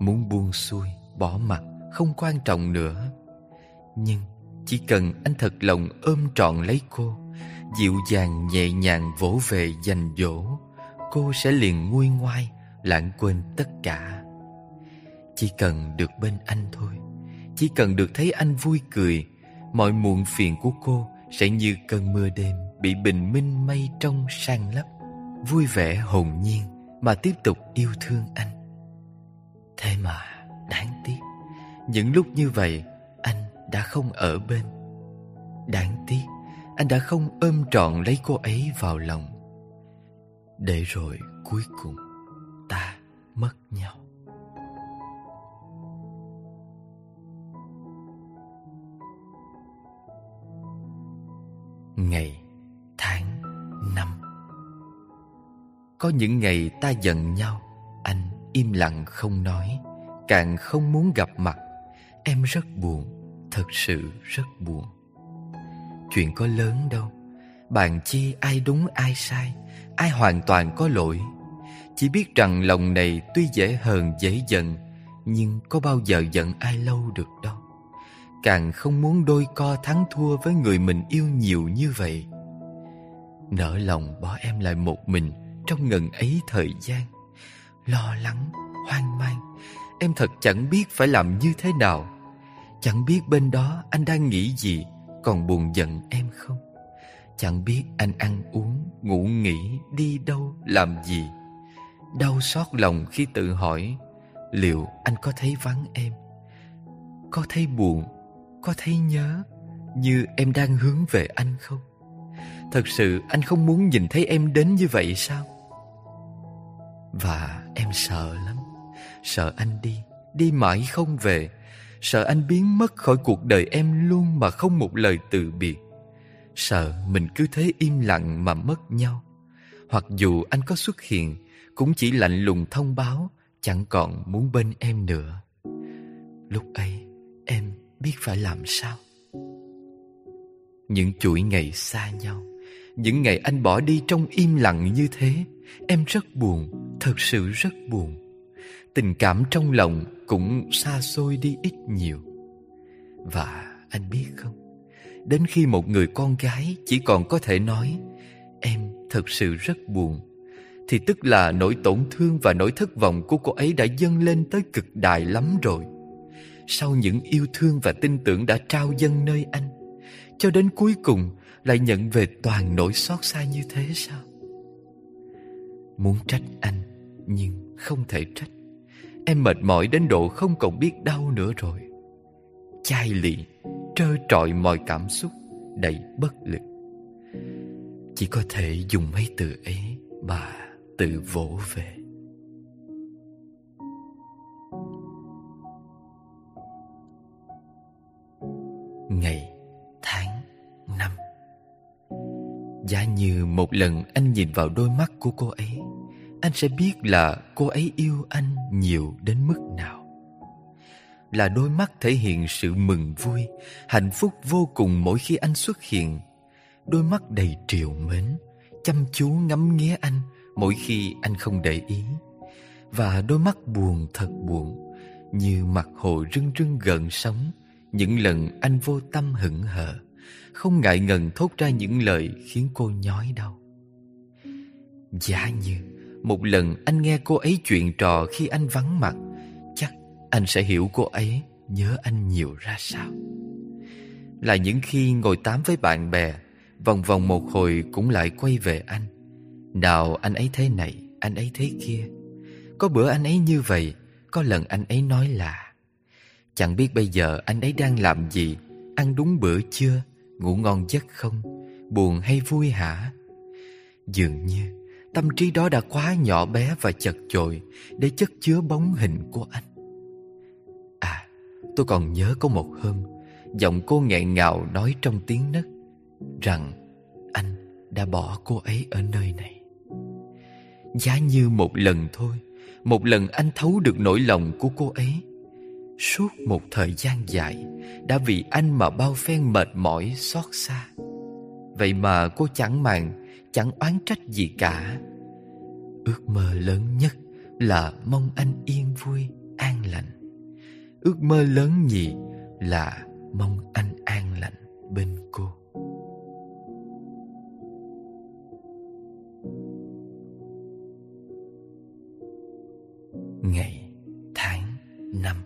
Muốn buông xuôi, bỏ mặt Không quan trọng nữa. Nhưng chỉ cần anh thật lòng ôm trọn lấy cô Dịu dàng nhẹ nhàng vỗ về dành dỗ Cô sẽ liền nguôi ngoai Lãng quên tất cả. Chỉ cần được bên anh thôi. Chỉ cần được thấy anh vui cười Mọi muộn phiền của cô Sẽ như cơn mưa đêm Bị bình minh mây trong sang lấp. Vui vẻ hồn nhiên Mà tiếp tục yêu thương anh. Thế mà, đáng tiếc. Những lúc như vậy, Anh đã không ở bên. Đáng tiếc, Anh đã không ôm trọn lấy cô ấy vào lòng. Để rồi cuối cùng, Ta mất nhau. Ngày, tháng, năm. Có những ngày ta giận nhau Anh im lặng không nói Càng không muốn gặp mặt. Em rất buồn Thật sự rất buồn. Chuyện có lớn đâu Bàn chi ai đúng ai sai Ai hoàn toàn có lỗi. Chỉ biết rằng lòng này tuy dễ hờn dễ giận Nhưng có bao giờ giận ai lâu được đâu. Càng không muốn đôi co thắng thua với người mình yêu nhiều như vậy. Nỡ lòng bỏ em lại một mình Trong ngần ấy thời gian. Lo lắng, hoang mang Em thật chẳng biết phải làm như thế nào. Chẳng biết bên đó anh đang nghĩ gì Còn buồn giận em không? Chẳng biết anh ăn uống, ngủ nghỉ, đi đâu, làm gì? Đau xót lòng khi tự hỏi Liệu anh có thấy vắng em? Có thấy buồn có thấy nhớ Như em đang hướng về anh không? Thật sự anh không muốn nhìn thấy em đến như vậy sao? Và em sợ lắm. Sợ anh đi Đi mãi không về. Sợ anh biến mất khỏi cuộc đời em luôn Mà không một lời từ biệt. Sợ mình cứ thế im lặng mà mất nhau. Hoặc dù anh có xuất hiện, Cũng chỉ lạnh lùng thông báo, Chẳng còn muốn bên em nữa. Lúc ấy biết phải làm sao. Những chuỗi ngày xa nhau Những ngày anh bỏ đi trong im lặng như thế Em rất buồn, thật sự rất buồn. Tình cảm trong lòng cũng xa xôi đi ít nhiều. Và anh biết không Đến khi một người con gái chỉ còn có thể nói Em thật sự rất buồn Thì tức là nỗi tổn thương và nỗi thất vọng của cô ấy đã dâng lên tới cực đại lắm rồi sau những yêu thương và tin tưởng đã trao dâng nơi anh Cho đến cuối cùng lại nhận về toàn nỗi xót xa như thế sao? Muốn trách anh nhưng không thể trách. Em mệt mỏi đến độ không còn biết đau nữa rồi. Chai lì, trơ trọi mọi cảm xúc, đầy bất lực. Chỉ có thể dùng mấy từ ấy mà tự vỗ về. Ngày, tháng, năm. Giá như một lần anh nhìn vào đôi mắt của cô ấy, anh sẽ biết là cô ấy yêu anh nhiều đến mức nào. Là đôi mắt thể hiện sự mừng vui, hạnh phúc vô cùng mỗi khi anh xuất hiện. Đôi mắt đầy triều mến, chăm chú ngắm nghía anh mỗi khi anh không để ý. Và đôi mắt buồn thật buồn, như mặt hồ rưng rưng gần sóng, những lần anh vô tâm hững hờ Không ngại ngần thốt ra những lời khiến cô nhói đau. Giả như một lần anh nghe cô ấy chuyện trò khi anh vắng mặt Chắc anh sẽ hiểu cô ấy nhớ anh nhiều ra sao. Là những khi ngồi tám với bạn bè Vòng vòng một hồi cũng lại quay về anh. Nào anh ấy thế này, anh ấy thế kia. Có bữa anh ấy như vậy Có lần anh ấy nói là Chẳng biết bây giờ anh ấy đang làm gì? Ăn đúng bữa chưa? Ngủ ngon giấc không? Buồn hay vui hả? Dường như, tâm trí đó đã quá nhỏ bé và chật chội Để chất chứa bóng hình của anh. À tôi còn nhớ có một hôm, Giọng cô nghẹn ngào nói trong tiếng nấc Rằng anh đã bỏ cô ấy ở nơi này. Giá như một lần thôi, Một lần anh thấu được nỗi lòng của cô ấy. Suốt một thời gian dài Đã vì anh mà bao phen mệt mỏi xót xa. Vậy mà cô chẳng màng Chẳng oán trách gì cả. Ước mơ lớn nhất là mong anh yên vui, an lành. Ước mơ lớn nhì là mong anh an lành bên cô. Ngày, tháng, năm.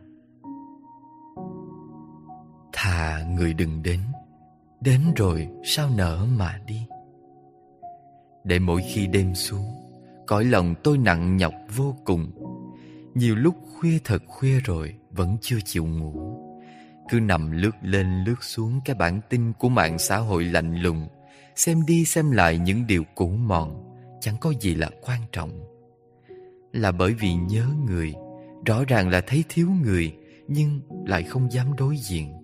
Thà người đừng đến. Đến rồi sao nỡ mà đi? Để mỗi khi đêm xuống, Cõi lòng tôi nặng nhọc vô cùng. Nhiều lúc khuya thật khuya rồi Vẫn chưa chịu ngủ. Cứ nằm lướt lên lướt xuống Cái bản tin của mạng xã hội lạnh lùng, Xem đi xem lại những điều cũ mòn, Chẳng có gì là quan trọng. Là bởi vì nhớ người, Rõ ràng là thấy thiếu người, Nhưng lại không dám đối diện.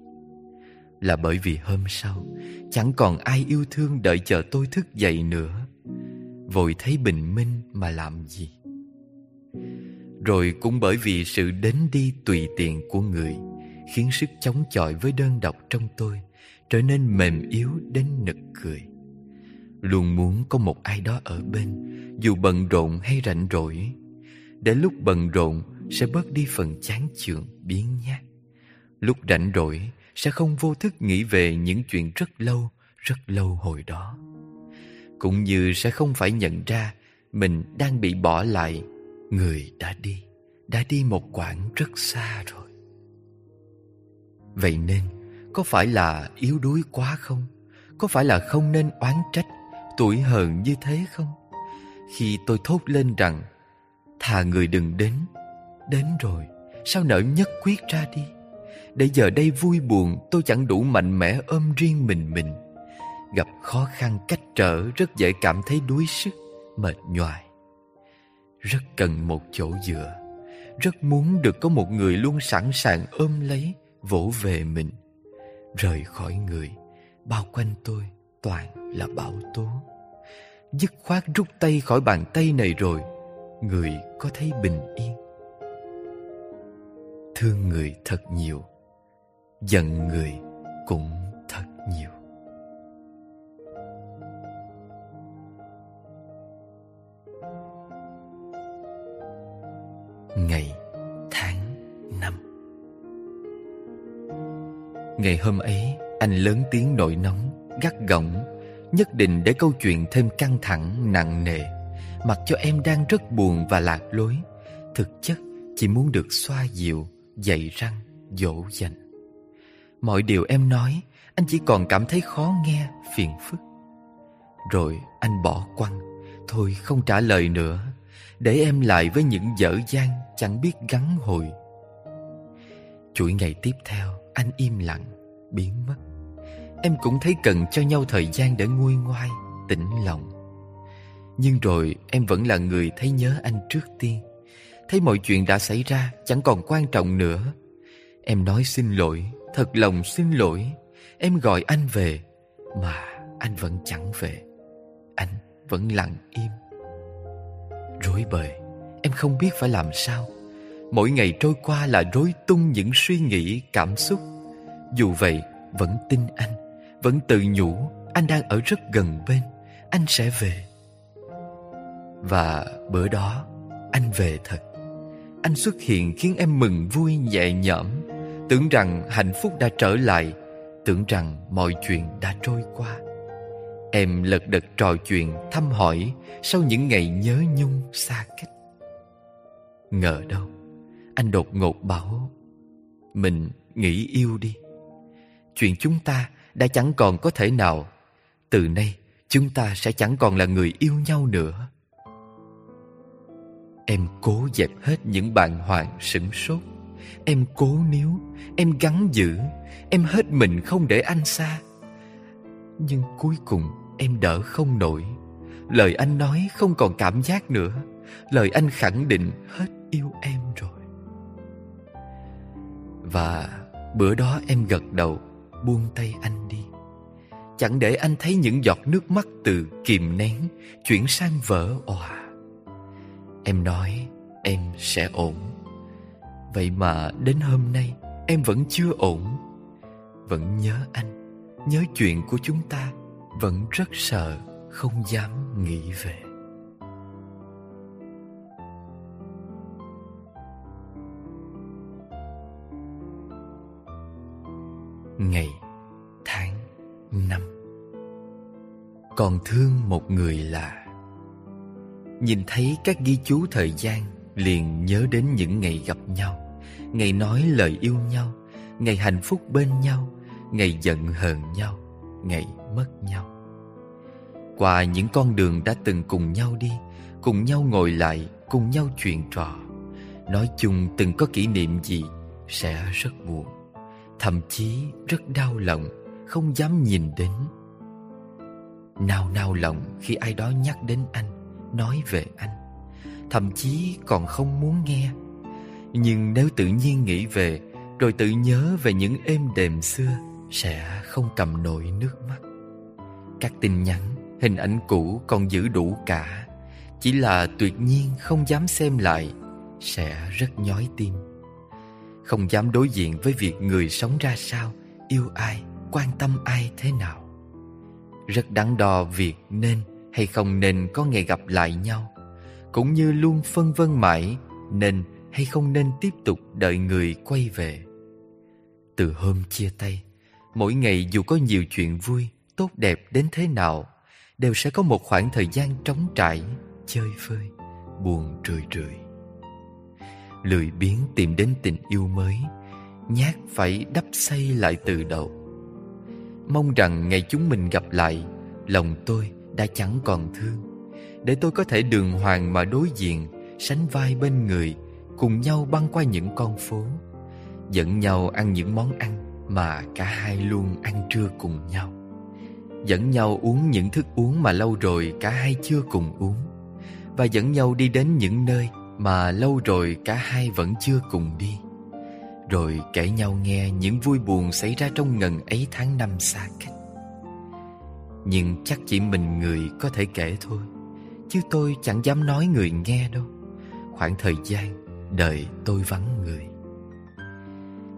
Là bởi vì hôm sau, Chẳng còn ai yêu thương đợi chờ tôi thức dậy nữa. Vội thấy bình minh mà làm gì? Rồi cũng bởi vì sự đến đi tùy tiện của người, Khiến sức chống chọi với đơn độc trong tôi Trở nên mềm yếu đến nực cười. Luôn muốn có một ai đó ở bên, Dù bận rộn hay rảnh rỗi, Để lúc bận rộn sẽ bớt đi phần chán chường biến nhát Lúc rảnh rỗi sẽ không vô thức nghĩ về những chuyện rất lâu, rất lâu hồi đó. Cũng như sẽ không phải nhận ra mình đang bị bỏ lại người đã đi đã đi một quãng rất xa rồi. Vậy nên có phải là yếu đuối quá không? Có phải là không nên oán trách tuổi hờn như thế không? Khi tôi thốt lên rằng thà người đừng đến đến rồi sao nỡ nhất quyết ra đi? Để giờ đây vui buồn tôi chẳng đủ mạnh mẽ ôm riêng mình mình gặp khó khăn cách trở rất dễ cảm thấy đuối sức, mệt nhoài. Rất cần một chỗ dựa, rất muốn được có một người luôn sẵn sàng ôm lấy, vỗ về mình. Rời khỏi người, bao quanh tôi toàn là bão tố. Dứt khoát rút tay khỏi bàn tay này rồi, người có thấy bình yên. Thương người thật nhiều, giận người cũng thật nhiều. ngày, tháng, năm. Ngày hôm ấy, anh lớn tiếng nổi nóng, gắt gỏng, nhất định để câu chuyện thêm căng thẳng, nặng nề, mặc cho em đang rất buồn và lạc lối, thực chất chỉ muốn được xoa dịu, dạy răng, dỗ dành. Mọi điều em nói, anh chỉ còn cảm thấy khó nghe, phiền phức. Rồi anh bỏ quăng, thôi không trả lời nữa, để em lại với những dở dang chẳng biết gắn hồi. Chuỗi ngày tiếp theo, anh im lặng, biến mất. Em cũng thấy cần cho nhau thời gian để nguôi ngoai, tĩnh lòng. Nhưng rồi em vẫn là người thấy nhớ anh trước tiên. Thấy mọi chuyện đã xảy ra chẳng còn quan trọng nữa. Em nói xin lỗi, thật lòng xin lỗi. Em gọi anh về, mà anh vẫn chẳng về. Anh vẫn lặng im. Rối bời Em không biết phải làm sao Mỗi ngày trôi qua là rối tung những suy nghĩ, cảm xúc Dù vậy vẫn tin anh Vẫn tự nhủ Anh đang ở rất gần bên Anh sẽ về Và bữa đó Anh về thật Anh xuất hiện khiến em mừng vui nhẹ nhõm Tưởng rằng hạnh phúc đã trở lại, Tưởng rằng mọi chuyện đã trôi qua. Em lật đật trò chuyện thăm hỏi Sau những ngày nhớ nhung xa cách. Ngờ đâu, Anh đột ngột bảo, Mình nghĩ yêu đi. Chuyện chúng ta đã chẳng còn có thể nào. Từ nay, chúng ta sẽ chẳng còn là người yêu nhau nữa. Em cố dẹp hết những bàn hoàng sửng sốt. Em cố níu Em gắn giữ, Em hết mình không để anh xa. Nhưng cuối cùng em đỡ không nổi. Lời anh nói không còn cảm giác nữa. Lời anh khẳng định hết yêu em rồi. Và bữa đó em gật đầu, Buông tay anh đi. Chẳng để anh thấy những giọt nước mắt từ kìm nén Chuyển sang vỡ òa. Em nói em sẽ ổn. Vậy mà đến hôm nay em vẫn chưa ổn. Vẫn nhớ anh. Nhớ chuyện của chúng ta. Vẫn rất sợ, Không dám nghĩ về. Ngày, Tháng, Năm. Còn thương một người là Nhìn thấy các ghi chú thời gian Liền nhớ đến những ngày gặp nhau. Ngày nói lời yêu nhau, Ngày hạnh phúc bên nhau, Ngày giận hờn nhau, Ngày mất nhau. Qua những con đường đã từng cùng nhau đi, Cùng nhau ngồi lại, Cùng nhau chuyện trò, Nói chung từng có kỷ niệm gì Sẽ rất buồn, Thậm chí rất đau lòng, Không dám nhìn đến. Nào nào lòng khi ai đó nhắc đến anh, nói về anh, Thậm chí còn không muốn nghe. Nhưng nếu tự nhiên nghĩ về Rồi tự nhớ về những êm đềm xưa Sẽ không cầm nổi nước mắt. Các tin nhắn, hình ảnh cũ còn giữ đủ cả. Chỉ là tuyệt nhiên không dám xem lại Sẽ rất nhói tim. Không dám đối diện với việc người sống ra sao Yêu ai, quan tâm ai thế nào. Rất đắn đo việc nên hay không nên có ngày gặp lại nhau. Cũng như luôn phân vân mãi Nên hay không nên tiếp tục đợi người quay về? Từ hôm chia tay, Mỗi ngày dù có nhiều chuyện vui, Tốt đẹp đến thế nào, Đều sẽ có một khoảng thời gian trống trải, Chơi vơi, Buồn rười rượi. Lười biếng tìm đến tình yêu mới, Nhát phải đắp xây lại từ đầu. Mong rằng ngày chúng mình gặp lại, Lòng tôi đã chẳng còn thương, Để tôi có thể đường hoàng mà đối diện, Sánh vai bên người Cùng nhau băng qua những con phố, Dẫn nhau ăn những món ăn Mà cả hai luôn ăn trưa cùng nhau, Dẫn nhau uống những thức uống mà lâu rồi cả hai chưa cùng uống, Và dẫn nhau đi đến những nơi mà lâu rồi cả hai vẫn chưa cùng đi, Rồi kể nhau nghe những vui buồn xảy ra trong ngần ấy tháng năm xa cách. Nhưng chắc chỉ mình người có thể kể thôi, Chứ tôi chẳng dám nói người nghe đâu. Khoảng thời gian đợi tôi vắng người.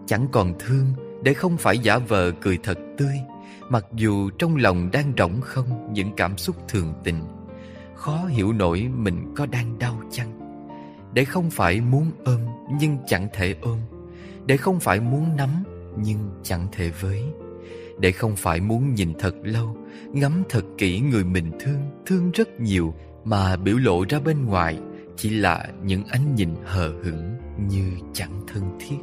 Chẳng còn thương để không phải giả vờ cười thật tươi, Mặc dù trong lòng đang rỗng không những cảm xúc thường tình. Khó hiểu nổi mình có đang đau chăng? Để không phải muốn ôm nhưng chẳng thể ôm. Để không phải muốn nắm nhưng chẳng thể với. Để không phải muốn nhìn thật lâu, Ngắm thật kỹ người mình thương Thương rất nhiều Mà biểu lộ ra bên ngoài. Chỉ là những ánh nhìn hờ hững Như chẳng thân thiết.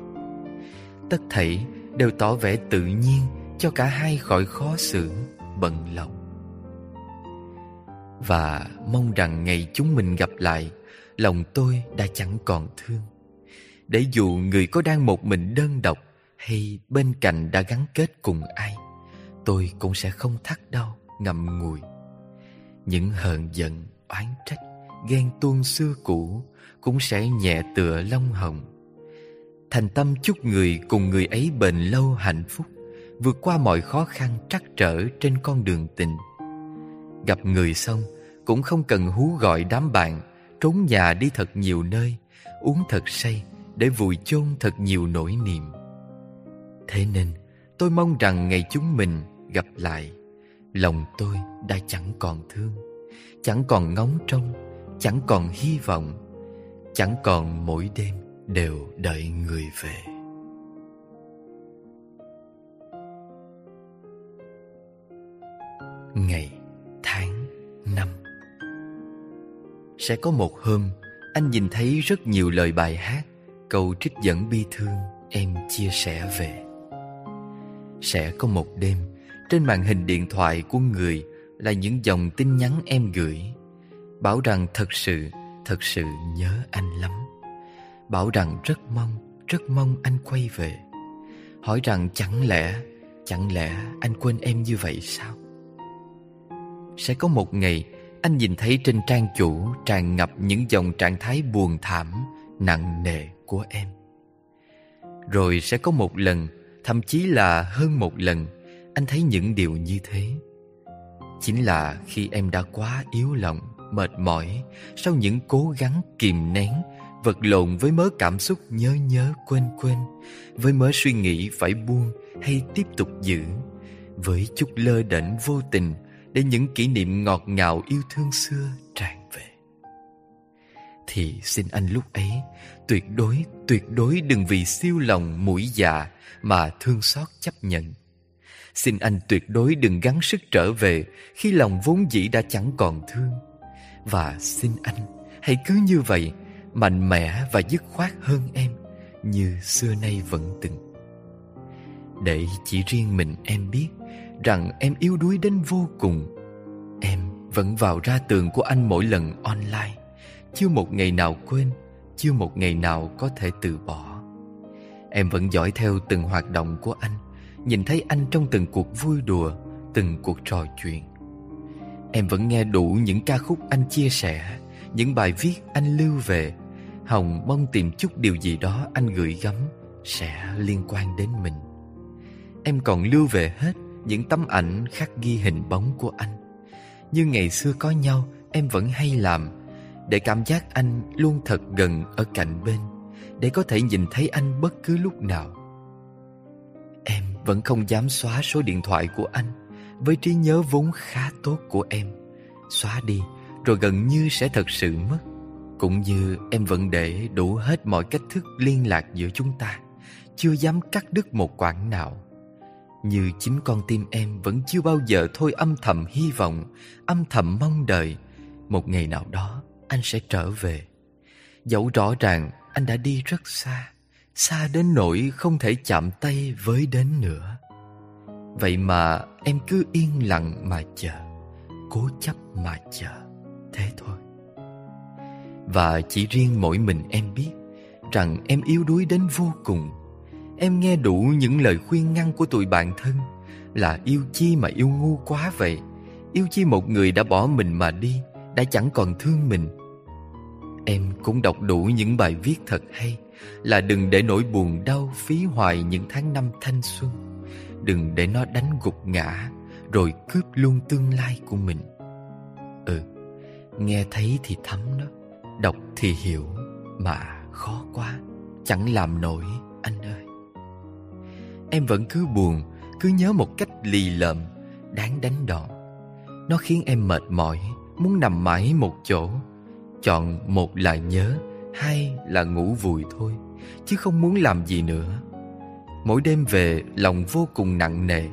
Tất thảy đều tỏ vẻ tự nhiên Cho cả hai khỏi khó xử, Bận lòng. Và mong rằng ngày chúng mình gặp lại, Lòng tôi đã chẳng còn thương. Để dù người có đang một mình đơn độc Hay bên cạnh đã gắn kết cùng ai, tôi cũng sẽ không thắt đau, ngậm ngùi. Những hờn giận oán trách ghen tuông xưa cũ cũng sẽ nhẹ tựa long hồng. Thành tâm chúc người cùng người ấy bền lâu hạnh phúc, vượt qua mọi khó khăn trắc trở trên con đường tình. Gặp người xong, cũng không cần hú gọi đám bạn, trốn nhà đi thật nhiều nơi, uống thật say để vùi chôn thật nhiều nỗi niềm. Thế nên, tôi mong rằng ngày chúng mình gặp lại, Lòng tôi đã chẳng còn thương, Chẳng còn ngóng trông. Chẳng còn hy vọng Chẳng còn mỗi đêm đều đợi người về. Ngày, tháng, năm. Sẽ có một hôm Anh nhìn thấy rất nhiều lời bài hát Câu trích dẫn bi thương Em chia sẻ về. Sẽ có một đêm trên màn hình điện thoại của người là những dòng tin nhắn em gửi. Bảo rằng thật sự, thật sự nhớ anh lắm. Bảo rằng rất mong, rất mong anh quay về. Hỏi rằng chẳng lẽ, chẳng lẽ anh quên em như vậy sao? Sẽ có một ngày anh nhìn thấy trên trang chủ tràn ngập những dòng trạng thái buồn thảm, nặng nề của em. Rồi sẽ có một lần, thậm chí là hơn một lần anh thấy những điều như thế. Chính là khi em đã quá yếu lòng, mệt mỏi Sau những cố gắng kìm nén Vật lộn với mớ cảm xúc nhớ nhớ quên quên Với mớ suy nghĩ phải buông hay tiếp tục giữ Với chút lơ đễnh vô tình Để những kỷ niệm ngọt ngào yêu thương xưa tràn về. Thì xin anh lúc ấy Tuyệt đối, tuyệt đối đừng vì siêu lòng mũi dạ Mà thương xót chấp nhận. Xin anh tuyệt đối đừng gắng sức trở về Khi lòng vốn dĩ đã chẳng còn thương. Và xin anh. Hãy cứ như vậy, Mạnh mẽ và dứt khoát hơn em, Như xưa nay vẫn từng. Để chỉ riêng mình em biết Rằng em yếu đuối đến vô cùng, Em vẫn vào ra tường của anh mỗi lần online. Chưa một ngày nào quên, Chưa một ngày nào có thể từ bỏ. Em vẫn dõi theo từng hoạt động của anh, Nhìn thấy anh trong từng cuộc vui đùa, Từng cuộc trò chuyện. Em vẫn nghe đủ những ca khúc anh chia sẻ, Những bài viết anh lưu về. Hồng mong tìm chút điều gì đó anh gửi gắm Sẽ liên quan đến mình. Em còn lưu về hết những tấm ảnh khắc ghi hình bóng của anh. Như ngày xưa có nhau, em vẫn hay làm, Để cảm giác anh luôn thật gần ở cạnh bên, Để có thể nhìn thấy anh bất cứ lúc nào. Em vẫn không dám xóa số điện thoại của anh. Với trí nhớ vốn khá tốt của em. Xóa đi, rồi gần như sẽ thật sự mất. Cũng như em vẫn để đủ hết mọi cách thức liên lạc giữa chúng ta, Chưa dám cắt đứt một quãng nào. Như chính con tim em vẫn chưa bao giờ thôi âm thầm hy vọng, Âm thầm mong đợi, Một ngày nào đó anh sẽ trở về. Dẫu rõ ràng anh đã đi rất xa Xa đến nỗi không thể chạm tay với đến nữa. Vậy mà em cứ yên lặng mà chờ, Cố chấp mà chờ, Thế thôi. Và chỉ riêng mỗi mình em biết Rằng em yếu đuối đến vô cùng. Em nghe đủ những lời khuyên ngăn của tụi bạn thân Là yêu chi mà yêu ngu quá vậy. Yêu chi một người đã bỏ mình mà đi, Đã chẳng còn thương mình. Em cũng đọc đủ những bài viết thật hay Là đừng để nỗi buồn đau phí hoài những tháng năm thanh xuân. Đừng để nó đánh gục ngã Rồi cướp luôn tương lai của mình. Ừ, nghe thấy thì thấm đó Đọc thì hiểu Mà khó quá Chẳng làm nổi anh ơi. Em vẫn cứ buồn Cứ nhớ một cách lì lợm Đáng đánh đòn. Nó khiến em mệt mỏi Muốn nằm mãi một chỗ. Chọn một là nhớ Hai là ngủ vùi thôi Chứ không muốn làm gì nữa. Mỗi đêm về, lòng vô cùng nặng nề.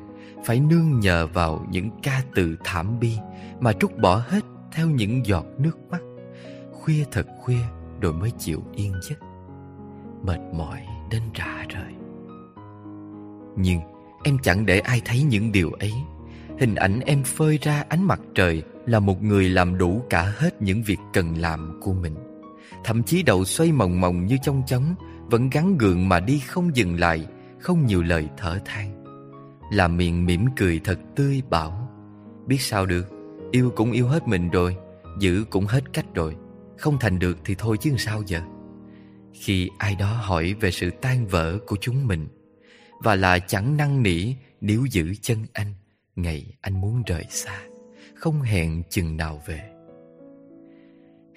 Phải nương nhờ vào những ca từ thảm bi Mà trút bỏ hết theo những giọt nước mắt. Khuya thật khuya, rồi mới chịu yên giấc. Mệt mỏi đến rã rời. Nhưng em chẳng để ai thấy những điều ấy. Hình ảnh em phơi ra ánh mặt trời Là một người làm đủ cả hết những việc cần làm của mình. Thậm chí đầu xoay mòng mòng như trong chóng Vẫn gắn gượng mà đi không dừng lại. Không nhiều lời thở than. Làm miệng mỉm cười thật tươi bảo, Biết sao được, Yêu cũng yêu hết mình rồi, Giữ cũng hết cách rồi, Không thành được thì thôi chứ sao giờ? Khi ai đó hỏi về sự tan vỡ của chúng mình, Và là chẳng năng nỉ Nếu giữ chân anh, Ngày anh muốn rời xa, Không hẹn chừng nào về.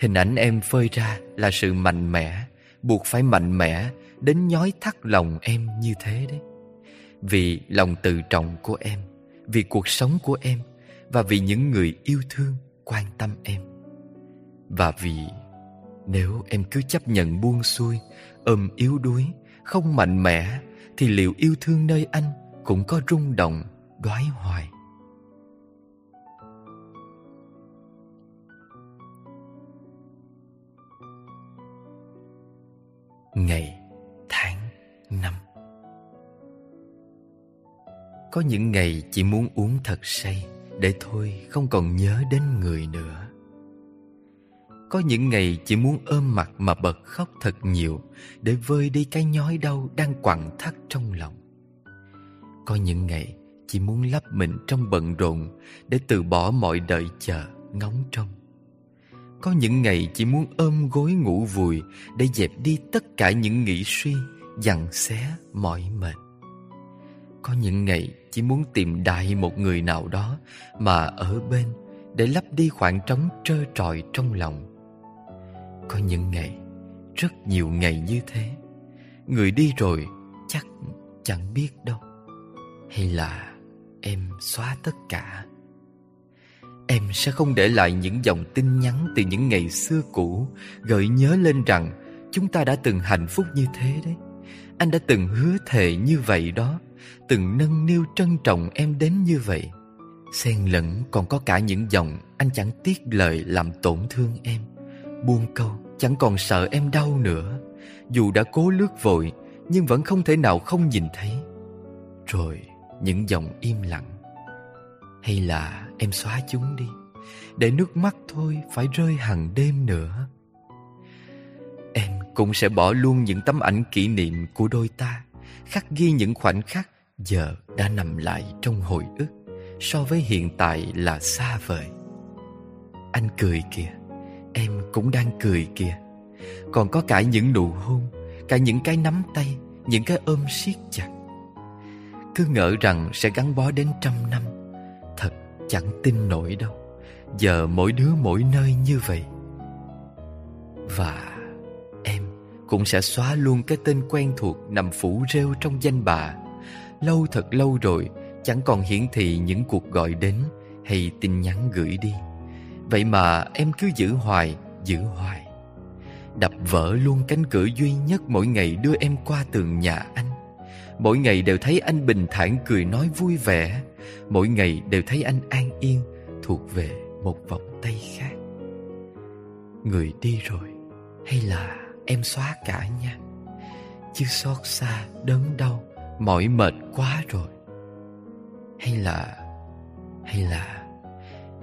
Hình ảnh em phơi ra là sự mạnh mẽ, Buộc phải mạnh mẽ Đến nhói thắt lòng em như thế đấy. Vì lòng tự trọng của em Vì cuộc sống của em Và vì những người yêu thương quan tâm em. Và vì nếu em cứ chấp nhận buông xuôi Ôm yếu đuối Không mạnh mẽ Thì liệu yêu thương nơi anh Cũng có rung động Đoái hoài? Ngày, năm. Có những ngày chỉ muốn uống thật say Để thôi không còn nhớ đến người nữa. Có những ngày chỉ muốn ôm mặt mà bật khóc thật nhiều Để vơi đi cái nhói đau đang quặn thắt trong lòng. Có những ngày chỉ muốn lấp mình trong bận rộn Để từ bỏ mọi đợi chờ, ngóng trông. Có những ngày chỉ muốn ôm gối ngủ vùi Để dẹp đi tất cả những nghĩ suy Dằn xé mỏi mệt. Có những ngày chỉ muốn tìm đại một người nào đó Mà ở bên Để lấp đi khoảng trống trơ trọi trong lòng. Có những ngày, Rất nhiều ngày như thế, Người đi rồi chắc chẳng biết đâu. Hay là em xóa tất cả? Em sẽ không để lại những dòng tin nhắn từ những ngày xưa cũ Gợi nhớ lên rằng chúng ta đã từng hạnh phúc như thế đấy. Anh đã từng hứa thề như vậy đó, Từng nâng niu trân trọng em đến như vậy. Xen lẫn còn có cả những dòng anh chẳng tiếc lời làm tổn thương em. Buông câu, chẳng còn sợ em đau nữa. Dù đã cố lướt vội, Nhưng vẫn không thể nào không nhìn thấy. Rồi, những dòng im lặng. Hay là em xóa chúng đi, Để nước mắt thôi phải rơi hàng đêm nữa cũng sẽ bỏ luôn những tấm ảnh kỷ niệm của đôi ta, Khắc ghi những khoảnh khắc giờ đã nằm lại trong hồi ức, So với hiện tại là xa vời. Anh cười kìa, Em cũng đang cười kìa. Còn có cả những nụ hôn, Cả những cái nắm tay, Những cái ôm siết chặt. Cứ ngỡ rằng sẽ gắn bó đến trăm năm, Thật chẳng tin nổi đâu, Giờ mỗi đứa mỗi nơi như vậy. Và cũng sẽ xóa luôn cái tên quen thuộc nằm phủ rêu trong danh bạ. Lâu thật lâu rồi, Chẳng còn hiển thị những cuộc gọi đến Hay tin nhắn gửi đi. Vậy mà em cứ giữ hoài Giữ hoài. Đập vỡ luôn cánh cửa duy nhất Mỗi ngày đưa em qua tường nhà anh. Mỗi ngày đều thấy anh bình thản cười nói vui vẻ. Mỗi ngày đều thấy anh an yên, Thuộc về một vòng tay khác. Người đi rồi, Hay là em xóa cả nha. Chứ xót xa, đớn đau, Mỏi mệt quá rồi. Hay là Hay là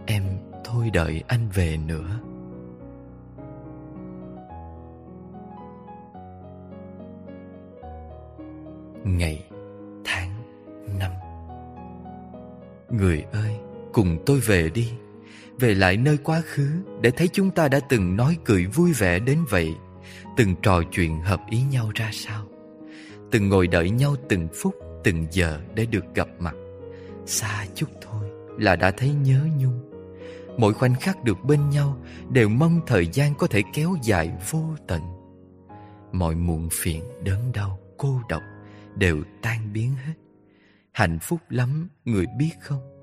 Em thôi đợi anh về nữa? Ngày, Tháng, Năm. Người ơi, Cùng tôi về đi. Về lại nơi quá khứ Để thấy chúng ta đã từng nói cười vui vẻ đến vậy. Từng trò chuyện hợp ý nhau ra sao? Từng ngồi đợi nhau từng phút Từng giờ để được gặp mặt. Xa chút thôi là đã thấy nhớ nhung. Mỗi khoảnh khắc được bên nhau Đều mong thời gian có thể kéo dài vô tận. Mọi muộn phiền, đớn đau, cô độc Đều tan biến hết. Hạnh phúc lắm, người biết không?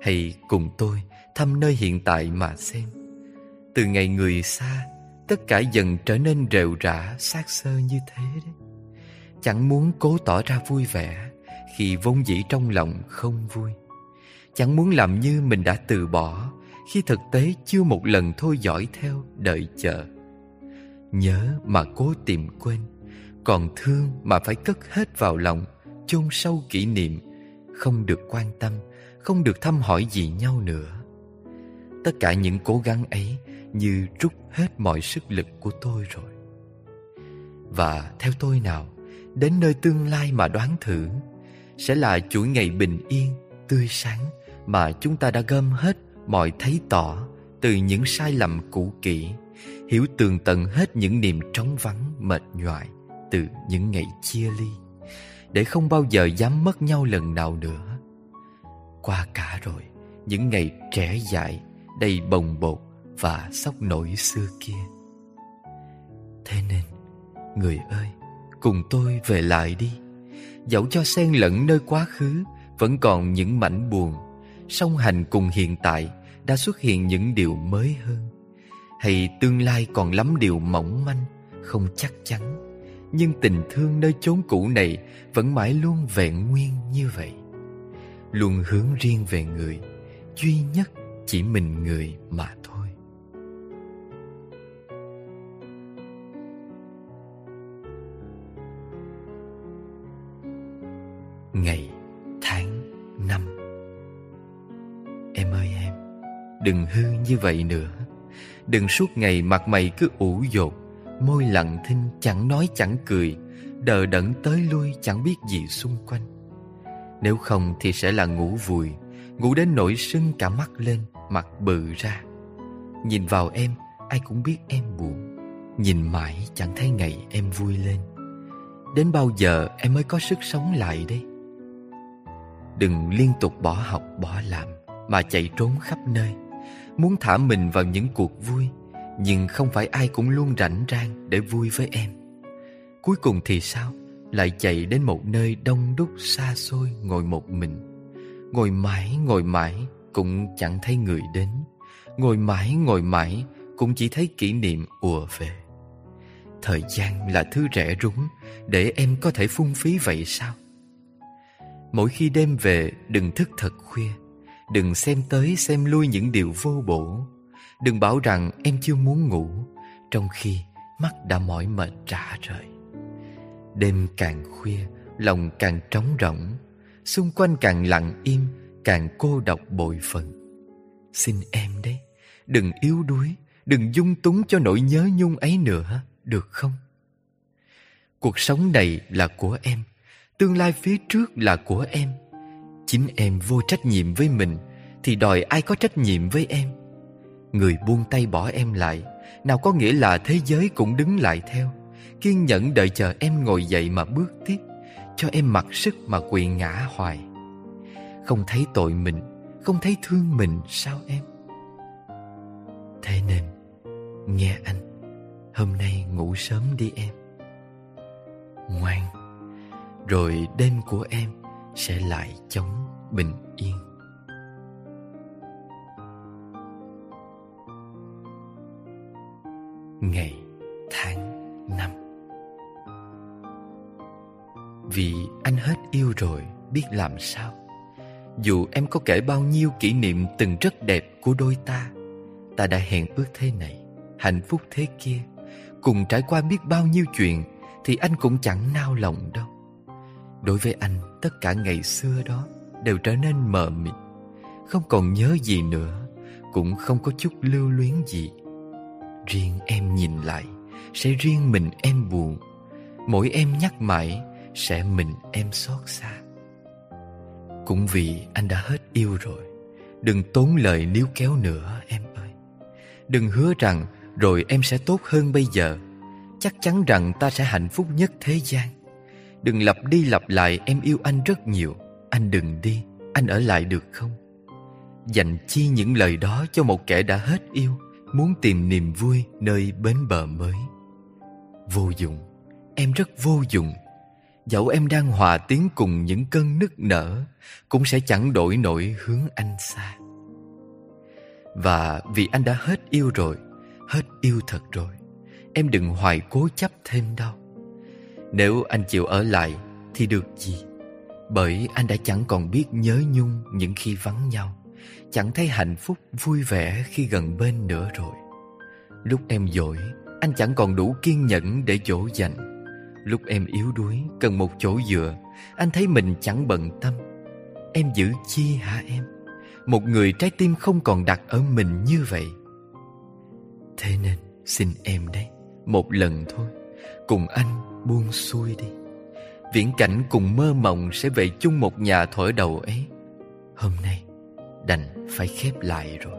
Hãy cùng tôi thăm nơi hiện tại mà xem. Từ ngày người xa Tất cả dần trở nên rệu rã, xác sơ như thế đấy. Chẳng muốn cố tỏ ra vui vẻ Khi vốn dĩ trong lòng không vui. Chẳng muốn làm như mình đã từ bỏ Khi thực tế chưa một lần thôi dõi theo đợi chờ. Nhớ mà cố tìm quên Còn thương mà phải cất hết vào lòng chôn sâu kỷ niệm. Không được quan tâm Không được thăm hỏi gì nhau nữa. Tất cả những cố gắng ấy như rút hết mọi sức lực của tôi rồi Và theo tôi nào đến nơi tương lai mà đoán thử sẽ là chuỗi ngày bình yên, tươi sáng mà chúng ta đã gom hết mọi thấy tỏ từ những sai lầm cũ kỹ, hiểu tường tận hết những niềm trống vắng mệt nhoài từ những ngày chia ly, để không bao giờ dám mất nhau lần nào nữa. Qua cả rồi, những ngày trẻ dại, đầy bồng bột và sốc nổi xưa kia. Thế nên, người ơi, cùng tôi về lại đi. Dẫu cho xen lẫn nơi quá khứ Vẫn còn những mảnh buồn. Song hành cùng hiện tại Đã xuất hiện những điều mới hơn. Hay tương lai còn lắm điều mỏng manh Không chắc chắn. Nhưng tình thương nơi chốn cũ này Vẫn mãi luôn vẹn nguyên như vậy. Luôn hướng riêng về người Duy nhất chỉ mình người mà thôi. Ngày, tháng, năm. Em ơi em, đừng hư như vậy nữa. Đừng suốt ngày mặt mày cứ ủ dột, môi lặng thinh chẳng nói chẳng cười, đờ đẫn tới lui chẳng biết gì xung quanh. Nếu không thì sẽ là ngủ vùi, ngủ đến nỗi sưng cả mắt lên, mặt bự ra. Nhìn vào em, ai cũng biết em buồn. Nhìn mãi chẳng thấy ngày em vui lên. Đến bao giờ em mới có sức sống lại đây? Đừng liên tục bỏ học, bỏ làm, Mà chạy trốn khắp nơi. Muốn thả mình vào những cuộc vui, Nhưng không phải ai cũng luôn rảnh rang Để vui với em. Cuối cùng thì sao? Lại chạy đến một nơi đông đúc xa xôi Ngồi một mình. Ngồi mãi ngồi mãi Cũng chẳng thấy người đến. Ngồi mãi ngồi mãi Cũng chỉ thấy kỷ niệm ùa về. Thời gian là thứ rẻ rúng Để em có thể phung phí vậy sao? Mỗi khi đêm về, đừng thức thật khuya. Đừng xem tới, xem lui những điều vô bổ. Đừng bảo rằng em chưa muốn ngủ, Trong khi mắt đã mỏi mệt trả rời. Đêm càng khuya, Lòng càng trống rỗng. Xung quanh càng lặng im, Càng cô độc bội phần. Xin em đấy, Đừng yếu đuối, Đừng dung túng cho nỗi nhớ nhung ấy nữa, Được không? Cuộc sống này là của em Tương lai phía trước là của em. Chính em vô trách nhiệm với mình, Thì đòi ai có trách nhiệm với em? Người buông tay bỏ em lại, Nào có nghĩa là thế giới cũng đứng lại theo. Kiên nhẫn đợi chờ em ngồi dậy mà bước tiếp, Cho em mặc sức mà quỳ ngã hoài. Không thấy tội mình, Không thấy thương mình sao em? Thế nên, Nghe anh, Hôm nay ngủ sớm đi em. Ngoan. Rồi đêm của em Sẽ lại chống bình yên. Ngày tháng năm. Vì anh hết yêu rồi, Biết làm sao? Dù em có kể bao nhiêu kỷ niệm Từng rất đẹp của đôi ta Ta đã hẹn ước thế này, Hạnh phúc thế kia. Cùng trải qua biết bao nhiêu chuyện, Thì anh cũng chẳng nao lòng đâu. Đối với anh, Tất cả ngày xưa đó Đều trở nên mờ mịt. Không còn nhớ gì nữa, Cũng không có chút lưu luyến gì. Riêng em nhìn lại, Sẽ riêng mình em buồn. Mỗi em nhắc mãi, Sẽ mình em xót xa. Cũng vì anh đã hết yêu rồi, Đừng tốn lời níu kéo nữa em ơi. Đừng hứa rằng Rồi em sẽ tốt hơn bây giờ. Chắc chắn rằng ta sẽ hạnh phúc nhất thế gian. Đừng lặp đi lặp lại, em yêu anh rất nhiều. Anh đừng đi, Anh ở lại được không? Dành chi những lời đó cho một kẻ đã hết yêu, Muốn tìm niềm vui nơi bến bờ mới. Vô dụng, Em rất vô dụng. Dẫu em đang hòa tiếng cùng những cơn nức nở, Cũng sẽ chẳng đổi nổi hướng anh xa. Và vì anh đã hết yêu rồi, Hết yêu thật rồi, Em đừng hoài cố chấp thêm đâu. Nếu anh chịu ở lại Thì được gì? Bởi anh đã chẳng còn biết nhớ nhung Những khi vắng nhau, Chẳng thấy hạnh phúc vui vẻ Khi gần bên nữa rồi. Lúc em dỗi, Anh chẳng còn đủ kiên nhẫn để dỗ dành. Lúc em yếu đuối, Cần một chỗ dựa, Anh thấy mình chẳng bận tâm. Em giữ chi hả em? Một người trái tim không còn đặt ở mình như vậy. Thế nên, xin em đấy, Một lần thôi. Cùng anh buông xuôi đi. Viễn cảnh cùng mơ mộng Sẽ về chung một nhà thổi đầu ấy. Hôm nay đành phải khép lại rồi.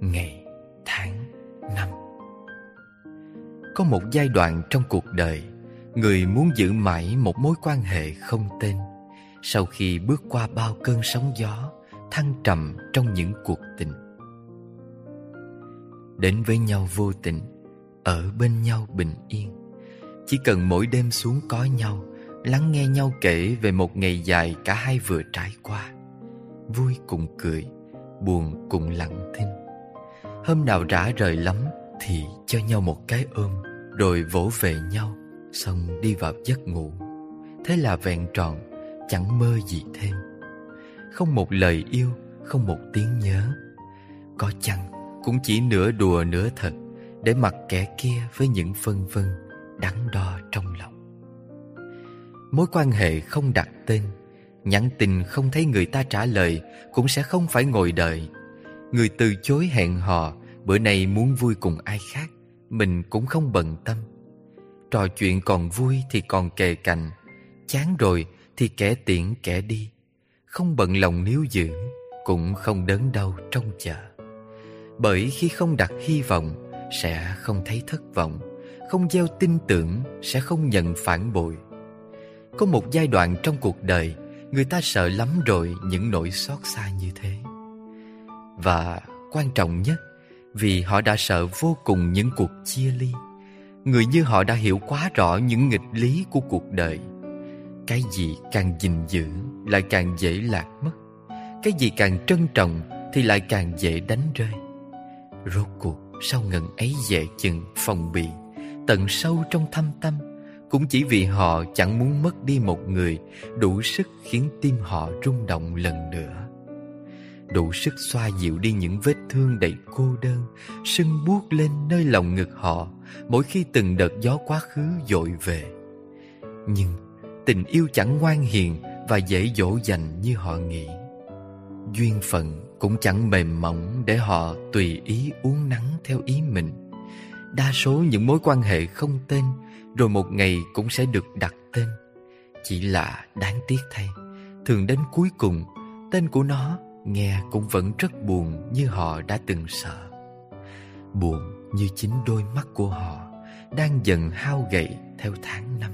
Ngày, tháng, năm. Có một giai đoạn trong cuộc đời Người muốn giữ mãi một mối quan hệ không tên. Sau khi bước qua bao cơn sóng gió Thăng trầm trong những cuộc tình. Đến với nhau vô tình, Ở bên nhau bình yên. Chỉ cần mỗi đêm xuống có nhau, Lắng nghe nhau kể về một ngày dài cả hai vừa trải qua. Vui cùng cười, Buồn cùng lặng thinh. Hôm nào rã rời lắm Thì cho nhau một cái ôm, Rồi vỗ về nhau, Xong đi vào giấc ngủ. Thế là vẹn tròn, Chẳng mơ gì thêm. Không một lời yêu, Không một tiếng nhớ. Có chăng cũng chỉ nửa đùa nửa thật Để mặc kẻ kia với những phân vân Đắn đo trong lòng. Mối quan hệ không đặt tên, Nhắn tin không thấy người ta trả lời Cũng sẽ không phải ngồi đợi. Người từ chối hẹn hò, Bữa nay muốn vui cùng ai khác, Mình cũng không bận tâm. Trò chuyện còn vui thì còn kề cạnh Chán rồi thì kẻ tiễn kẻ đi. Không bận lòng níu giữ, Cũng không đớn đau trong chờ. Bởi khi không đặt hy vọng, Sẽ không thấy thất vọng. Không gieo tin tưởng, Sẽ không nhận phản bội. Có một giai đoạn trong cuộc đời, Người ta sợ lắm rồi những nỗi xót xa như thế. Và quan trọng nhất, Vì họ đã sợ vô cùng những cuộc chia ly. Người như họ đã hiểu quá rõ những nghịch lý của cuộc đời. Cái gì càng gìn giữ, lại càng dễ lạc mất. Cái gì càng trân trọng, thì lại càng dễ đánh rơi. Rốt cuộc, sau ngần ấy dè chừng, phòng bị, Tận sâu trong thâm tâm, Cũng chỉ vì họ chẳng muốn mất đi một người, Đủ sức khiến tim họ rung động lần nữa. Đủ sức xoa dịu đi những vết thương đầy cô đơn, Sưng buốt lên nơi lòng ngực họ Mỗi khi từng đợt gió quá khứ dội về. Nhưng, tình yêu chẳng ngoan hiền Và dễ dỗ dành như họ nghĩ. Duyên phận cũng chẳng mềm mỏng để họ tùy ý uống nắng theo ý mình. Đa số những mối quan hệ không tên rồi một ngày cũng sẽ được đặt tên. Chỉ là đáng tiếc thay, thường đến cuối cùng tên của nó nghe cũng vẫn rất buồn như họ đã từng sợ. Buồn như chính đôi mắt của họ đang dần hao gầy theo tháng năm.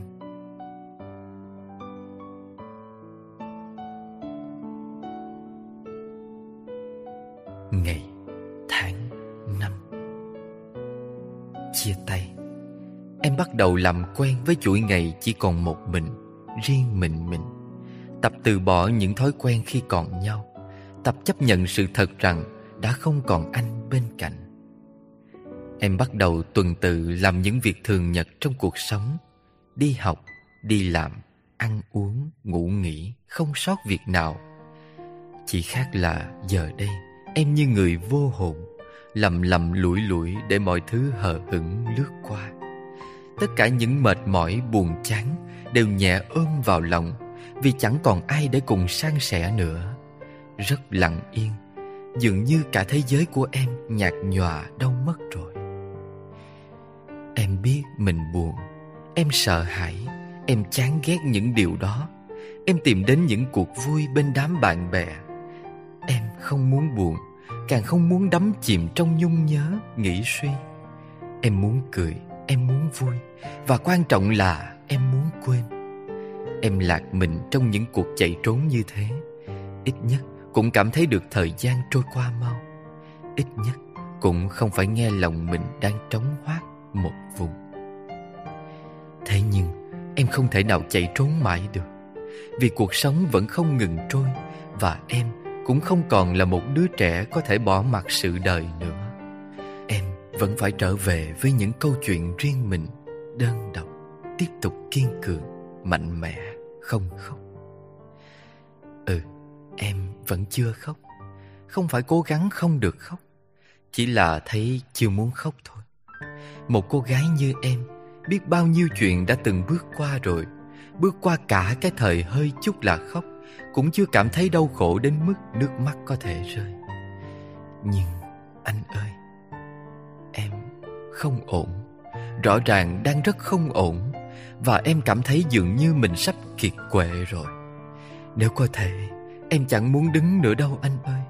Ngày, tháng, năm. Chia tay. Em bắt đầu làm quen với chuỗi ngày chỉ còn một mình Riêng mình mình. Tập từ bỏ những thói quen khi còn nhau. Tập chấp nhận sự thật rằng Đã không còn anh bên cạnh. Em bắt đầu tuần tự làm những việc thường nhật trong cuộc sống. Đi học, đi làm, ăn uống, ngủ nghỉ Không sót việc nào. Chỉ khác là giờ đây. Em như người vô hồn, Lầm lầm lủi lủi để mọi thứ hờ hững lướt qua. Tất cả những mệt mỏi, buồn chán Đều nhẹ ôm vào lòng, Vì chẳng còn ai để cùng san sẻ nữa. Rất lặng yên, Dường như cả thế giới của em nhạt nhòa đâu mất rồi. Em biết mình buồn, Em sợ hãi, Em chán ghét những điều đó. Em tìm đến những cuộc vui bên đám bạn bè không muốn buồn Càng không muốn đắm chìm trong nhung nhớ, nghĩ suy. Em muốn cười, em muốn vui Và quan trọng là em muốn quên. Em lạc mình trong những cuộc chạy trốn như thế. Ít nhất cũng cảm thấy được thời gian trôi qua mau. Ít nhất cũng không phải nghe lòng mình đang trống hoác một vùng. Thế nhưng em không thể nào chạy trốn mãi được Vì cuộc sống vẫn không ngừng trôi Và em cũng không còn là một đứa trẻ có thể bỏ mặc sự đời nữa. Em vẫn phải trở về với những câu chuyện riêng mình, đơn độc, tiếp tục kiên cường, mạnh mẽ, không khóc. Ừ, em vẫn chưa khóc. Không phải cố gắng không được khóc, chỉ là thấy chưa muốn khóc thôi. Một cô gái như em biết bao nhiêu chuyện đã từng bước qua rồi, bước qua cả cái thời hơi chút là khóc cũng chưa cảm thấy đau khổ đến mức nước mắt có thể rơi. Nhưng anh ơi, em không ổn. Rõ ràng đang rất không ổn và em cảm thấy dường như mình sắp kiệt quệ rồi. Nếu có thể, em chẳng muốn đứng nữa đâu anh ơi.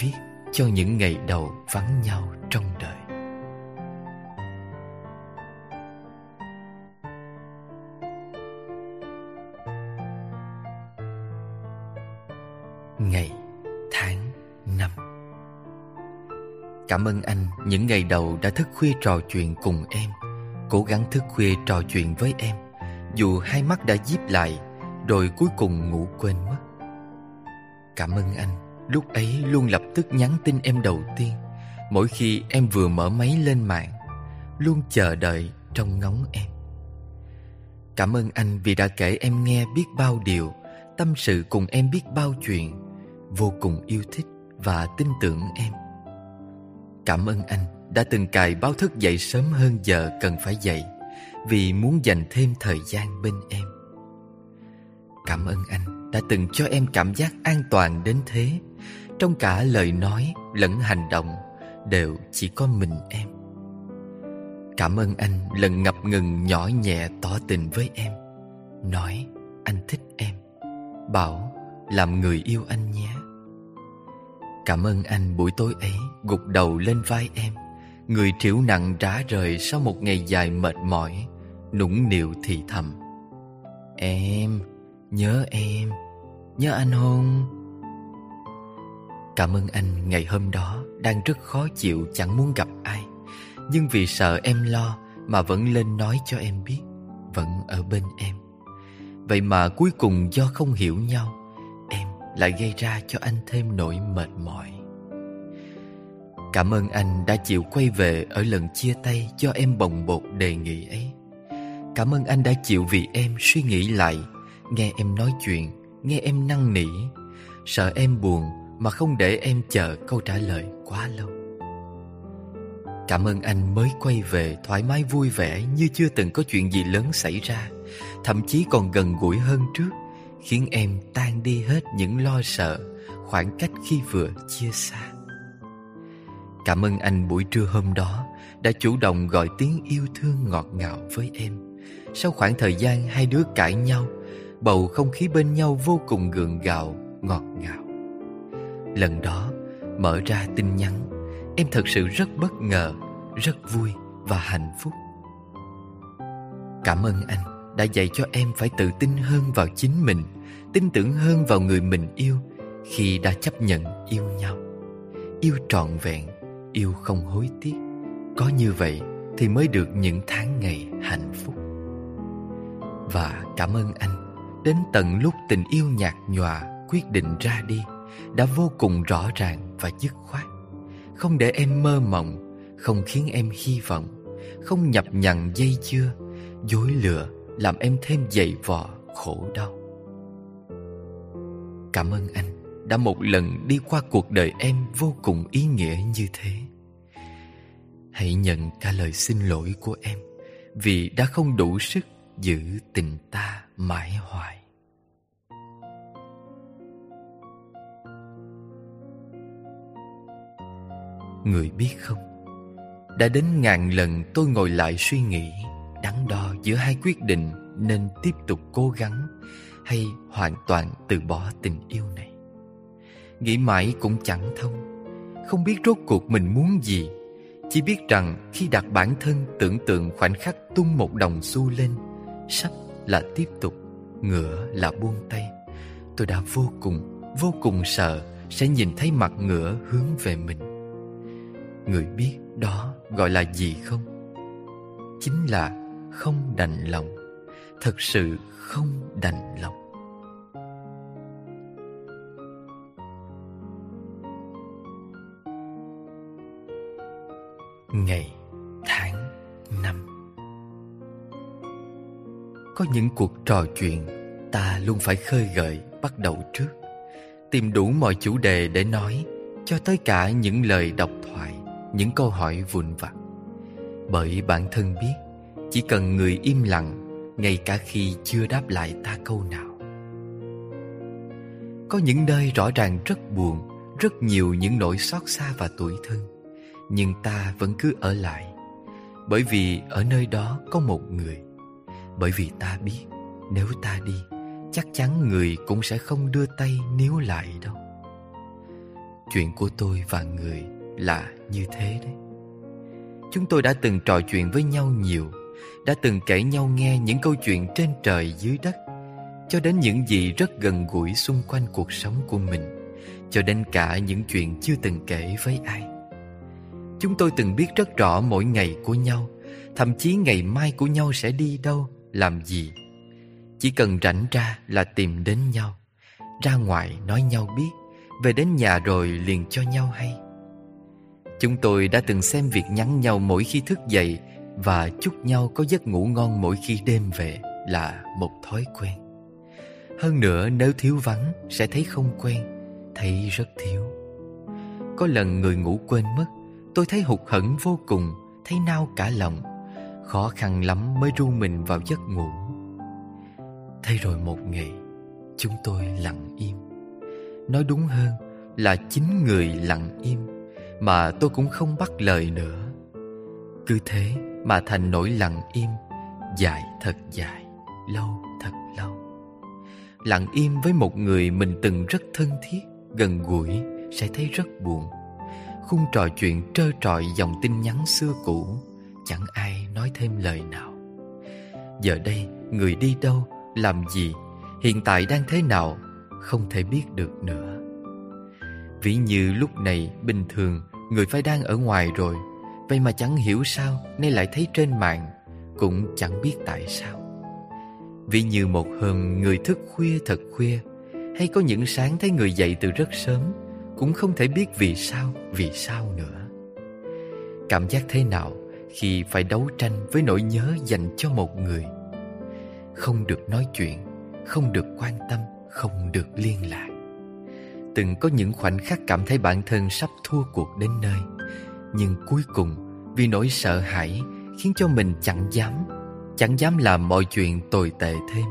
Viết cho những ngày đầu vắng nhau trong đời. Ngày, tháng, năm. Cảm ơn anh những ngày đầu đã thức khuya trò chuyện cùng em Cố gắng thức khuya trò chuyện với em. Dù hai mắt đã díp lại Rồi cuối cùng ngủ quên mất. Cảm ơn anh Lúc ấy luôn lập tức nhắn tin em đầu tiên. Mỗi khi em vừa mở máy lên mạng Luôn chờ đợi trong ngóng em. Cảm ơn anh vì đã kể em nghe biết bao điều Tâm sự cùng em biết bao chuyện vô cùng yêu thích và tin tưởng em. Cảm ơn anh đã từng cài báo thức dậy sớm hơn giờ cần phải dậy vì muốn dành thêm thời gian bên em. Cảm ơn anh đã từng cho em cảm giác an toàn đến thế. Trong cả lời nói lẫn hành động đều chỉ có mình em. Cảm ơn anh lần ngập ngừng nhỏ nhẹ tỏ tình với em. Nói, anh thích em. Bảo làm người yêu anh nhé. Cảm ơn anh buổi tối ấy gục đầu lên vai em. Người triểu nặng rã rời sau một ngày dài mệt mỏi Nũng nịu thì thầm. Em, nhớ em, nhớ anh không? Cảm ơn anh ngày hôm đó đang rất khó chịu chẳng muốn gặp ai. Nhưng vì sợ em lo mà vẫn lên nói cho em biết Vẫn ở bên em. Vậy mà cuối cùng do không hiểu nhau lại gây ra cho anh thêm nỗi mệt mỏi. Cảm ơn anh đã chịu quay về ở lần chia tay do em bồng bột đề nghị ấy. Cảm ơn anh đã chịu vì em suy nghĩ lại Nghe em nói chuyện, nghe em năn nỉ. Sợ em buồn mà không để em chờ câu trả lời quá lâu. Cảm ơn anh mới quay về thoải mái vui vẻ như chưa từng có chuyện gì lớn xảy ra Thậm chí còn gần gũi hơn trước. Khiến em tan đi hết những lo sợ Khoảng cách khi vừa chia xa. Cảm ơn anh buổi trưa hôm đó Đã chủ động gọi tiếng yêu thương ngọt ngào với em. Sau khoảng thời gian hai đứa cãi nhau Bầu không khí bên nhau vô cùng gượng gạo, ngọt ngào. Lần đó, mở ra tin nhắn Em thật sự rất bất ngờ, rất vui và hạnh phúc. Cảm ơn anh đã dạy cho em phải tự tin hơn vào chính mình, Tin tưởng hơn vào người mình yêu Khi đã chấp nhận yêu nhau. Yêu trọn vẹn, Yêu không hối tiếc. Có như vậy thì mới được những tháng ngày hạnh phúc. Và cảm ơn anh. Đến tận lúc tình yêu nhạt nhòa Quyết định ra đi, Đã vô cùng rõ ràng và dứt khoát. Không để em mơ mộng, Không khiến em hy vọng, Không nhập nhằng dây dưa, Dối lừa làm em thêm dày vò khổ đau Cảm ơn anh đã một lần đi qua cuộc đời em vô cùng ý nghĩa như thế. Hãy nhận cả lời xin lỗi của em vì đã không đủ sức giữ tình ta mãi hoài. Người biết không, đã đến ngàn lần tôi ngồi lại suy nghĩ, đắn đo giữa hai quyết định nên tiếp tục cố gắng hay hoàn toàn từ bỏ tình yêu này. Nghĩ mãi cũng chẳng thông Không biết rốt cuộc mình muốn gì Chỉ biết rằng khi đặt bản thân tưởng tượng khoảnh khắc tung một đồng xu lên Sắp là tiếp tục Ngựa là buông tay Tôi đã vô cùng, vô cùng sợ Sẽ nhìn thấy mặt ngựa hướng về mình Người biết đó gọi là gì không? Chính là không đành lòng Thật sự không đành lòng ngày, tháng, năm. Có những cuộc trò chuyện ta luôn phải khơi gợi bắt đầu trước. Tìm đủ mọi chủ đề để nói, cho tới cả những lời độc thoại, những câu hỏi vụn vặt. Bởi bản thân biết, chỉ cần người im lặng, ngay cả khi chưa đáp lại ta câu nào. Có những nơi rõ ràng rất buồn, rất nhiều những nỗi xót xa và tuổi thân nhưng ta vẫn cứ ở lại. Bởi vì ở nơi đó có một người. Bởi vì ta biết nếu ta đi chắc chắn người cũng sẽ không đưa tay níu lại đâu. Chuyện của tôi và người là như thế đấy. Chúng tôi đã từng trò chuyện với nhau nhiều đã từng kể nhau nghe những câu chuyện trên trời dưới đất cho đến những gì rất gần gũi xung quanh cuộc sống của mình cho đến cả những chuyện chưa từng kể với ai. Chúng tôi từng biết rất rõ mỗi ngày của nhau Thậm chí ngày mai của nhau sẽ đi đâu, làm gì. Chỉ cần rảnh ra là tìm đến nhau Ra ngoài nói nhau biết Về đến nhà rồi liền cho nhau hay. Chúng tôi đã từng xem việc nhắn nhau mỗi khi thức dậy và chúc nhau có giấc ngủ ngon mỗi khi đêm về là một thói quen. Hơn nữa, nếu thiếu vắng, sẽ thấy không quen, Thấy rất thiếu. Có lần người ngủ quên mất, Tôi thấy hụt hẫng vô cùng, Thấy nao cả lòng. Khó khăn lắm mới ru mình vào giấc ngủ. Thế rồi một ngày, Chúng tôi lặng im. Nói đúng hơn là chính người lặng im, Mà tôi cũng không bắt lời nữa. Cứ thế mà thành nỗi lặng im Dài thật dài Lâu thật lâu. Lặng im với một người mình từng rất thân thiết Gần gũi Sẽ thấy rất buồn. Khung trò chuyện trơ trọi dòng tin nhắn xưa cũ Chẳng ai nói thêm lời nào. Giờ đây người đi đâu, làm gì Hiện tại đang thế nào Không thể biết được nữa. Ví như lúc này bình thường Người phải đang ở ngoài rồi Vậy mà chẳng hiểu sao, Nay lại thấy trên mạng, Cũng chẳng biết tại sao. Vì như một hôm người thức khuya thật khuya, Hay có những sáng thấy người dậy từ rất sớm, Cũng không thể biết vì sao Vì sao nữa. Cảm giác thế nào Khi phải đấu tranh với nỗi nhớ dành cho một người? Không được nói chuyện, Không được quan tâm, Không được liên lạc. Từng có những khoảnh khắc cảm thấy bản thân sắp thua cuộc đến nơi. Nhưng cuối cùng vì nỗi sợ hãi Khiến cho mình chẳng dám Chẳng dám làm mọi chuyện tồi tệ thêm.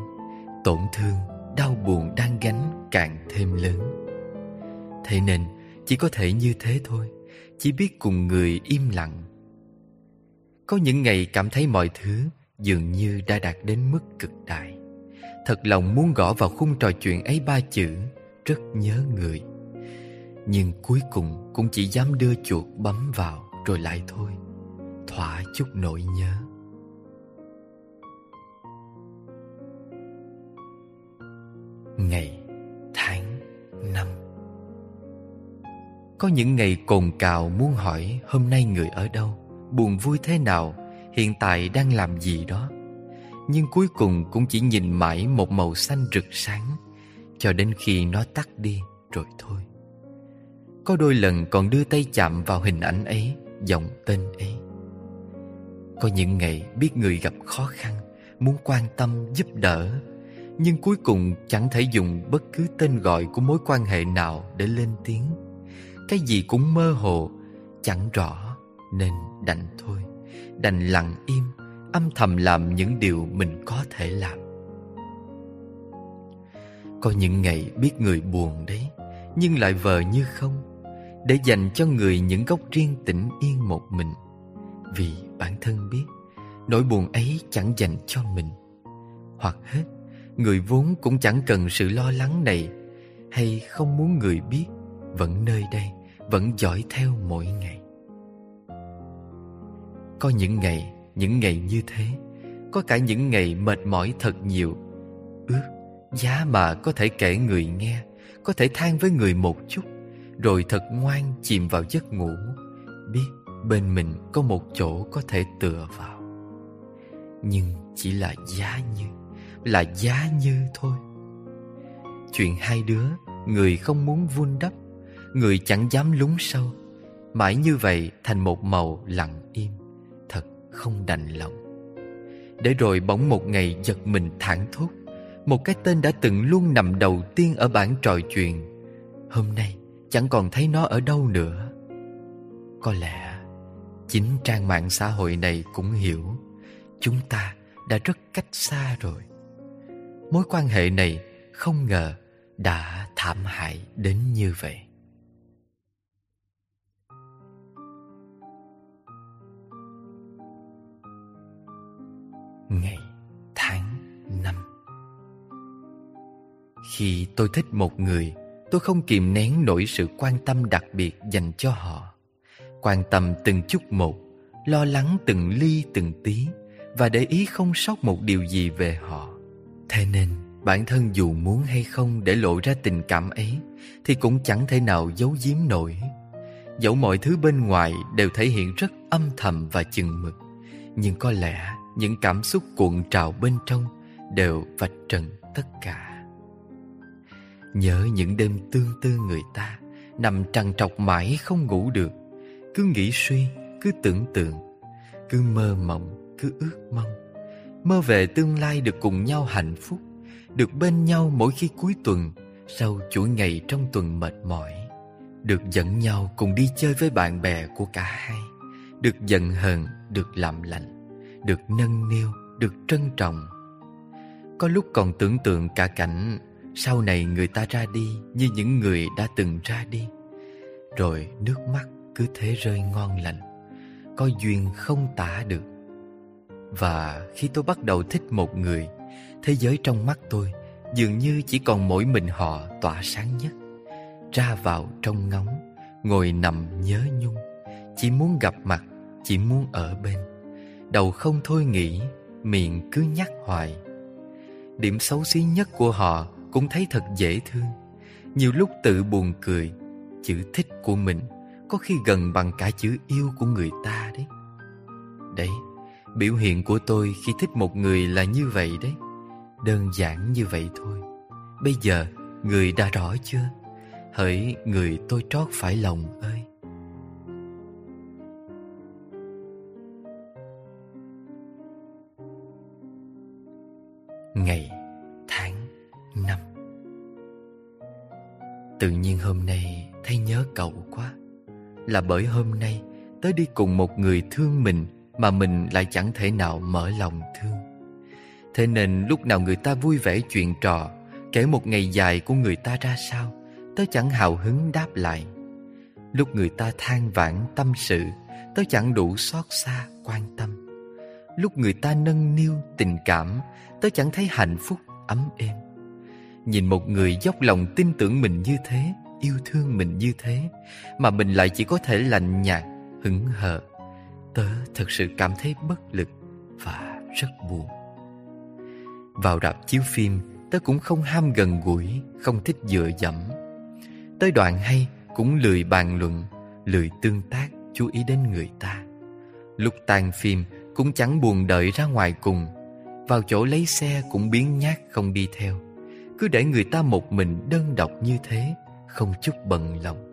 Tổn thương, đau buồn đang gánh càng thêm lớn. Thế nên chỉ có thể như thế thôi Chỉ biết cùng người im lặng. Có những ngày cảm thấy mọi thứ Dường như đã đạt đến mức cực đại. Thật lòng muốn gõ vào khung trò chuyện ấy ba chữ Rất nhớ người. Nhưng cuối cùng cũng chỉ dám đưa chuột bấm vào rồi lại thôi. Thỏa chút nỗi nhớ. Ngày, tháng, năm. Có những ngày cồn cào muốn hỏi hôm nay người ở đâu Buồn vui thế nào Hiện tại đang làm gì đó. Nhưng cuối cùng cũng chỉ nhìn mãi một màu xanh rực sáng Cho đến khi nó tắt đi rồi thôi. Có đôi lần còn đưa tay chạm vào hình ảnh ấy, giọng tên ấy. Có những ngày biết người gặp khó khăn, Muốn quan tâm, giúp đỡ, Nhưng cuối cùng chẳng thể dùng bất cứ tên gọi của mối quan hệ nào để lên tiếng. Cái gì cũng mơ hồ, Chẳng rõ, Nên đành thôi. Đành lặng im, Âm thầm làm những điều mình có thể làm. Có những ngày biết người buồn đấy, Nhưng lại vờ như không. Để dành cho người những góc riêng tĩnh yên một mình. Vì bản thân biết, Nỗi buồn ấy chẳng dành cho mình. Hoặc hết, Người vốn cũng chẳng cần sự lo lắng này, Hay không muốn người biết, Vẫn nơi đây, Vẫn dõi theo mỗi ngày. Có những ngày Những ngày như thế, Có cả những ngày mệt mỏi thật nhiều. Ước, Giá mà có thể kể người nghe, Có thể than với người một chút. Rồi thật ngoan chìm vào giấc ngủ, Biết bên mình có một chỗ có thể tựa vào. Nhưng chỉ là giá như, Là giá như thôi. Chuyện hai đứa, Người không muốn vun đắp, Người chẳng dám lún sâu, Mãi như vậy thành một màu lặng im, Thật không đành lòng. Để rồi bỗng một ngày giật mình thảng thốt, Một cái tên đã từng luôn nằm đầu tiên ở bảng trò chuyện, Hôm nay chẳng còn thấy nó ở đâu nữa. Có lẽ Chính trang mạng xã hội này cũng hiểu Chúng ta đã rất cách xa rồi. Mối quan hệ này không ngờ đã thảm hại đến như vậy. Ngày, tháng, năm. Khi tôi thích một người Tôi không kìm nén nổi sự quan tâm đặc biệt dành cho họ. Quan tâm từng chút một, Lo lắng từng ly, từng tí, Và để ý không sót một điều gì về họ. Thế nên, bản thân dù muốn hay không để lộ ra tình cảm ấy, Thì cũng chẳng thể nào giấu giếm nổi. Dẫu mọi thứ bên ngoài đều thể hiện rất âm thầm và chừng mực, Nhưng có lẽ những cảm xúc cuộn trào bên trong Đều vạch trần tất cả. Nhớ những đêm tương tư người ta Nằm trằn trọc mãi không ngủ được. Cứ nghĩ suy, cứ tưởng tượng Cứ mơ mộng, cứ ước mong. Mơ về tương lai được cùng nhau hạnh phúc Được bên nhau mỗi khi cuối tuần Sau chuỗi ngày trong tuần mệt mỏi. Được dẫn nhau cùng đi chơi với bạn bè của cả hai. Được giận hờn, được làm lành Được nâng niu, được trân trọng. Có lúc còn tưởng tượng cả cảnh sau này người ta ra đi Như những người đã từng ra đi. Rồi nước mắt cứ thế rơi ngon lành, Có duyên không tả được. Và khi tôi bắt đầu thích một người, Thế giới trong mắt tôi Dường như chỉ còn mỗi mình họ tỏa sáng nhất. Ra vào trong ngóng, Ngồi nằm nhớ nhung, Chỉ muốn gặp mặt, Chỉ muốn ở bên. Đầu không thôi nghĩ, Miệng cứ nhắc hoài. Điểm xấu xí nhất của họ cũng thấy thật dễ thương. Nhiều lúc tự buồn cười, Chữ thích của mình Có khi gần bằng cả chữ yêu của người ta đấy. Đấy, Biểu hiện của tôi khi thích một người là như vậy đấy. Đơn giản như vậy thôi. Bây giờ, người đã rõ chưa? Hỡi người tôi trót phải lòng ơi. Ngày năm. Tự nhiên hôm nay thấy nhớ cậu quá, Là bởi hôm nay tớ đi cùng một người thương mình Mà mình lại chẳng thể nào mở lòng thương. Thế nên lúc nào người ta vui vẻ chuyện trò, Kể một ngày dài của người ta ra sao, Tớ chẳng hào hứng đáp lại. Lúc người ta than vãn tâm sự, Tớ chẳng đủ xót xa quan tâm. Lúc người ta nâng niu tình cảm, Tớ chẳng thấy hạnh phúc ấm êm. Nhìn một người dốc lòng tin tưởng mình như thế, Yêu thương mình như thế, Mà mình lại chỉ có thể lạnh nhạt, Hững hờ. Tớ thật sự cảm thấy bất lực Và rất buồn. Vào rạp chiếu phim, Tớ cũng không ham gần gũi, Không thích dựa dẫm. Tới đoạn hay cũng lười bàn luận, Lười tương tác, chú ý đến người ta. Lúc tan phim cũng chẳng buồn đợi ra ngoài cùng, Vào chỗ lấy xe cũng biến nhát không đi theo. Cứ để người ta một mình đơn độc như thế, Không chút bận lòng.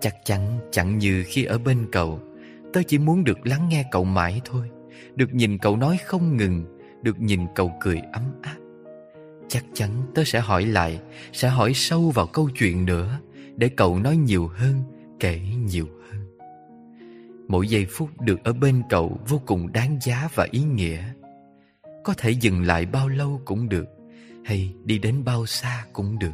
Chắc chắn, chẳng như khi ở bên cậu, Tớ chỉ muốn được lắng nghe cậu mãi thôi, Được nhìn cậu nói không ngừng, Được nhìn cậu cười ấm áp. Chắc chắn tớ sẽ hỏi lại, Sẽ hỏi sâu vào câu chuyện nữa, Để cậu nói nhiều hơn, Kể nhiều hơn. Mỗi giây phút được ở bên cậu Vô cùng đáng giá và ý nghĩa. Có thể dừng lại bao lâu cũng được. Hay đi đến bao xa cũng được.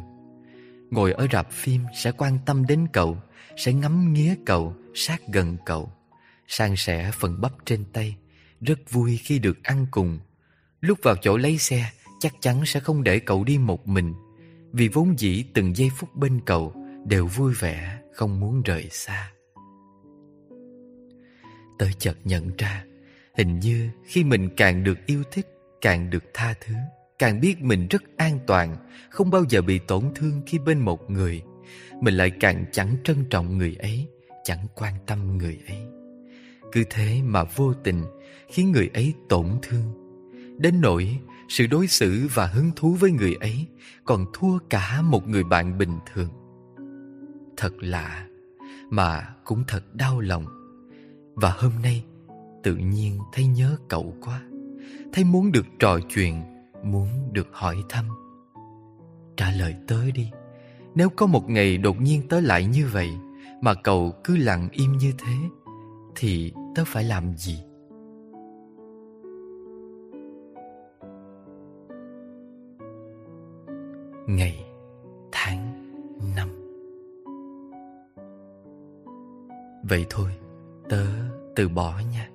Ngồi ở rạp phim sẽ quan tâm đến cậu, Sẽ ngắm nghía cậu, Sát gần cậu. San sẻ phần bắp trên tay, Rất vui khi được ăn cùng. Lúc vào chỗ lấy xe, chắc chắn sẽ không để cậu đi một mình, Vì vốn dĩ từng giây phút bên cậu Đều vui vẻ, Không muốn rời xa. Tới chợt nhận ra, Hình như khi mình càng được yêu thích, Càng được tha thứ. Càng biết mình rất an toàn Không bao giờ bị tổn thương khi bên một người Mình lại càng chẳng trân trọng người ấy Chẳng quan tâm người ấy Cứ thế mà vô tình Khiến người ấy tổn thương Đến nỗi sự đối xử và hứng thú với người ấy còn thua cả một người bạn bình thường. Thật lạ, mà cũng thật đau lòng. Và hôm nay, tự nhiên thấy nhớ cậu quá. Thấy muốn được trò chuyện, muốn được hỏi thăm. Trả lời tớ đi. Nếu có một ngày đột nhiên tớ lại như vậy, mà cậu cứ lặng im như thế, thì tớ phải làm gì? ngày tháng năm vậy thôi tớ từ bỏ nha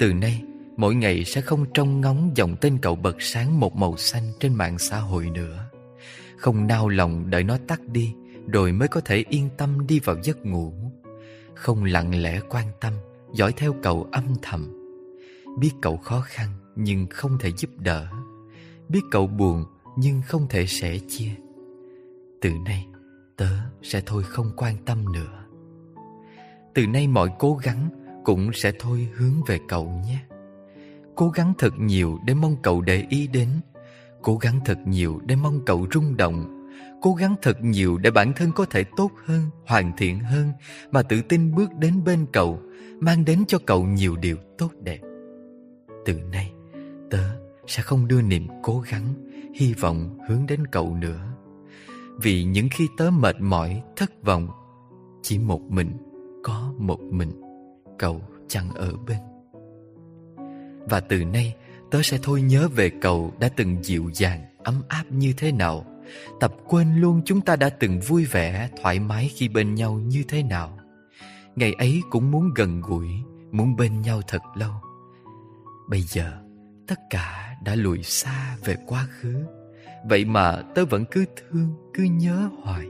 từ nay mỗi ngày sẽ không trông ngóng dòng tên cậu bật sáng một màu xanh trên mạng xã hội nữa. Không nao lòng đợi nó tắt đi, rồi mới có thể yên tâm đi vào giấc ngủ. Không lặng lẽ quan tâm, dõi theo cậu âm thầm. Biết cậu khó khăn nhưng không thể giúp đỡ. Biết cậu buồn nhưng không thể sẻ chia. Từ nay, tớ sẽ thôi không quan tâm nữa. Từ nay mọi cố gắng cũng sẽ thôi hướng về cậu nhé cố gắng thật nhiều để mong cậu để ý đến. Cố gắng thật nhiều để mong cậu rung động. Cố gắng thật nhiều để bản thân có thể tốt hơn, hoàn thiện hơn, mà tự tin bước đến bên cậu, mang đến cho cậu nhiều điều tốt đẹp. Từ nay, tớ sẽ không đưa niềm cố gắng, hy vọng hướng đến cậu nữa. Vì những khi tớ mệt mỏi, thất vọng, chỉ một mình, có một mình, cậu chẳng ở bên và từ nay, tớ sẽ thôi nhớ về cậu đã từng dịu dàng, ấm áp như thế nào. Tập quên luôn chúng ta đã từng vui vẻ, thoải mái khi bên nhau như thế nào. Ngày ấy cũng muốn gần gũi, muốn bên nhau thật lâu. Bây giờ, tất cả đã lùi xa về quá khứ. Vậy mà tớ vẫn cứ thương, cứ nhớ hoài.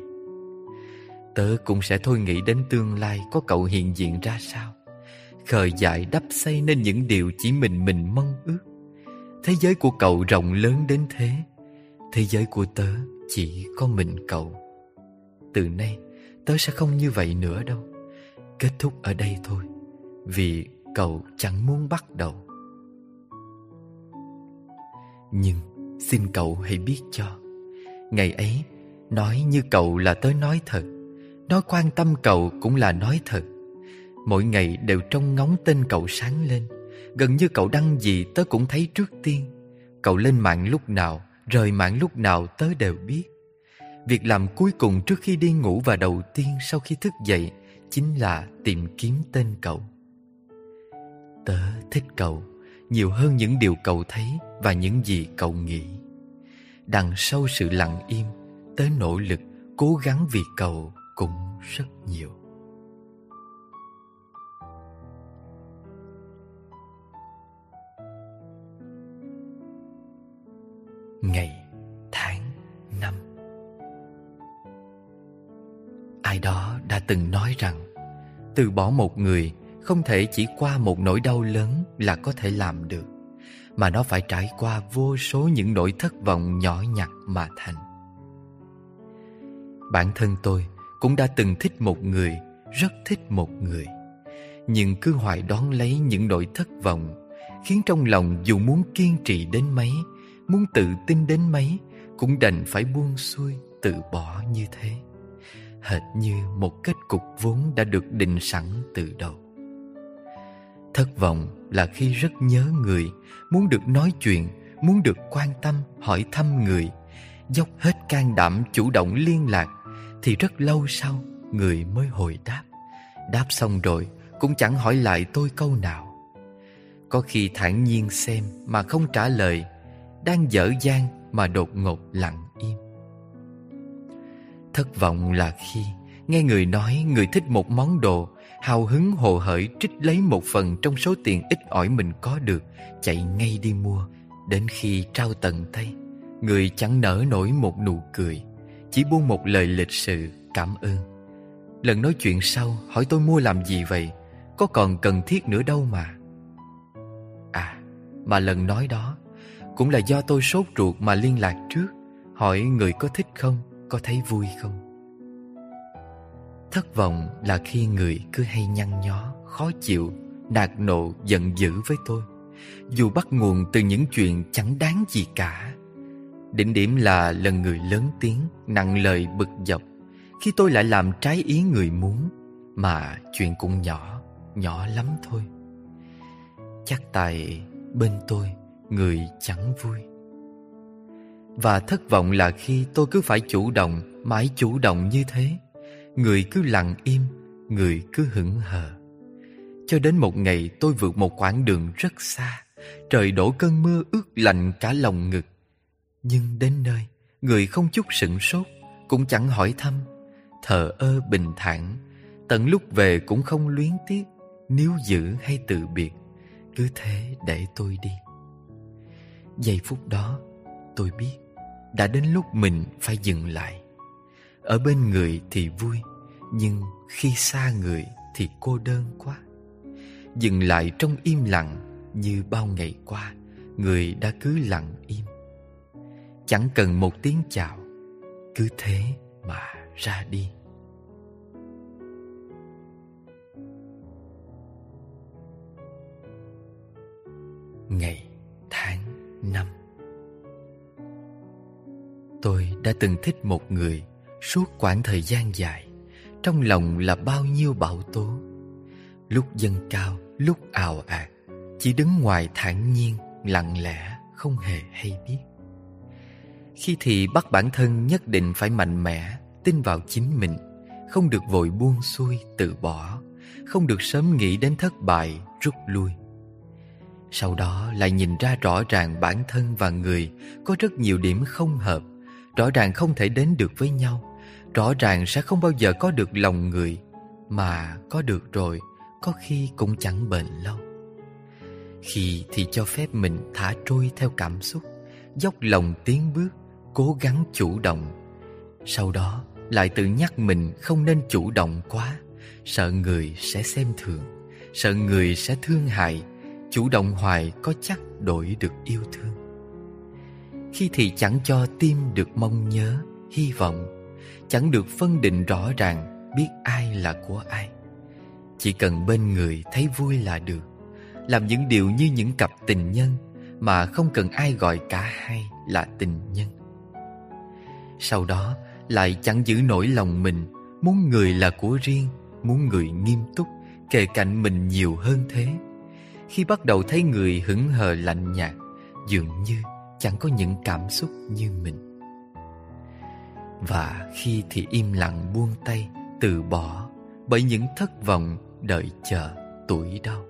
Tớ cũng sẽ thôi nghĩ đến tương lai có cậu hiện diện ra sao. Khờ dại đắp xây nên những điều chỉ mình mình mong ước. Thế giới của cậu rộng lớn đến thế Thế giới của tớ chỉ có mình cậu. Từ nay, tớ sẽ không như vậy nữa đâu. Kết thúc ở đây thôi, Vì cậu chẳng muốn bắt đầu. Nhưng xin cậu hãy biết cho, Ngày ấy, Nói như cậu là tớ nói thật. Nói quan tâm cậu cũng là nói thật. Mỗi ngày đều trông ngóng tên cậu sáng lên. Gần như cậu đăng gì tớ cũng thấy trước tiên. Cậu lên mạng lúc nào, Rời mạng lúc nào tớ đều biết. Việc làm cuối cùng trước khi đi ngủ và đầu tiên sau khi thức dậy Chính là tìm kiếm tên cậu. Tớ thích cậu Nhiều hơn những điều cậu thấy Và những gì cậu nghĩ. Đằng sau sự lặng im, Tớ nỗ lực Cố gắng vì cậu cũng rất nhiều. Ngày, tháng, năm. Ai đó đã từng nói rằng, từ bỏ một người không thể chỉ qua một nỗi đau lớn là có thể làm được, mà nó phải trải qua vô số những nỗi thất vọng nhỏ nhặt mà thành. Bản thân tôi cũng đã từng thích một người, rất thích một người, nhưng cứ hoài đón lấy những nỗi thất vọng khiến trong lòng dù muốn kiên trì đến mấy muốn tự tin đến mấy, cũng đành phải buông xuôi, tự bỏ như thế. Hệt như một kết cục vốn đã được định sẵn từ đầu. Thất vọng là khi rất nhớ người, muốn được nói chuyện, muốn được quan tâm, hỏi thăm người. Dốc hết can đảm chủ động liên lạc, thì rất lâu sau người mới hồi đáp. Đáp xong rồi, cũng chẳng hỏi lại tôi câu nào. Có khi thản nhiên xem mà không trả lời đang dở dang mà đột ngột lặng im. Thất vọng là khi nghe người nói người thích một món đồ, hào hứng hồ hởi trích lấy một phần trong số tiền ít ỏi mình có được, chạy ngay đi mua. Đến khi trao tận tay, người chẳng nở nổi một nụ cười, chỉ buông một lời lịch sự, cảm ơn. Lần nói chuyện sau, hỏi tôi mua làm gì vậy? Có còn cần thiết nữa đâu mà. À mà lần nói đó cũng là do tôi sốt ruột mà liên lạc trước. Hỏi người có thích không, Có thấy vui không? Thất vọng là khi người cứ hay nhăn nhó, Khó chịu Nạt nộ, giận dữ với tôi. Dù bắt nguồn từ những chuyện chẳng đáng gì cả. Đỉnh điểm là lần người lớn tiếng, Nặng lời, bực dọc. Khi tôi lại làm trái ý người muốn, Mà chuyện cũng nhỏ Nhỏ lắm thôi. Chắc tại bên tôi người chẳng vui. Và thất vọng là khi tôi cứ phải chủ động, mãi chủ động như thế. Người cứ lặng im, người cứ hững hờ. Cho đến một ngày tôi vượt một quãng đường rất xa, trời đổ cơn mưa ướt lạnh cả lòng ngực. Nhưng đến nơi, người không chút sửng sốt, cũng chẳng hỏi thăm. Thờ ơ bình thản, tận lúc về cũng không luyến tiếc, níu giữ hay từ biệt. Cứ thế để tôi đi. Giây phút đó, tôi biết Đã đến lúc mình phải dừng lại. Ở bên người thì vui, Nhưng khi xa người thì cô đơn quá. Dừng lại trong im lặng Như bao ngày qua, Người đã cứ lặng im. Chẳng cần một tiếng chào, Cứ thế mà ra đi. Ngày, tháng năm. Tôi đã từng thích một người suốt quãng thời gian dài Trong lòng là bao nhiêu bão tố. Lúc dâng cao, lúc ào ạt Chỉ đứng ngoài thản nhiên, lặng lẽ, không hề hay biết. Khi thì bắt bản thân nhất định phải mạnh mẽ Tin vào chính mình Không được vội buông xuôi, từ bỏ Không được sớm nghĩ đến thất bại, rút lui sau đó lại nhìn ra rõ ràng bản thân và người có rất nhiều điểm không hợp, Rõ ràng không thể đến được với nhau, Rõ ràng sẽ không bao giờ có được lòng người, Mà có được rồi, Có khi cũng chẳng bền lâu. Khi thì cho phép mình thả trôi theo cảm xúc, Dốc lòng tiến bước, Cố gắng chủ động. Sau đó Lại tự nhắc mình không nên chủ động quá, Sợ người sẽ xem thường, Sợ người sẽ thương hại Chủ động hoài có chắc đổi được yêu thương. Khi thì chẳng cho tim được mong nhớ, Hy vọng, Chẳng được phân định rõ ràng Biết ai là của ai. Chỉ cần bên người thấy vui là được, Làm những điều như những cặp tình nhân Mà không cần ai gọi cả hai là tình nhân. Sau đó lại chẳng giữ nổi lòng mình, Muốn người là của riêng, Muốn người nghiêm túc, Kề cạnh mình nhiều hơn thế. Khi bắt đầu thấy người hững hờ lạnh nhạt Dường như chẳng có những cảm xúc như mình. Và khi thì im lặng buông tay Từ bỏ Bởi những thất vọng Đợi chờ tuổi đau.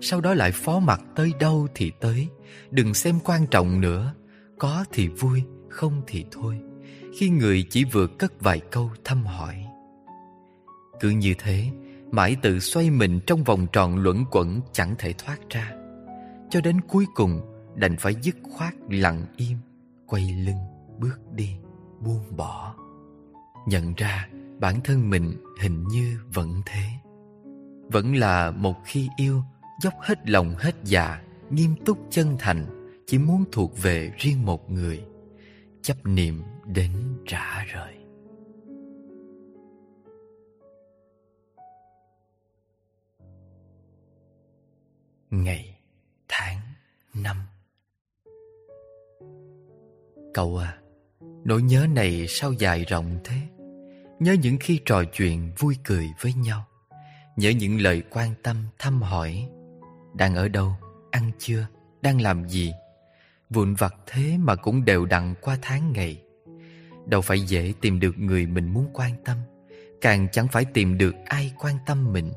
Sau đó lại phó mặt tới đâu thì tới Đừng xem quan trọng nữa Có thì vui Không thì thôi. Khi người chỉ vừa cất vài câu thăm hỏi. Cứ như thế, mãi tự xoay mình trong vòng tròn luẩn quẩn chẳng thể thoát ra. Cho đến cuối cùng đành phải dứt khoát lặng im, quay lưng, bước đi, buông bỏ. Nhận ra bản thân mình hình như vẫn thế. Vẫn là một khi yêu, dốc hết lòng hết dạ, nghiêm túc chân thành, chỉ muốn thuộc về riêng một người. Chấp niệm đến trả rời ngày, tháng, năm. Cậu à nỗi nhớ này sao dài rộng thế? Nhớ những khi trò chuyện vui cười với nhau, nhớ những lời quan tâm, thăm hỏi. Đang ở đâu, ăn chưa, đang làm gì? Vụn vặt thế mà cũng đều đặn qua tháng ngày. Đâu phải dễ tìm được người mình muốn quan tâm, Càng chẳng phải tìm được ai quan tâm mình.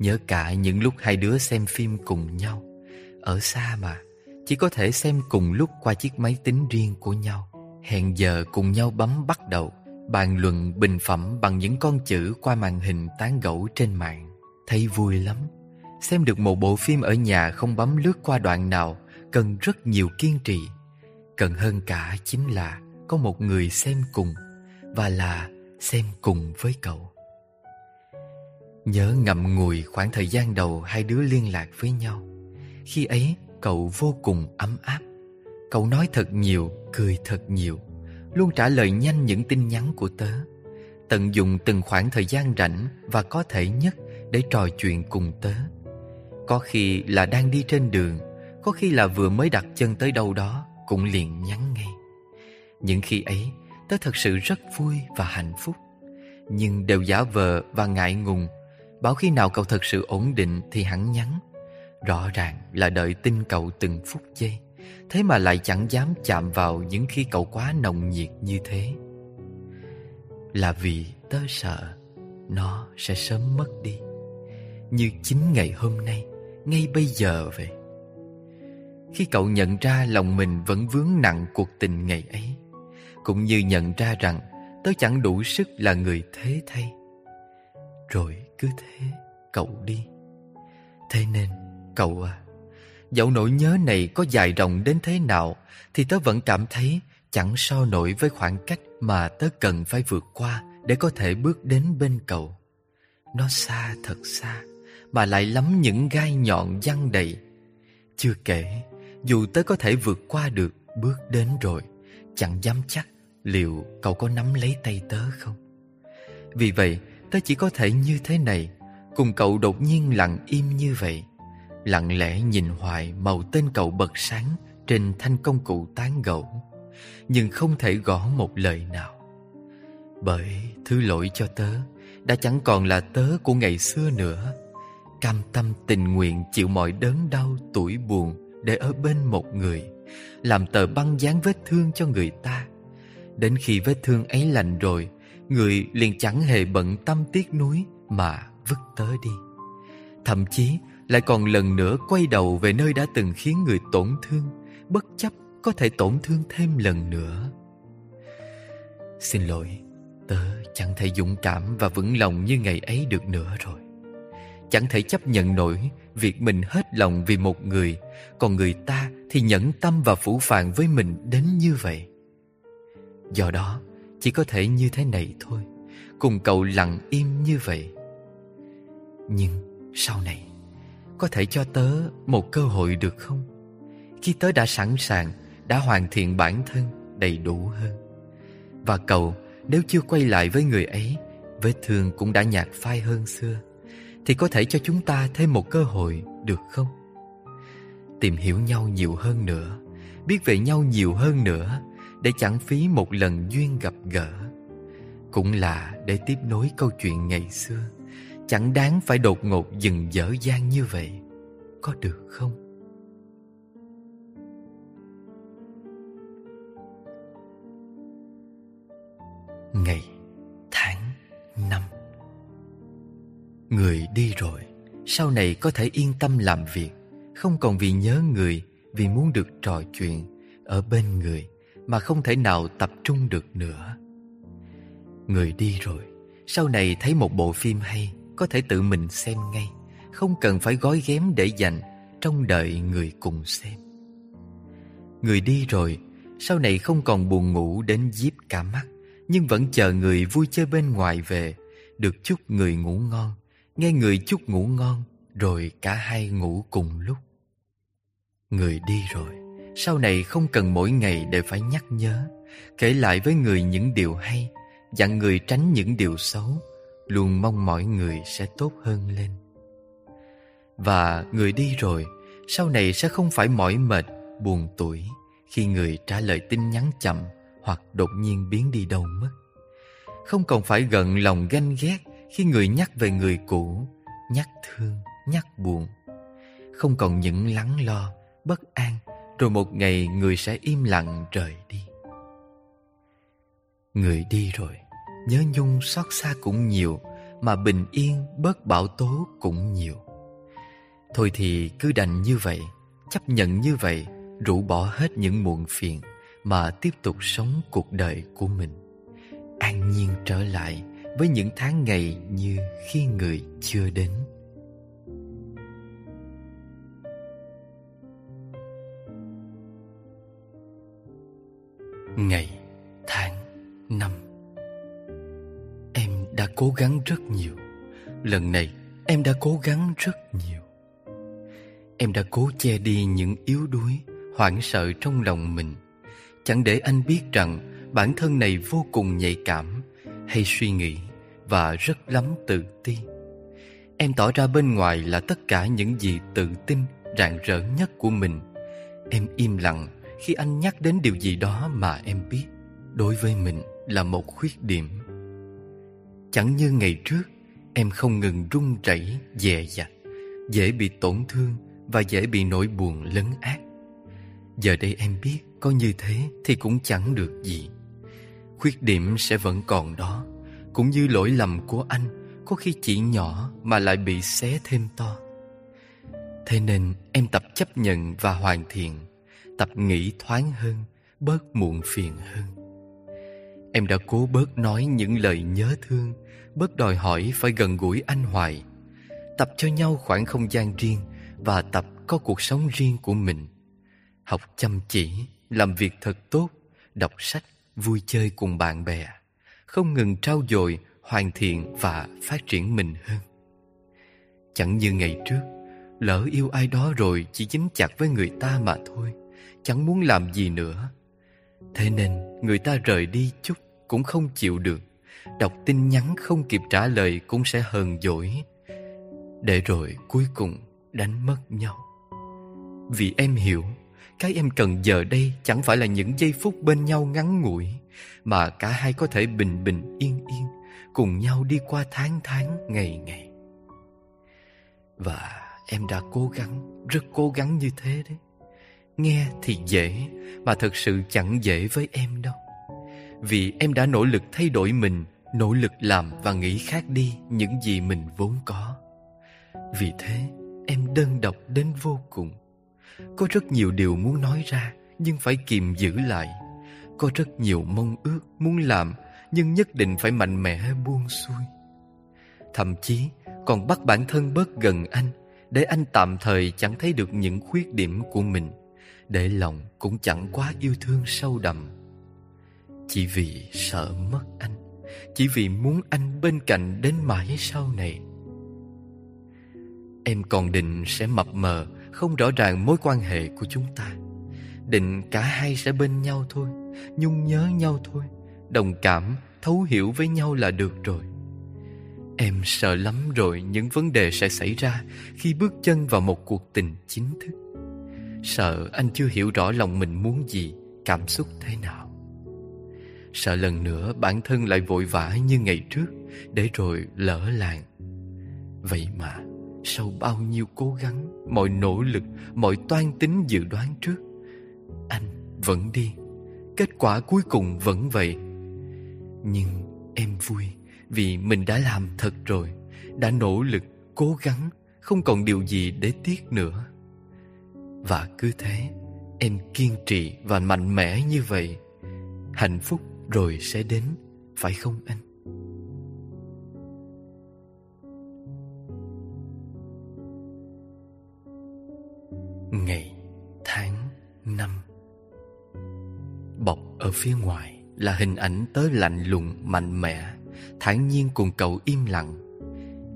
Nhớ cả những lúc hai đứa xem phim cùng nhau. Ở xa mà, Chỉ có thể xem cùng lúc qua chiếc máy tính riêng của nhau. Hẹn giờ cùng nhau bấm bắt đầu, Bàn luận bình phẩm bằng những con chữ qua màn hình tán gẫu trên mạng. Thấy vui lắm. Xem được một bộ phim ở nhà không bấm lướt qua đoạn nào, Cần rất nhiều kiên trì. Cần hơn cả chính là có một người xem cùng, và là xem cùng với cậu. Nhớ ngậm ngùi khoảng thời gian đầu hai đứa liên lạc với nhau. Khi ấy cậu vô cùng ấm áp. Cậu nói thật nhiều, cười thật nhiều, luôn trả lời nhanh những tin nhắn của tớ. Tận dụng từng khoảng thời gian rảnh và có thể nhất để trò chuyện cùng tớ. Có khi là đang đi trên đường, có khi là vừa mới đặt chân tới đâu đó cũng liền nhắn ngay. Những khi ấy Tớ thật sự rất vui và hạnh phúc Nhưng đều giả vờ và ngại ngùng Bảo khi nào cậu thật sự ổn định Thì hắn nhắn. Rõ ràng là đợi tin cậu từng phút giây, Thế mà lại chẳng dám chạm vào Những khi cậu quá nồng nhiệt như thế. Là vì tớ sợ Nó sẽ sớm mất đi, Như chính ngày hôm nay, Ngay bây giờ vậy. Khi cậu nhận ra lòng mình vẫn vướng nặng cuộc tình ngày ấy, cũng như nhận ra rằng tớ chẳng đủ sức là người thế thay. Rồi cứ thế, cậu đi. Thế nên, cậu à, dẫu nỗi nhớ này có dài rộng đến thế nào thì tớ vẫn cảm thấy chẳng so nổi với khoảng cách mà tớ cần phải vượt qua để có thể bước đến bên cậu. Nó xa thật xa, mà lại lắm những gai nhọn văng đầy. Chưa kể, dù tớ có thể vượt qua được bước đến rồi, chẳng dám chắc liệu cậu có nắm lấy tay tớ không. Vì vậy, tớ chỉ có thể như thế này, cùng cậu đột nhiên lặng im như vậy. Lặng lẽ nhìn hoài màu tên cậu bật sáng trên thanh công cụ tán gẫu, nhưng không thể gõ một lời nào. Bởi thứ lỗi cho tớ đã chẳng còn là tớ của ngày xưa nữa. Cam tâm tình nguyện chịu mọi đớn đau tuổi buồn để ở bên một người, làm tờ băng dán vết thương cho người ta Đến khi vết thương ấy lành rồi Người liền chẳng hề bận tâm tiếc nuối Mà vứt tới đi. Thậm chí lại còn lần nữa quay đầu về nơi đã từng khiến người tổn thương Bất chấp có thể tổn thương thêm lần nữa. Xin lỗi Tớ chẳng thể dũng cảm và vững lòng như ngày ấy được nữa rồi. Chẳng thể chấp nhận nổi Việc mình hết lòng vì một người Còn người ta thì nhẫn tâm và phủ phàng với mình đến như vậy. Do đó, chỉ có thể như thế này thôi Cùng cậu lặng im như vậy Nhưng sau này, Có thể cho tớ một cơ hội được không? Khi tớ đã sẵn sàng, Đã hoàn thiện bản thân đầy đủ hơn Và cậu, nếu chưa quay lại với người ấy, Vết thương cũng đã nhạt phai hơn xưa, Thì có thể cho chúng ta thêm một cơ hội được không? Tìm hiểu nhau nhiều hơn nữa, Biết về nhau nhiều hơn nữa để chẳng phí một lần duyên gặp gỡ. Cũng là để tiếp nối câu chuyện ngày xưa. Chẳng đáng phải đột ngột dừng dở dang như vậy. Có được không? Ngày, tháng, năm. Người đi rồi Sau này có thể yên tâm làm việc. Không còn vì nhớ người Vì muốn được trò chuyện Ở bên người. Mà không thể nào tập trung được nữa. Người đi rồi, Sau này thấy một bộ phim hay, Có thể tự mình xem ngay, Không cần phải gói ghém để dành Trong đợi người cùng xem. Người đi rồi, Sau này không còn buồn ngủ đến díp cả mắt, Nhưng vẫn chờ người vui chơi bên ngoài về, Được chúc người ngủ ngon, Nghe người chúc ngủ ngon, Rồi cả hai ngủ cùng lúc. Người đi rồi. Sau này không cần mỗi ngày đều phải nhắc nhớ Kể lại với người những điều hay Dặn người tránh những điều xấu Luôn mong mọi người sẽ tốt hơn lên. Và người đi rồi Sau này sẽ không phải mỏi mệt, buồn tuổi Khi người trả lời tin nhắn chậm Hoặc đột nhiên biến đi đâu mất. Không còn phải gận lòng ganh ghét Khi người nhắc về người cũ Nhắc thương, nhắc buồn. Không còn những lắng lo, bất an rồi một ngày người sẽ im lặng rời đi. Người đi rồi, Nhớ nhung xót xa cũng nhiều, Mà bình yên bớt bão tố cũng nhiều. Thôi thì cứ đành như vậy, Chấp nhận như vậy, Rũ bỏ hết những muộn phiền, Mà tiếp tục sống cuộc đời của mình. An nhiên trở lại Với những tháng ngày như khi người chưa đến. Ngày, tháng, năm. Em đã cố gắng rất nhiều. Lần này em đã cố gắng rất nhiều. Em đã cố che đi những yếu đuối Hoảng sợ trong lòng mình. Chẳng để anh biết rằng Bản thân này vô cùng nhạy cảm Hay suy nghĩ Và rất lắm tự ti. Em tỏ ra bên ngoài là tất cả những gì tự tin Rạng rỡ nhất của mình. Em im lặng khi anh nhắc đến điều gì đó mà em biết Đối với mình là một khuyết điểm. Chẳng như ngày trước Em không ngừng run rẩy, dè dặt Dễ bị tổn thương Và dễ bị nỗi buồn lấn át. Giờ đây em biết Có như thế thì cũng chẳng được gì. Khuyết điểm sẽ vẫn còn đó Cũng như lỗi lầm của anh Có khi chỉ nhỏ Mà lại bị xé thêm to. Thế nên em tập chấp nhận và hoàn thiện. Tập nghĩ thoáng hơn, Bớt muộn phiền hơn. Em đã cố bớt nói những lời nhớ thương, Bớt đòi hỏi phải gần gũi anh hoài. Tập cho nhau khoảng không gian riêng Và tập có cuộc sống riêng của mình. Học chăm chỉ, Làm việc thật tốt, Đọc sách, Vui chơi cùng bạn bè. Không ngừng trau dồi, Hoàn thiện và phát triển mình hơn. Chẳng như ngày trước, Lỡ yêu ai đó rồi Chỉ dính chặt với người ta mà thôi. Chẳng muốn làm gì nữa. Thế nên người ta rời đi chút Cũng không chịu được. Đọc tin nhắn không kịp trả lời Cũng sẽ hờn dỗi. Để rồi cuối cùng đánh mất nhau. Vì em hiểu, Cái em cần giờ đây Chẳng phải là những giây phút bên nhau ngắn ngủi, Mà cả hai có thể bình bình yên yên Cùng nhau đi qua tháng tháng, ngày ngày. Và em đã cố gắng, Rất cố gắng như thế đấy. Nghe thì dễ, Mà thật sự chẳng dễ với em đâu. Vì em đã nỗ lực thay đổi mình, Nỗ lực làm và nghĩ khác đi Những gì mình vốn có. Vì thế, em đơn độc đến vô cùng. Có rất nhiều điều muốn nói ra, Nhưng phải kìm giữ lại. Có rất nhiều mong ước muốn làm, Nhưng nhất định phải mạnh mẽ buông xuôi. Thậm chí, còn bắt bản thân bớt gần anh, Để anh tạm thời chẳng thấy được những khuyết điểm của mình để lòng cũng chẳng quá yêu thương sâu đậm. Chỉ vì sợ mất anh Chỉ vì muốn anh bên cạnh đến mãi sau này. Em còn định sẽ mập mờ Không rõ ràng mối quan hệ của chúng ta. Định cả hai sẽ bên nhau thôi Nhung nhớ nhau thôi Đồng cảm, thấu hiểu với nhau là được rồi. Em sợ lắm rồi những vấn đề sẽ xảy ra Khi bước chân vào một cuộc tình chính thức. Sợ anh chưa hiểu rõ lòng mình muốn gì Cảm xúc thế nào. Sợ lần nữa bản thân lại vội vã như ngày trước Để rồi lỡ làng. Vậy mà sau bao nhiêu cố gắng Mọi nỗ lực Mọi toan tính dự đoán trước Anh vẫn đi. Kết quả cuối cùng vẫn vậy. Nhưng em vui Vì mình đã làm thật rồi Đã nỗ lực, cố gắng Không còn điều gì để tiếc nữa. Và cứ thế Em kiên trì và mạnh mẽ như vậy Hạnh phúc rồi sẽ đến Phải không anh? Ngày, tháng, năm. Bọc ở phía ngoài là hình ảnh tớ lạnh lùng, mạnh mẽ thản nhiên cùng cậu im lặng.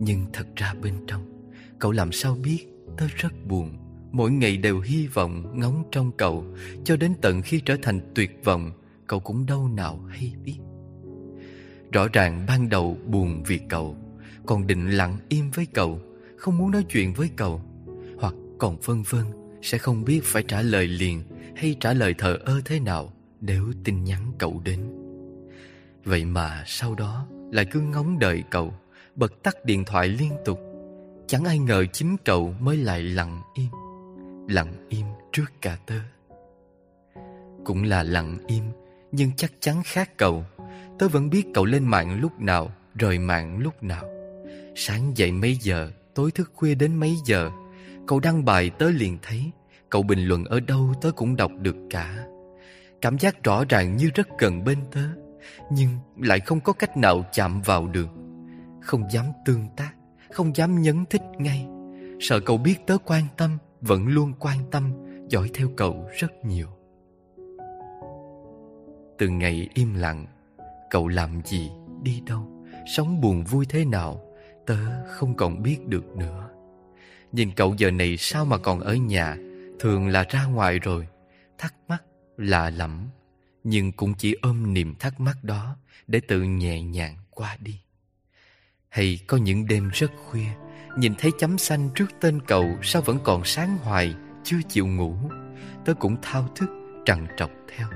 Nhưng thật ra bên trong Cậu làm sao biết tớ rất buồn? Mỗi ngày đều hy vọng ngóng trong cậu, Cho đến tận khi trở thành tuyệt vọng, Cậu cũng đâu nào hay biết. Rõ ràng ban đầu buồn vì cậu, Còn định lặng im với cậu, Không muốn nói chuyện với cậu, Hoặc còn vân vân, Sẽ không biết phải trả lời liền Hay trả lời thờ ơ thế nào Nếu tin nhắn cậu đến. Vậy mà sau đó Lại cứ ngóng đợi cậu, Bật tắt điện thoại liên tục. Chẳng ai ngờ chính cậu mới lại lặng im. Lặng im trước cả tớ. Cũng là lặng im, Nhưng chắc chắn khác cậu. Tớ vẫn biết cậu lên mạng lúc nào, Rời mạng lúc nào. Sáng dậy mấy giờ, Tối thức khuya đến mấy giờ. Cậu đăng bài tớ liền thấy, Cậu bình luận ở đâu tớ cũng đọc được cả. Cảm giác rõ ràng như rất gần bên tớ, Nhưng lại không có cách nào chạm vào được. Không dám tương tác, Không dám nhấn thích ngay. Sợ cậu biết tớ quan tâm vẫn luôn quan tâm Dõi theo cậu rất nhiều. Từ ngày im lặng Cậu làm gì, đi đâu Sống buồn vui thế nào Tớ không còn biết được nữa. Nhìn cậu giờ này sao mà còn ở nhà Thường là ra ngoài rồi Thắc mắc, lạ lẫm Nhưng cũng chỉ ôm niềm thắc mắc đó Để tự nhẹ nhàng qua đi. Hay có những đêm rất khuya Nhìn thấy chấm xanh trước tên cậu Sao vẫn còn sáng hoài, Chưa chịu ngủ. Tớ cũng thao thức, trằn trọc theo.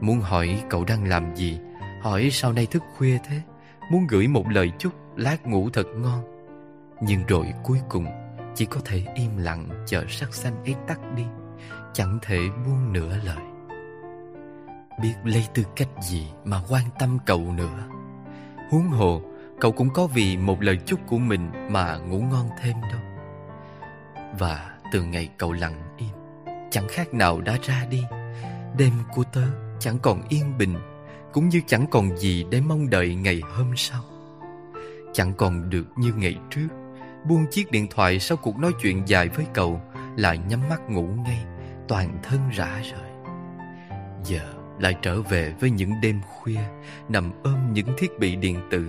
Muốn hỏi cậu đang làm gì, Hỏi sau nay thức khuya thế? Muốn gửi một lời chúc, Lát ngủ thật ngon. Nhưng rồi cuối cùng, Chỉ có thể im lặng chờ sắc xanh ấy tắt đi. Chẳng thể buông nửa lời. Biết lấy tư cách gì Mà quan tâm cậu nữa? Huống hồ Cậu cũng có vì một lời chúc của mình Mà ngủ ngon thêm đâu. Và từ ngày cậu lặng im, Chẳng khác nào đã ra đi. Đêm của tớ chẳng còn yên bình, cũng như chẳng còn gì để mong đợi ngày hôm sau. Chẳng còn được như ngày trước, Buông chiếc điện thoại sau cuộc nói chuyện dài với cậu Lại nhắm mắt ngủ ngay, Toàn thân rã rời. Giờ lại trở về với những đêm khuya Nằm ôm những thiết bị điện tử.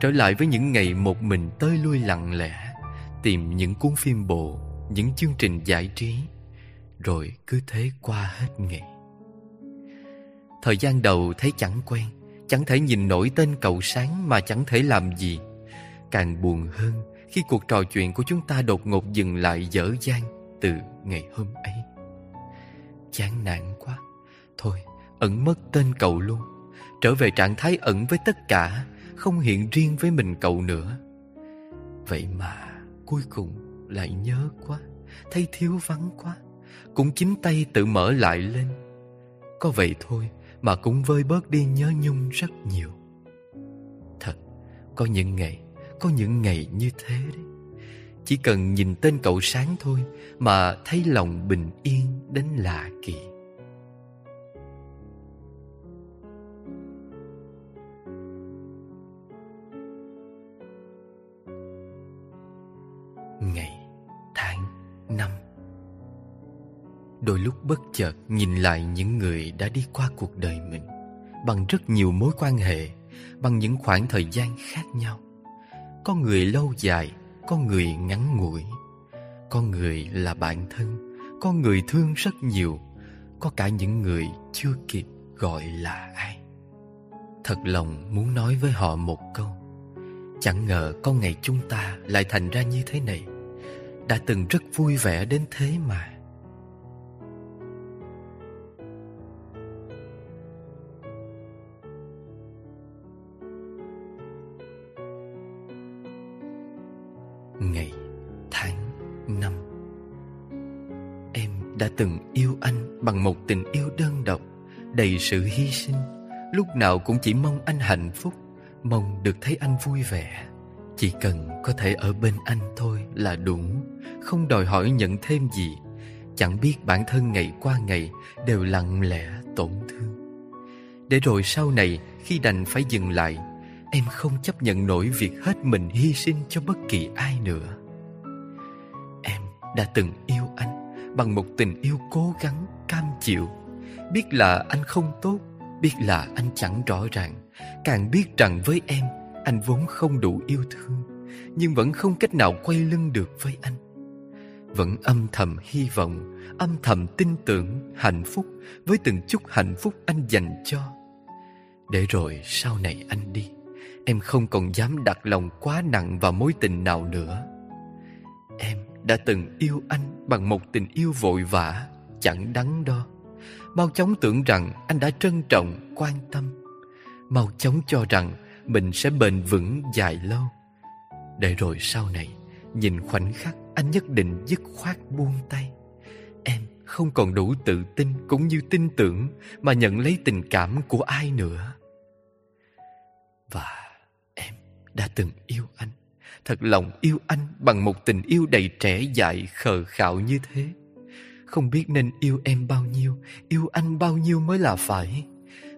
Trở lại với những ngày một mình tới lui lặng lẽ, Tìm những cuốn phim bộ Những chương trình giải trí, Rồi cứ thế qua hết ngày. Thời gian đầu thấy chẳng quen, Chẳng thể nhìn nổi tên cậu sáng mà chẳng thể làm gì. Càng buồn hơn khi cuộc trò chuyện của chúng ta đột ngột dừng lại dở dang từ ngày hôm ấy. Chán nản quá. Thôi, ẩn mất tên cậu luôn. Trở về trạng thái ẩn với tất cả. Không hiện riêng với mình cậu nữa. Vậy mà cuối cùng lại nhớ quá, Thấy thiếu vắng quá, Cũng chính tay tự mở lại lên. Có vậy thôi mà cũng vơi bớt đi nhớ nhung rất nhiều. Thật, Có những ngày, Có những ngày như thế đấy. Chỉ cần nhìn tên cậu sáng thôi Mà thấy lòng bình yên đến lạ kỳ. Ngày, tháng, năm Đôi lúc bất chợt nhìn lại những người đã đi qua cuộc đời mình bằng rất nhiều mối quan hệ, bằng những khoảng thời gian khác nhau. Có người lâu dài, có người ngắn ngủi. Có người là bạn thân, có người thương rất nhiều, có cả những người chưa kịp gọi là ai. Thật lòng muốn nói với họ một câu Chẳng ngờ con ngày chúng ta lại thành ra như thế này đã từng rất vui vẻ đến thế mà. Ngày, tháng, năm Em đã từng yêu anh bằng một tình yêu đơn độc Đầy sự hy sinh. Lúc nào cũng chỉ mong anh hạnh phúc Mong được thấy anh vui vẻ. Chỉ cần có thể ở bên anh thôi là đủ. Không đòi hỏi nhận thêm gì. Chẳng biết bản thân ngày qua ngày Đều lặng lẽ tổn thương. Để rồi sau này Khi đành phải dừng lại Em không chấp nhận nổi việc hết mình hy sinh cho bất kỳ ai nữa. Em đã từng yêu anh Bằng một tình yêu cố gắng, cam chịu. Biết là anh không tốt Biết là anh chẳng rõ ràng. Càng biết rằng với em anh vốn không đủ yêu thương Nhưng vẫn không cách nào quay lưng được với anh. Vẫn âm thầm hy vọng Âm thầm tin tưởng hạnh phúc Với từng chút hạnh phúc anh dành cho. Để rồi sau này anh đi Em không còn dám đặt lòng quá nặng vào mối tình nào nữa. Em đã từng yêu anh bằng một tình yêu vội vã Chẳng đắn đo. Mau chóng tưởng rằng anh đã trân trọng, quan tâm. Mau chóng cho rằng mình sẽ bền vững dài lâu. Để rồi sau này, Nhìn khoảnh khắc anh nhất định dứt khoát buông tay. Em không còn đủ tự tin cũng như tin tưởng Mà nhận lấy tình cảm của ai nữa. Và em đã từng yêu anh. Thật lòng yêu anh bằng một tình yêu đầy trẻ dại khờ khạo như thế. Không biết nên yêu em bao nhiêu, Yêu anh bao nhiêu mới là phải.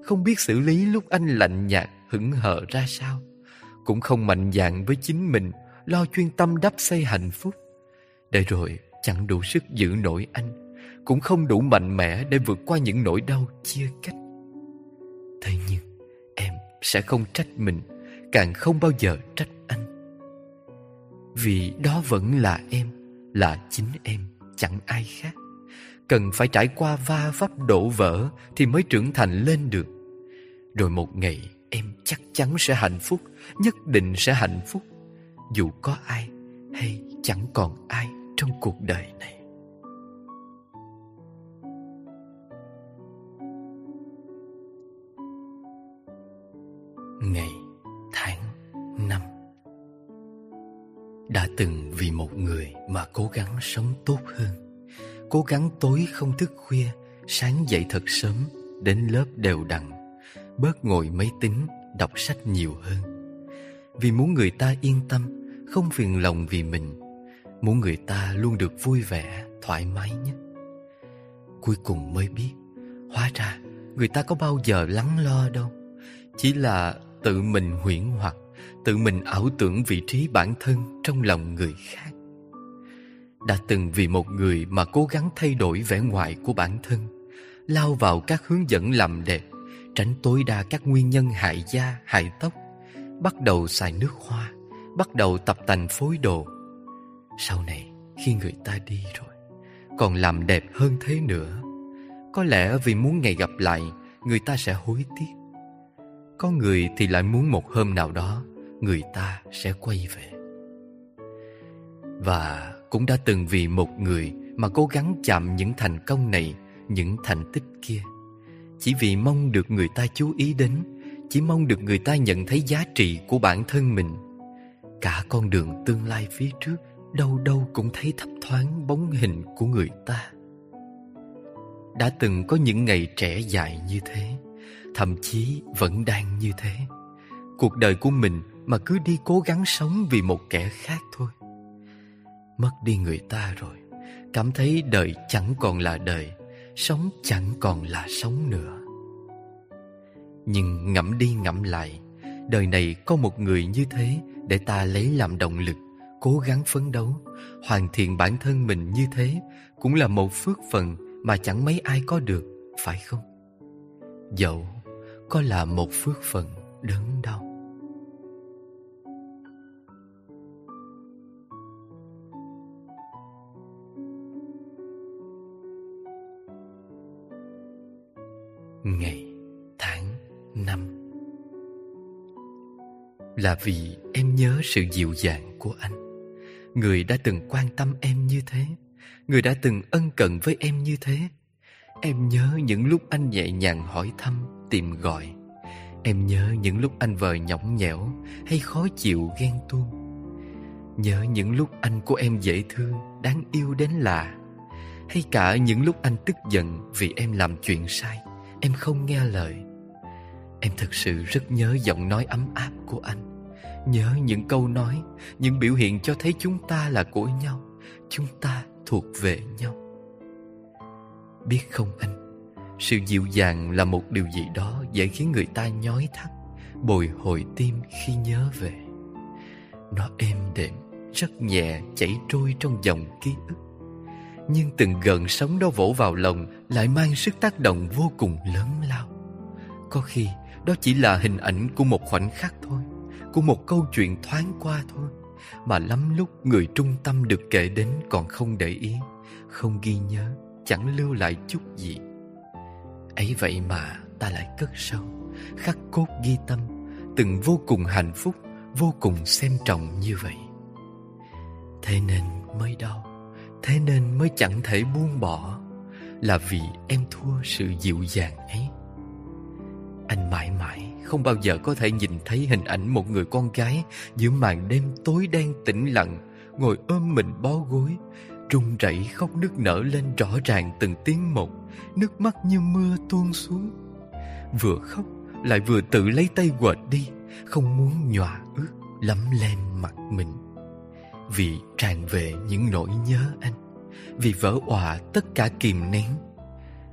Không biết xử lý lúc anh lạnh nhạt Hững hờ ra sao? Cũng không mạnh dạn với chính mình, Lo chuyên tâm đắp xây hạnh phúc. Để rồi chẳng đủ sức giữ nổi anh, Cũng không đủ mạnh mẽ Để vượt qua những nỗi đau chia cách. Thế nhưng Em sẽ không trách mình, Càng không bao giờ trách anh. Vì đó vẫn là em, Là chính em, Chẳng ai khác. Cần phải trải qua va vấp đổ vỡ thì mới trưởng thành lên được. Rồi một ngày em chắc chắn sẽ hạnh phúc, nhất định sẽ hạnh phúc, dù có ai hay chẳng còn ai trong cuộc đời này. Ngày, tháng, năm. Đã từng vì một người mà cố gắng sống tốt hơn. Cố gắng tối không thức khuya Sáng dậy thật sớm Đến lớp đều đặn. Bớt ngồi máy tính Đọc sách nhiều hơn. Vì muốn người ta yên tâm Không phiền lòng vì mình Muốn người ta luôn được vui vẻ Thoải mái nhất Cuối cùng mới biết Hóa ra người ta có bao giờ lắng lo đâu. Chỉ là tự mình huyễn hoặc Tự mình ảo tưởng vị trí bản thân Trong lòng người khác. Đã từng vì một người mà cố gắng thay đổi vẻ ngoài của bản thân, lao vào các hướng dẫn làm đẹp, tránh tối đa các nguyên nhân hại da, hại tóc, bắt đầu xài nước hoa, bắt đầu tập tành phối đồ. Sau này, khi người ta đi rồi, còn làm đẹp hơn thế nữa. Có lẽ vì muốn ngày gặp lại, người ta sẽ hối tiếc. Có người thì lại muốn một hôm nào đó, người ta sẽ quay về. Và cũng đã từng vì một người mà cố gắng chạm những thành công này, những thành tích kia. Chỉ vì mong được người ta chú ý đến, chỉ mong được người ta nhận thấy giá trị của bản thân mình. Cả con đường tương lai phía trước, đâu đâu cũng thấy thấp thoáng bóng hình của người ta. Đã từng có những ngày trẻ dài như thế, thậm chí vẫn đang như thế. Cuộc đời của mình mà cứ đi cố gắng sống vì một kẻ khác thôi. Mất đi người ta rồi Cảm thấy đời chẳng còn là đời Sống chẳng còn là sống nữa. Nhưng ngẫm đi ngẫm lại, Đời này có một người như thế Để ta lấy làm động lực, Cố gắng phấn đấu, Hoàn thiện bản thân mình như thế Cũng là một phước phần Mà chẳng mấy ai có được, Phải không? Dẫu có là một phước phần đớn đau. Ngày, tháng, năm. Là vì em nhớ sự dịu dàng của anh. Người đã từng quan tâm em như thế, người đã từng ân cần với em như thế. Em nhớ những lúc anh nhẹ nhàng hỏi thăm, tìm gọi. Em nhớ những lúc anh vờ nhõng nhẽo hay khó chịu ghen tuông. Nhớ những lúc anh của em dễ thương, đáng yêu đến lạ, hay cả những lúc anh tức giận vì em làm chuyện sai em không nghe lời. Em thực sự rất nhớ giọng nói ấm áp của anh. Nhớ những câu nói, những biểu hiện cho thấy chúng ta là của nhau. Chúng ta thuộc về nhau. Biết không anh, sự dịu dàng là một điều gì đó dễ khiến người ta nhói thắt, bồi hồi tim khi nhớ về. Nó êm đềm, rất nhẹ, chảy trôi trong dòng ký ức. Nhưng từng gần sống đó vỗ vào lòng lại mang sức tác động vô cùng lớn lao. Có khi, đó chỉ là hình ảnh của một khoảnh khắc thôi, của một câu chuyện thoáng qua thôi, mà lắm lúc người trung tâm được kể đến còn không để ý, không ghi nhớ, chẳng lưu lại chút gì. Ấy vậy mà ta lại cất sâu, khắc cốt ghi tâm, từng vô cùng hạnh phúc, vô cùng xem trọng như vậy. Thế nên mới đau, thế nên mới chẳng thể buông bỏ là vì em thua sự dịu dàng ấy. Anh mãi mãi không bao giờ có thể nhìn thấy hình ảnh một người con gái giữa màn đêm tối đen tĩnh lặng, ngồi ôm mình bó gối, run rẩy khóc nức nở lên rõ ràng từng tiếng một, nước mắt như mưa tuôn xuống. Vừa khóc lại vừa tự lấy tay quệt đi, không muốn nhòa ướt, lấm lem mặt mình. Vì tràn về những nỗi nhớ anh vì vỡ òa tất cả kìm nén.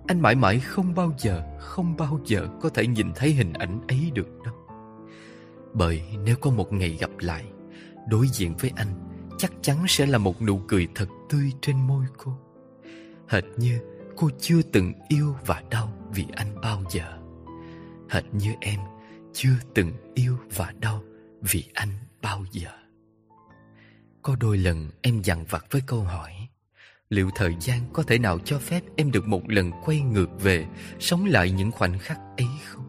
Anh mãi mãi không bao giờ, không bao giờ có thể nhìn thấy hình ảnh ấy được đâu. Bởi nếu có một ngày gặp lại, đối diện với anh chắc chắn sẽ là một nụ cười thật tươi trên môi cô. Hệt như cô chưa từng yêu và đau vì anh bao giờ. Hệt như em chưa từng yêu và đau vì anh bao giờ. Có đôi lần em dằn vặt với câu hỏi liệu thời gian có thể nào cho phép em được một lần quay ngược về, sống lại những khoảnh khắc ấy không?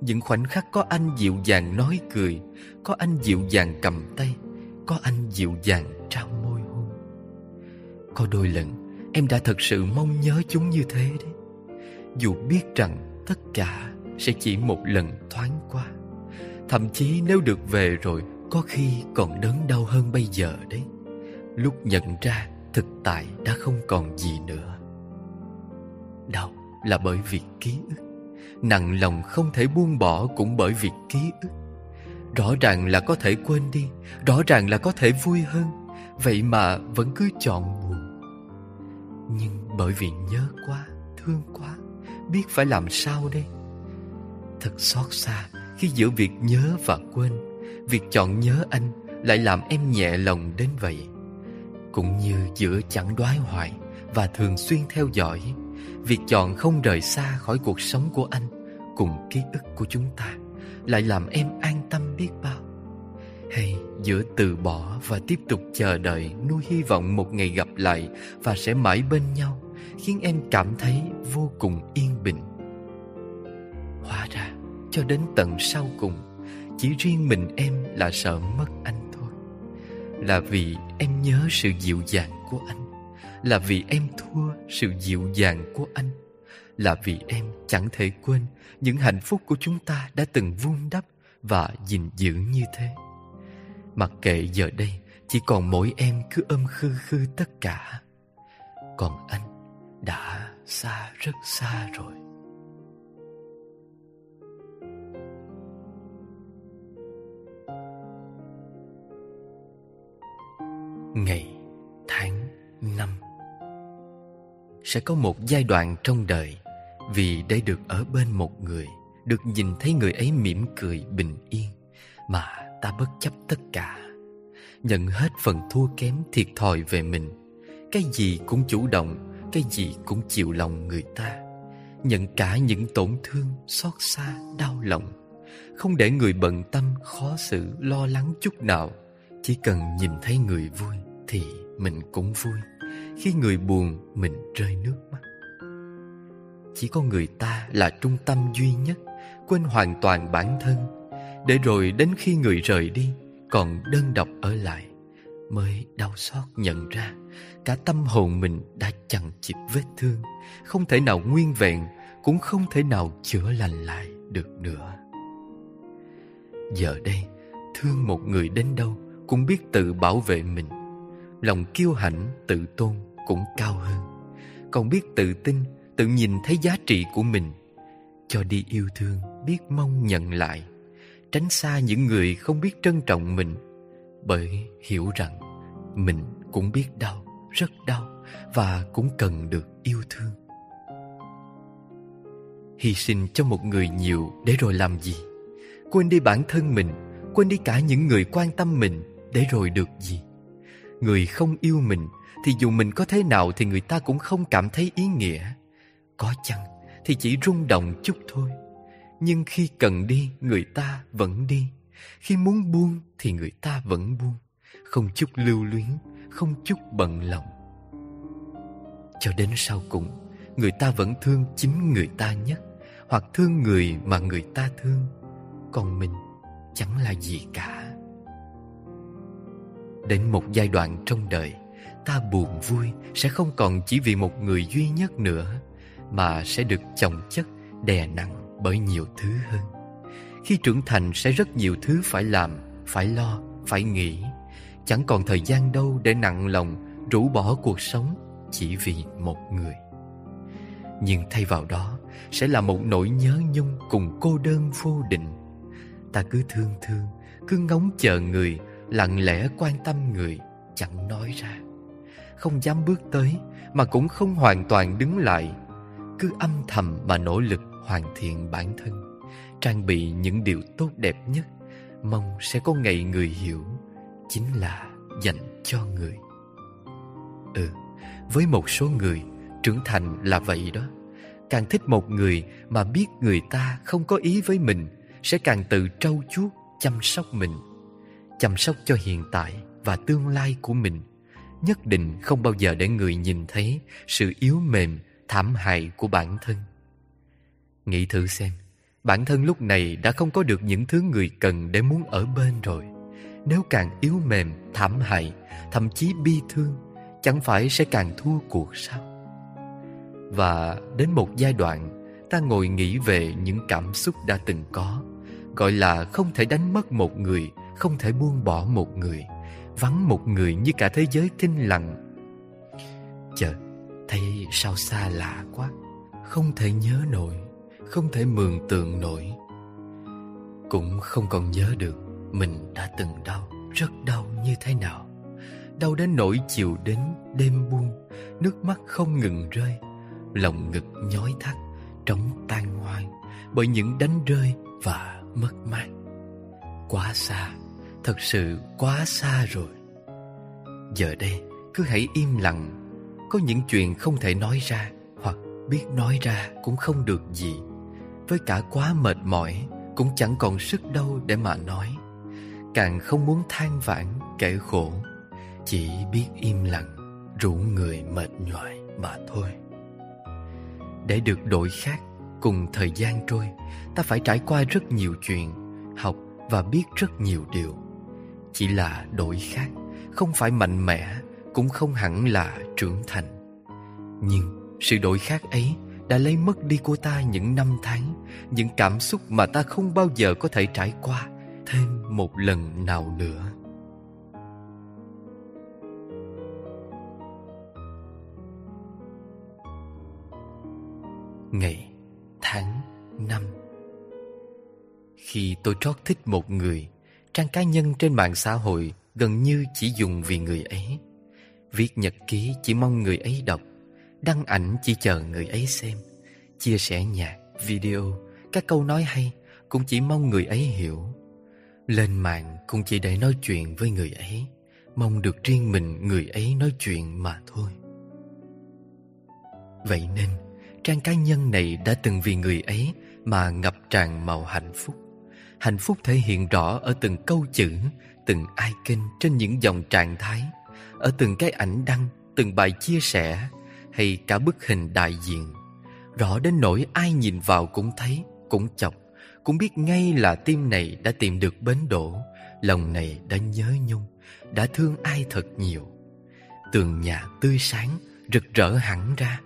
Những khoảnh khắc có anh dịu dàng nói cười, có anh dịu dàng cầm tay, có anh dịu dàng trao môi hôn. Có đôi lần, em đã thật sự mong nhớ chúng như thế đấy. Dù biết rằng tất cả sẽ chỉ một lần thoáng qua. Thậm chí nếu được về rồi, có khi còn đớn đau hơn bây giờ đấy. Lúc nhận ra thực tại đã không còn gì nữa. Đau là bởi vì ký ức, nặng lòng không thể buông bỏ cũng bởi vì ký ức. Rõ ràng là có thể quên đi, rõ ràng là có thể vui hơn, vậy mà vẫn cứ chọn buồn. Nhưng bởi vì nhớ quá, thương quá, biết phải làm sao đây? Thật xót xa khi giữa việc nhớ và quên, việc chọn nhớ anh lại làm em nhẹ lòng đến vậy cũng như giữa chẳng đoái hoài và thường xuyên theo dõi. Việc chọn không rời xa khỏi cuộc sống của anh cùng ký ức của chúng ta lại làm em an tâm biết bao. Hay giữa từ bỏ và tiếp tục chờ đợi nuôi hy vọng một ngày gặp lại và sẽ mãi bên nhau khiến em cảm thấy vô cùng yên bình. Hóa ra, cho đến tận sau cùng, chỉ riêng mình em là sợ mất anh là vì em nhớ sự dịu dàng của anh. Là vì em thua sự dịu dàng của anh. Là vì em chẳng thể quên những hạnh phúc của chúng ta đã từng vun đắp và gìn giữ như thế. Mặc kệ giờ đây, chỉ còn mỗi em cứ ôm khư khư tất cả. Còn anh đã xa, rất xa rồi. Ngày tháng năm. Sẽ có một giai đoạn trong đời vì để được ở bên một người được nhìn thấy người ấy mỉm cười bình yên mà ta bất chấp tất cả. Nhận hết phần thua kém thiệt thòi về mình cái gì cũng chủ động cái gì cũng chịu lòng người ta. Nhận cả những tổn thương, xót xa, đau lòng. Không để người bận tâm, khó xử, lo lắng chút nào Chỉ cần nhìn thấy người vui. Thì mình cũng vui. Khi người buồn, mình rơi nước mắt. Chỉ có người ta là trung tâm duy nhất, Quên hoàn toàn bản thân. Để rồi đến khi người rời đi, Còn đơn độc ở lại, Mới đau xót nhận ra Cả tâm hồn mình đã chẳng chịp vết thương, Không thể nào nguyên vẹn, Cũng không thể nào chữa lành lại được nữa. Giờ đây, Thương một người đến đâu Cũng biết tự bảo vệ mình. Lòng kiêu hãnh tự tôn cũng cao hơn Còn biết tự tin Tự nhìn thấy giá trị của mình Cho đi yêu thương Biết mong nhận lại Tránh xa những người không biết trân trọng mình Bởi hiểu rằng Mình cũng biết đau rất đau và cũng cần được yêu thương. Hy sinh cho một người nhiều để rồi làm gì? Quên đi bản thân mình, quên đi cả những người quan tâm mình để rồi được gì? Người không yêu mình thì dù mình có thế nào thì người ta cũng không cảm thấy ý nghĩa. Có chăng thì chỉ rung động chút thôi. Nhưng khi cần đi, người ta vẫn đi. Khi muốn buông thì người ta vẫn buông. Không chút lưu luyến, không chút bận lòng. Cho đến sau cùng, người ta vẫn thương chính người ta nhất, hoặc thương người mà người ta thương, còn mình chẳng là gì cả. Đến một giai đoạn trong đời, ta buồn vui sẽ không còn chỉ vì một người duy nhất nữa, mà sẽ được chồng chất đè nặng bởi nhiều thứ hơn. Khi trưởng thành sẽ rất nhiều thứ phải làm, phải lo, phải nghĩ. Chẳng còn thời gian đâu để nặng lòng Rũ bỏ cuộc sống Chỉ vì một người. Nhưng thay vào đó Sẽ là một nỗi nhớ nhung Cùng cô đơn vô định. Ta cứ thương thương Cứ ngóng chờ người Lặng lẽ quan tâm người, Chẳng nói ra. Không dám bước tới, Mà cũng không hoàn toàn đứng lại. Cứ âm thầm mà nỗ lực hoàn thiện bản thân, Trang bị những điều tốt đẹp nhất, Mong sẽ có ngày người hiểu, chính là dành cho người. Ừ với một số người, trưởng thành là vậy đó. Càng thích một người mà biết người ta không có ý với mình, sẽ càng tự trau chuốt, chăm sóc mình chăm sóc cho hiện tại và tương lai của mình. Nhất định không bao giờ để người nhìn thấy sự yếu mềm thảm hại của bản thân. Nghĩ thử xem bản thân lúc này đã không có được những thứ người cần để muốn ở bên rồi. Nếu càng yếu mềm, thảm hại, thậm chí bi thương, chẳng phải sẽ càng thua cuộc sao? Và đến một giai đoạn, ta ngồi nghĩ về những cảm xúc đã từng có, gọi là không thể đánh mất một người, không thể buông bỏ một người, vắng một người như cả thế giới thinh lặng. Chờ, thấy sao xa lạ quá, không thể nhớ nổi, không thể mường tượng nổi. Cũng không còn nhớ được mình đã từng đau, rất đau như thế nào Đau đến nỗi chiều đến đêm buông Nước mắt không ngừng rơi Lòng ngực nhói thắt Trống tan hoang Bởi những đánh rơi và mất mát Quá xa Thật sự quá xa rồi. Giờ đây, cứ hãy im lặng. Có những chuyện không thể nói ra Hoặc biết nói ra cũng không được gì. Với cả quá mệt mỏi, Cũng chẳng còn sức đâu để mà nói. Càng không muốn than vãn kể khổ, Chỉ biết im lặng, Rủ người mệt nhoài mà thôi. Để được đổi khác, Cùng thời gian trôi, Ta phải trải qua rất nhiều chuyện, Học và biết rất nhiều điều. Chỉ là đổi khác, Không phải mạnh mẽ, Cũng không hẳn là trưởng thành. Nhưng sự đổi khác ấy đã lấy mất đi của ta những năm tháng, Những cảm xúc mà ta không bao giờ có thể trải qua thêm một lần nào nữa. Ngày, tháng năm. Khi tôi trót thích một người trang cá nhân trên mạng xã hội gần như chỉ dùng vì người ấy. Viết nhật ký chỉ mong người ấy đọc, đăng ảnh chỉ chờ người ấy xem, chia sẻ nhạc, video, các câu nói hay cũng chỉ mong người ấy hiểu. Lên mạng cũng chỉ để nói chuyện với người ấy, Mong được riêng mình người ấy nói chuyện mà thôi. Vậy nên, Trang cá nhân này đã từng vì người ấy Mà ngập tràn màu hạnh phúc. Hạnh phúc thể hiện rõ ở từng câu chữ, Từng icon trên những dòng trạng thái, Ở từng cái ảnh đăng, Từng bài chia sẻ, Hay cả bức hình đại diện. Rõ đến nỗi ai nhìn vào cũng thấy, Cũng chọc, Cũng biết ngay là tim này đã tìm được bến đổ Lòng này đã nhớ nhung, Đã thương ai thật nhiều. Tường nhà tươi sáng Rực rỡ hẳn ra.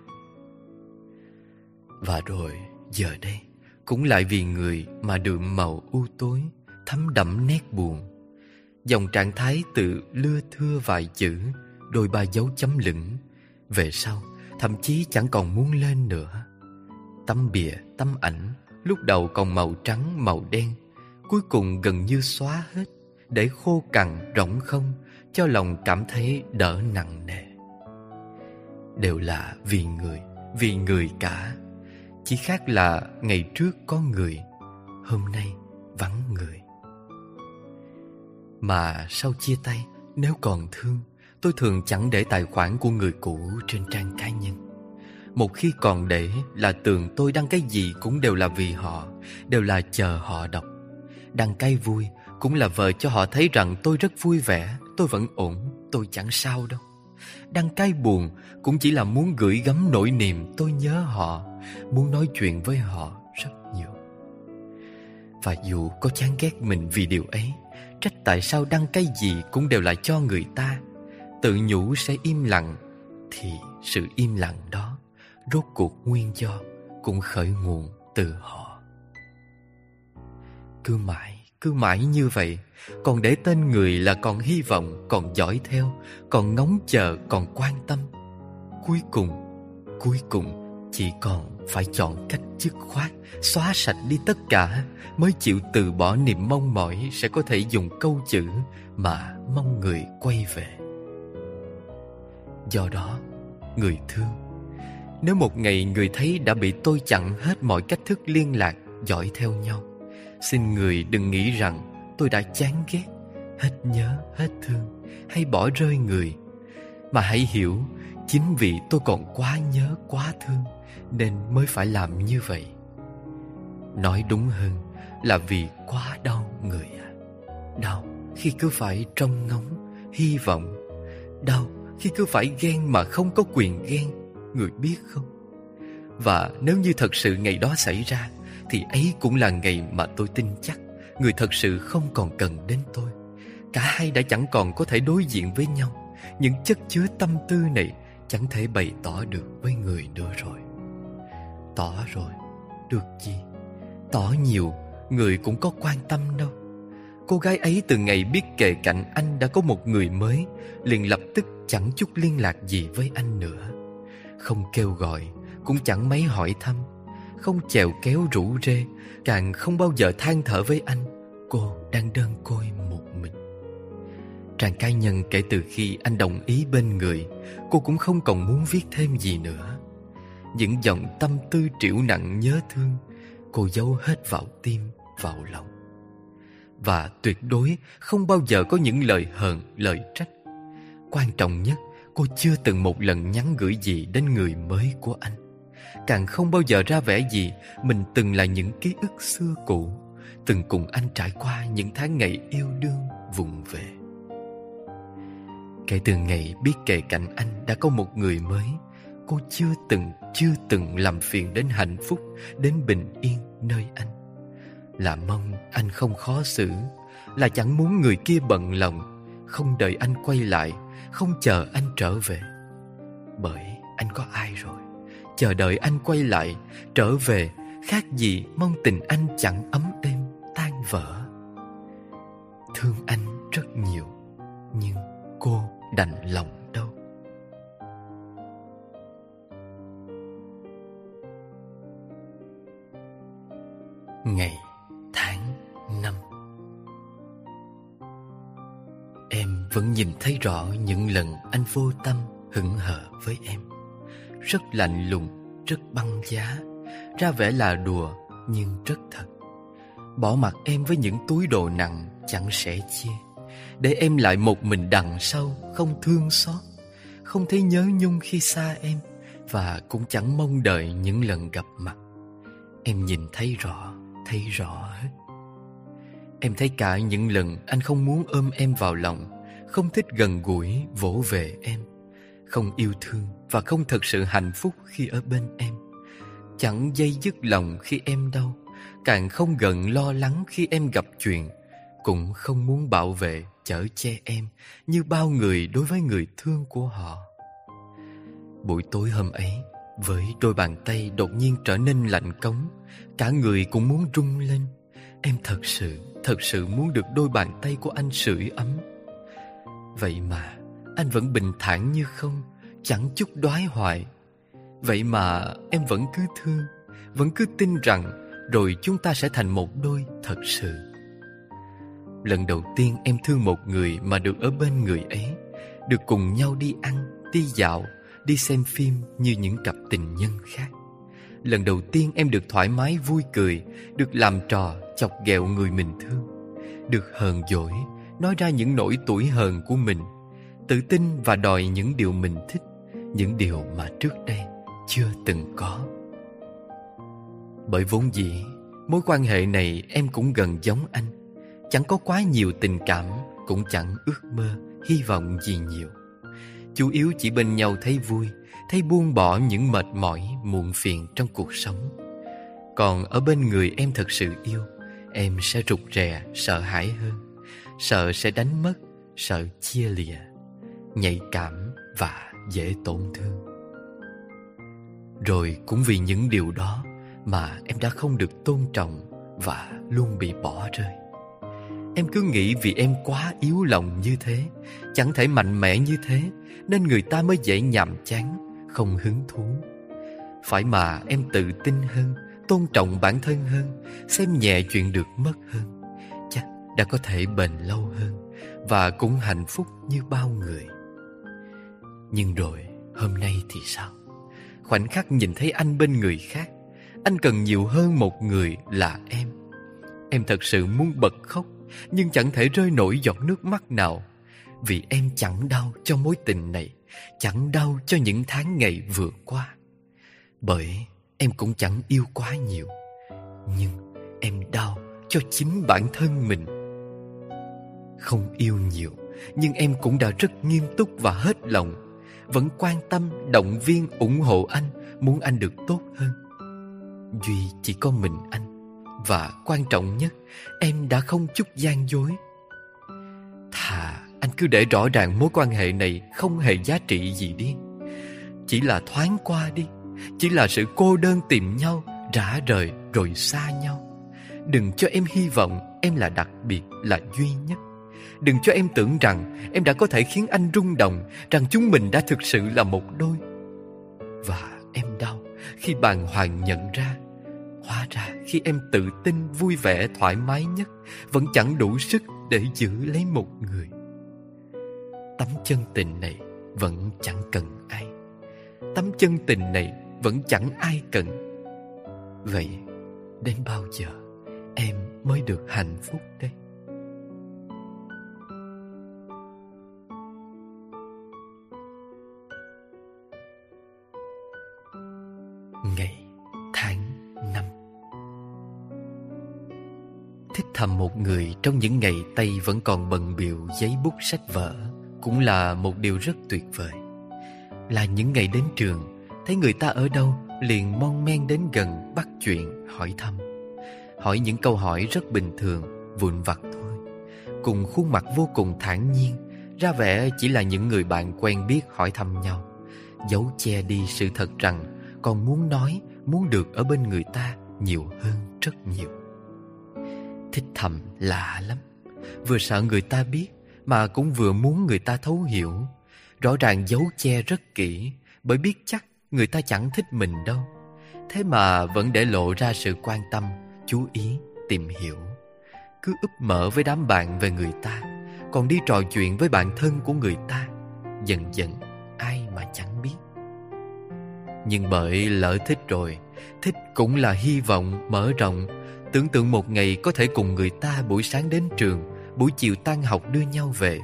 Và rồi giờ đây cũng lại vì người mà đượm màu u tối Thấm đậm nét buồn. Dòng trạng thái tự lưa thưa vài chữ Đôi ba dấu chấm lửng. Về sau Thậm chí chẳng còn muốn lên nữa. Tấm bìa, tấm ảnh Lúc đầu còn màu trắng, màu đen Cuối cùng gần như xóa hết Để khô cằn, rỗng không Cho lòng cảm thấy đỡ nặng nề. Đều là vì người Vì người cả. Chỉ khác là ngày trước có người Hôm nay vắng người. Mà sau chia tay Nếu còn thương Tôi thường chẳng để tài khoản của người cũ trên trang cá nhân. Một khi còn để là tưởng tôi đăng cái gì cũng đều là vì họ Đều là chờ họ đọc. Đăng cái vui cũng là vợ cho họ thấy rằng tôi rất vui vẻ Tôi vẫn ổn, tôi chẳng sao đâu. Đăng cái buồn cũng chỉ là muốn gửi gắm nỗi niềm tôi nhớ họ. Muốn nói chuyện với họ rất nhiều. Và dù có chán ghét mình vì điều ấy, Trách tại sao đăng cái gì cũng đều là cho người ta. Tự nhủ sẽ im lặng, thì sự im lặng đó rốt cuộc nguyên do cũng khởi nguồn từ họ. Cứ mãi cứ mãi như vậy, còn để tên người là còn hy vọng, còn dõi theo, còn ngóng chờ, còn quan tâm. Cuối cùng cuối cùng chỉ còn phải chọn cách dứt khoát xóa sạch đi tất cả mới chịu từ bỏ niềm mong mỏi sẽ có thể dùng câu chữ mà mong người quay về. Do đó, người thương Nếu một ngày người thấy đã bị tôi chặn hết mọi cách thức liên lạc dõi theo nhau Xin người đừng nghĩ rằng tôi đã chán ghét Hết nhớ, hết thương hay bỏ rơi người. Mà hãy hiểu Chính vì tôi còn quá nhớ, quá thương nên mới phải làm như vậy. Nói đúng hơn là vì quá đau người à. Đau khi cứ phải trông ngóng, hy vọng. Đau khi cứ phải ghen mà không có quyền ghen Người biết không? Và nếu như thật sự ngày đó xảy ra Thì ấy cũng là ngày mà tôi tin chắc Người thật sự không còn cần đến tôi. Cả hai đã chẳng còn có thể đối diện với nhau. Những chất chứa tâm tư này Chẳng thể bày tỏ được với người nữa rồi. Tỏ rồi. Được gì Tỏ nhiều, Người cũng có quan tâm đâu. Cô gái ấy từ ngày biết kề cạnh anh đã có một người mới, liền lập tức chẳng chút liên lạc gì với anh nữa. Không kêu gọi, Cũng chẳng mấy hỏi thăm. Không chèo kéo rủ rê, Càng không bao giờ than thở với anh. Cô đang đơn côi một mình. Trang cá nhân kể từ khi anh đồng ý bên người, Cô cũng không còn muốn viết thêm gì nữa. Những dòng tâm tư triệu nặng nhớ thương Cô giấu hết vào tim, vào lòng Và tuyệt đối không bao giờ có những lời hờn, lời trách Quan trọng nhất, cô chưa từng một lần nhắn gửi gì đến người mới của anh. Càng không bao giờ ra vẻ gì mình từng là những ký ức xưa cũ, từng cùng anh trải qua những tháng ngày yêu đương vùng về. Kể từ ngày biết kề cạnh anh đã có một người mới, cô chưa từng, chưa từng làm phiền đến hạnh phúc, đến bình yên nơi anh. Là mong anh không khó xử, là chẳng muốn người kia bận lòng, không đợi anh quay lại không chờ anh trở về. Bởi anh có ai rồi? Chờ đợi anh quay lại Trở về Khác gì mong tình anh chẳng ấm êm Tan vỡ. Thương anh rất nhiều Nhưng cô đành lòng ngày tháng năm. Em Vẫn nhìn thấy rõ những lần anh vô tâm hững hờ với em. Rất lạnh lùng, rất băng giá Ra vẻ là đùa nhưng rất thật. Bỏ mặt em với những túi đồ nặng chẳng sẻ chia Để em lại một mình đằng sau không thương xót. Không thấy nhớ nhung khi xa em Và cũng chẳng mong đợi những lần gặp mặt. Em nhìn thấy rõ, thấy rõ. Hết Em thấy cả những lần anh không muốn ôm em vào lòng Không thích gần gũi, vỗ về em Không yêu thương và không thật sự hạnh phúc khi ở bên em. Chẳng dây dứt lòng khi em đau Càng không gần lo lắng khi em gặp chuyện Cũng không muốn bảo vệ, chở che em Như bao người đối với người thương của họ. Buổi tối hôm ấy với đôi bàn tay đột nhiên trở nên lạnh cống Cả người cũng muốn rung lên. Em thật sự, thật sự muốn được đôi bàn tay của anh sưởi ấm. Vậy mà anh vẫn bình thản như không Chẳng chút đoái hoài. Vậy mà em vẫn cứ thương Vẫn cứ tin rằng Rồi chúng ta sẽ thành một đôi thật sự. Lần đầu tiên em thương một người Mà được ở bên người ấy Được cùng nhau đi ăn, đi dạo Đi xem phim như những cặp tình nhân khác. Lần đầu tiên em được thoải mái, vui cười, Được làm trò, chọc ghẹo người mình thương. Được hờn dỗi, Nói ra những nỗi tuổi hờn của mình. Tự tin và đòi những điều mình thích, Những điều mà trước đây chưa từng có. Bởi vốn dĩ, Mối quan hệ này em cũng gần giống anh. Chẳng có quá nhiều tình cảm, Cũng chẳng ước mơ, Hy vọng gì nhiều. Chủ yếu chỉ bên nhau thấy vui Thấy buông bỏ những mệt mỏi Muộn phiền trong cuộc sống. Còn ở bên người em thật sự yêu Em sẽ rụt rè Sợ hãi hơn. Sợ sẽ đánh mất Sợ chia lìa Nhạy cảm và dễ tổn thương. Rồi cũng vì những điều đó mà em đã không được tôn trọng và luôn bị bỏ rơi. Em cứ nghĩ vì em quá yếu lòng như thế, chẳng thể mạnh mẽ như thế, nên người ta mới dễ nhàm chán, không hứng thú. Phải mà em tự tin hơn, tôn trọng bản thân hơn, xem nhẹ chuyện được mất hơn, chắc đã có thể bền lâu hơn và cũng hạnh phúc như bao người. Nhưng rồi hôm nay thì sao? Khoảnh khắc nhìn thấy anh bên người khác Anh cần nhiều hơn một người là em Em thật sự muốn bật khóc Nhưng chẳng thể rơi nổi giọt nước mắt nào vì em chẳng đau cho mối tình này Chẳng đau cho những tháng ngày vừa qua Bởi em cũng chẳng yêu quá nhiều Nhưng em đau cho chính bản thân mình Không yêu nhiều Nhưng em cũng đã rất nghiêm túc và hết lòng vẫn quan tâm, động viên, ủng hộ anh, muốn anh được tốt hơn. Duy chỉ có mình anh, và quan trọng nhất, em đã không chút gian dối. Thà anh cứ để rõ ràng mối quan hệ này không hề giá trị gì đi. Chỉ là thoáng qua đi, chỉ là sự cô đơn tìm nhau, rã rời rồi xa nhau. Đừng cho em hy vọng em là đặc biệt, là duy nhất. Đừng cho em tưởng rằng em đã có thể khiến anh rung động Rằng chúng mình đã thực sự là một đôi Và em đau khi bàng hoàng nhận ra Hóa ra khi em tự tin, vui vẻ, thoải mái nhất Vẫn chẳng đủ sức để giữ lấy một người Tấm chân tình này vẫn chẳng cần ai. Tấm chân tình này vẫn chẳng ai cần. Vậy đến bao giờ em mới được hạnh phúc đây? Ngày, tháng, năm. Thích thầm một người trong những ngày tay vẫn còn bận biểu giấy bút sách vở. Cũng là một điều rất tuyệt vời. Là những ngày đến trường Thấy người ta ở đâu liền mon men đến gần bắt chuyện hỏi thăm. Hỏi những câu hỏi rất bình thường, vụn vặt thôi. Cùng khuôn mặt vô cùng thản nhiên Ra vẻ chỉ là những người bạn quen biết hỏi thăm nhau. Giấu che đi sự thật rằng còn muốn nói, muốn được ở bên người ta nhiều hơn rất nhiều. Thích thầm lạ lắm, vừa sợ người ta biết mà cũng vừa muốn người ta thấu hiểu. Rõ ràng giấu che rất kỹ bởi biết chắc người ta chẳng thích mình đâu. Thế mà vẫn để lộ ra sự quan tâm, chú ý, tìm hiểu. Cứ úp mở với đám bạn về người ta, còn đi trò chuyện với bạn thân của người ta. Dần dần, ai mà chẳng biết. Nhưng bởi lỡ thích rồi Thích cũng là hy vọng mở rộng Tưởng tượng một ngày có thể cùng người ta buổi sáng đến trường Buổi chiều tan học đưa nhau về,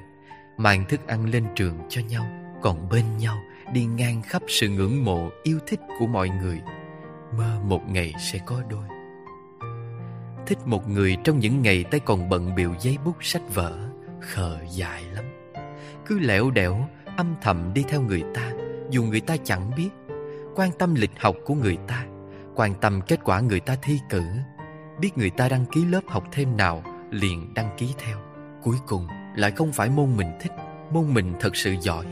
Mang thức ăn lên trường cho nhau, Còn bên nhau đi ngang khắp sự ngưỡng mộ, yêu thích của mọi người. Mơ một ngày sẽ có đôi. Thích một người trong những ngày tay còn bận biểu giấy bút sách vở, khờ dại lắm. Cứ lẻo đẻo, âm thầm đi theo người ta, dù người ta chẳng biết. Quan tâm lịch học của người ta, quan tâm kết quả người ta thi cử. Biết người ta đăng ký lớp học thêm nào liền đăng ký theo. Cuối cùng lại không phải môn mình thích, môn mình thật sự giỏi.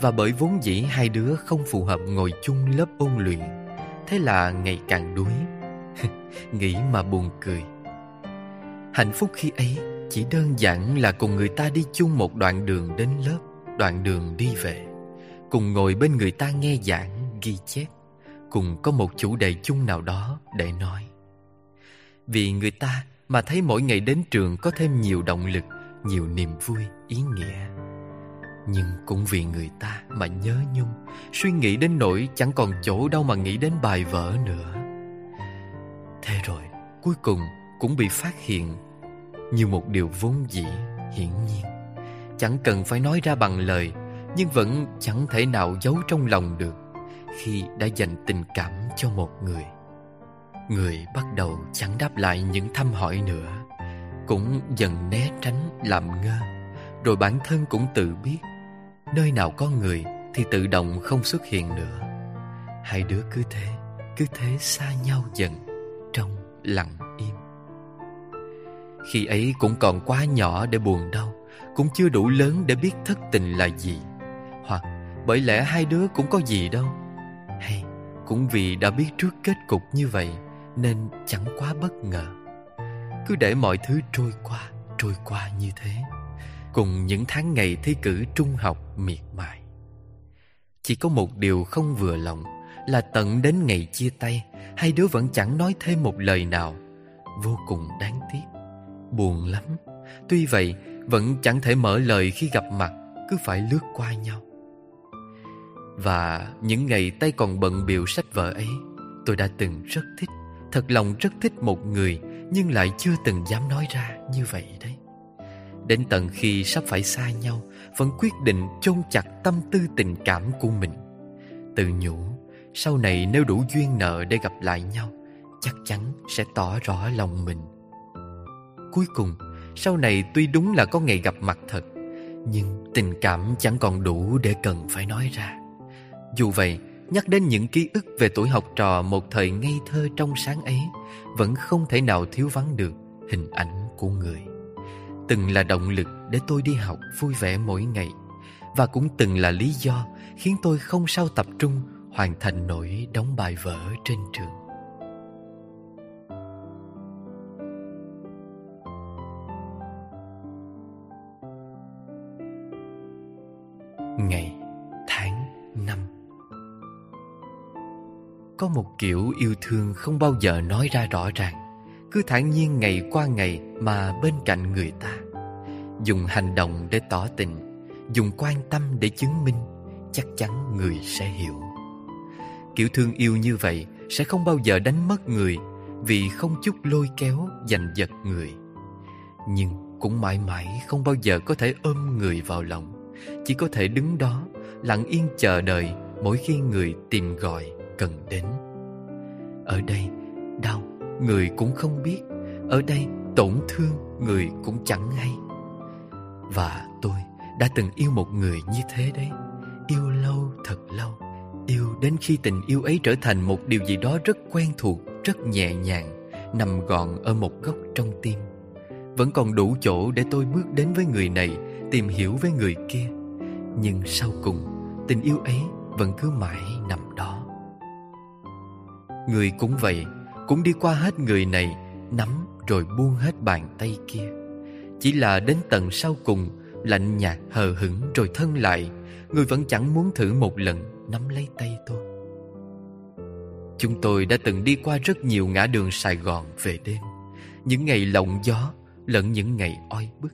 Và bởi vốn dĩ hai đứa không phù hợp ngồi chung lớp ôn luyện, thế là ngày càng đuối. Nghĩ mà buồn cười. Hạnh phúc khi ấy chỉ đơn giản là cùng người ta đi chung một đoạn đường đến lớp, đoạn đường đi về. Cùng ngồi bên người ta nghe giảng, ghi chép. Cùng có một chủ đề chung nào đó để nói. Vì người ta mà thấy mỗi ngày đến trường có thêm nhiều động lực, nhiều niềm vui, ý nghĩa. Nhưng cũng vì người ta mà nhớ nhung, suy nghĩ đến nỗi chẳng còn chỗ đâu mà nghĩ đến bài vở nữa. Thế rồi, cuối cùng cũng bị phát hiện như một điều vốn dĩ hiển nhiên. Chẳng cần phải nói ra bằng lời, nhưng vẫn chẳng thể nào giấu trong lòng được khi đã dành tình cảm cho một người người bắt đầu chẳng đáp lại những thăm hỏi nữa. Cũng dần né tránh làm ngơ, rồi bản thân cũng tự biết nơi nào có người thì tự động không xuất hiện nữa. Hai đứa cứ thế cứ thế xa nhau dần, trong lặng im. Khi ấy cũng còn quá nhỏ để buồn đau, cũng chưa đủ lớn để biết thất tình là gì. Hoặc bởi lẽ hai đứa cũng có gì đâu. Hay, cũng vì đã biết trước kết cục như vậy nên chẳng quá bất ngờ. Cứ để mọi thứ trôi qua trôi qua như thế. Cùng những tháng ngày thi cử trung học miệt mài. Chỉ có một điều không vừa lòng là tận đến ngày chia tay, hai đứa vẫn chẳng nói thêm một lời nào. Vô cùng đáng tiếc. Buồn lắm. Tuy vậy, vẫn chẳng thể mở lời khi gặp mặt, cứ phải lướt qua nhau. Và những ngày tay còn bận biểu sách vở ấy, tôi đã từng rất thích thật lòng rất thích một người, nhưng lại chưa từng dám nói ra như vậy đấy. Đến tận khi sắp phải xa nhau, vẫn quyết định chôn chặt tâm tư tình cảm của mình. Tự nhủ, sau này nếu đủ duyên nợ để gặp lại nhau, chắc chắn sẽ tỏ rõ lòng mình. Cuối cùng, sau này tuy đúng là có ngày gặp mặt thật, nhưng tình cảm chẳng còn đủ để cần phải nói ra. Dù vậy nhắc đến những ký ức về tuổi học trò một thời ngây thơ trong sáng ấy, vẫn không thể nào thiếu vắng được hình ảnh của người. Từng là động lực để tôi đi học vui vẻ mỗi ngày, và cũng từng là lý do khiến tôi không sao tập trung hoàn thành nổi đóng bài vở trên trường. Ngày có một kiểu yêu thương không bao giờ nói ra rõ ràng, cứ thản nhiên ngày qua ngày mà bên cạnh người ta. Dùng hành động để tỏ tình, dùng quan tâm để chứng minh, chắc chắn người sẽ hiểu. Kiểu thương yêu như vậy sẽ không bao giờ đánh mất người vì không chút lôi kéo giành giật người. Nhưng cũng mãi mãi không bao giờ có thể ôm người vào lòng, chỉ có thể đứng đó, lặng yên chờ đợi mỗi khi người tìm gọi cần đến. Ở đây, đau, người cũng không biết. Ở đây, tổn thương, người cũng chẳng hay. Và tôi đã từng yêu một người như thế đấy. Yêu lâu, thật lâu. Yêu đến khi tình yêu ấy trở thành một điều gì đó rất quen thuộc, rất nhẹ nhàng, nằm gọn ở một góc trong tim. Vẫn còn đủ chỗ để tôi bước đến với người này, tìm hiểu với người kia. Nhưng sau cùng, tình yêu ấy vẫn cứ mãi nằm đó người cũng vậy, cũng đi qua hết người này, nắm rồi buông hết bàn tay kia. Chỉ là đến tận sau cùng, lạnh nhạt, hờ hững rồi thân lại, người vẫn chẳng muốn thử một lần, nắm lấy tay tôi. Chúng tôi đã từng đi qua rất nhiều ngã đường sài gòn về đêm. Những ngày lộng gió lẫn những ngày oi bức.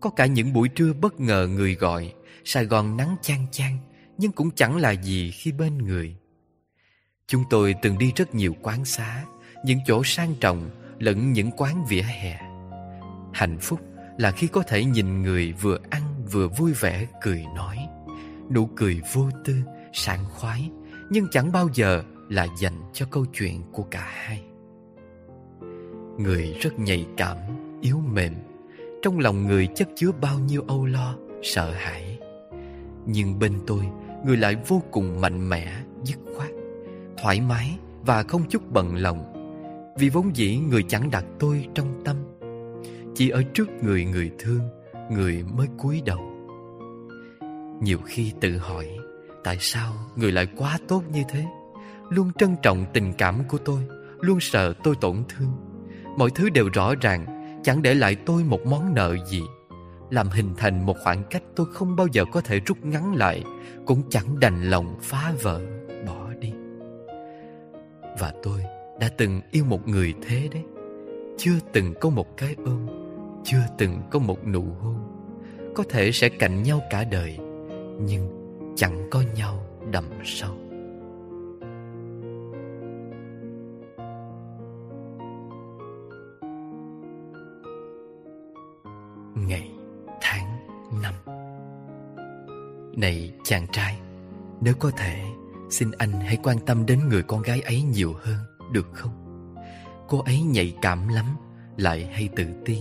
Có cả những buổi trưa bất ngờ người gọi, sài gòn nắng chang chang, nhưng cũng chẳng là gì khi bên người chúng tôi từng đi rất nhiều quán xá những chỗ sang trọng lẫn những quán vỉa hè. Hạnh phúc là khi có thể nhìn người vừa ăn vừa vui vẻ cười nói. Nụ cười vô tư sảng khoái Nhưng chẳng bao giờ là dành cho câu chuyện của cả hai. Người rất nhạy cảm, yếu mềm. Trong lòng người chất chứa bao nhiêu âu lo, sợ hãi. Nhưng bên tôi, người lại vô cùng mạnh mẽ, dứt khoát. Thoải mái và không chút bận lòng. Vì vốn dĩ người chẳng đặt tôi trong tâm. Chỉ ở trước người người thương, Người mới cúi đầu. Nhiều khi tự hỏi, Tại sao người lại quá tốt như thế? Luôn trân trọng tình cảm của tôi, Luôn sợ tôi tổn thương. Mọi thứ đều rõ ràng, Chẳng để lại tôi một món nợ gì. Làm hình thành một khoảng cách tôi không bao giờ có thể rút ngắn lại, Cũng chẳng đành lòng phá vỡ. Và tôi đã từng yêu một người thế đấy. Chưa từng có một cái ôm, Chưa từng có một nụ hôn. Có thể sẽ cạnh nhau cả đời, Nhưng chẳng có nhau đậm sâu ngày, tháng, năm. Này chàng trai, Nếu có thể Xin anh hãy quan tâm đến người con gái ấy nhiều hơn, Được không? Cô ấy nhạy cảm lắm, Lại hay tự ti.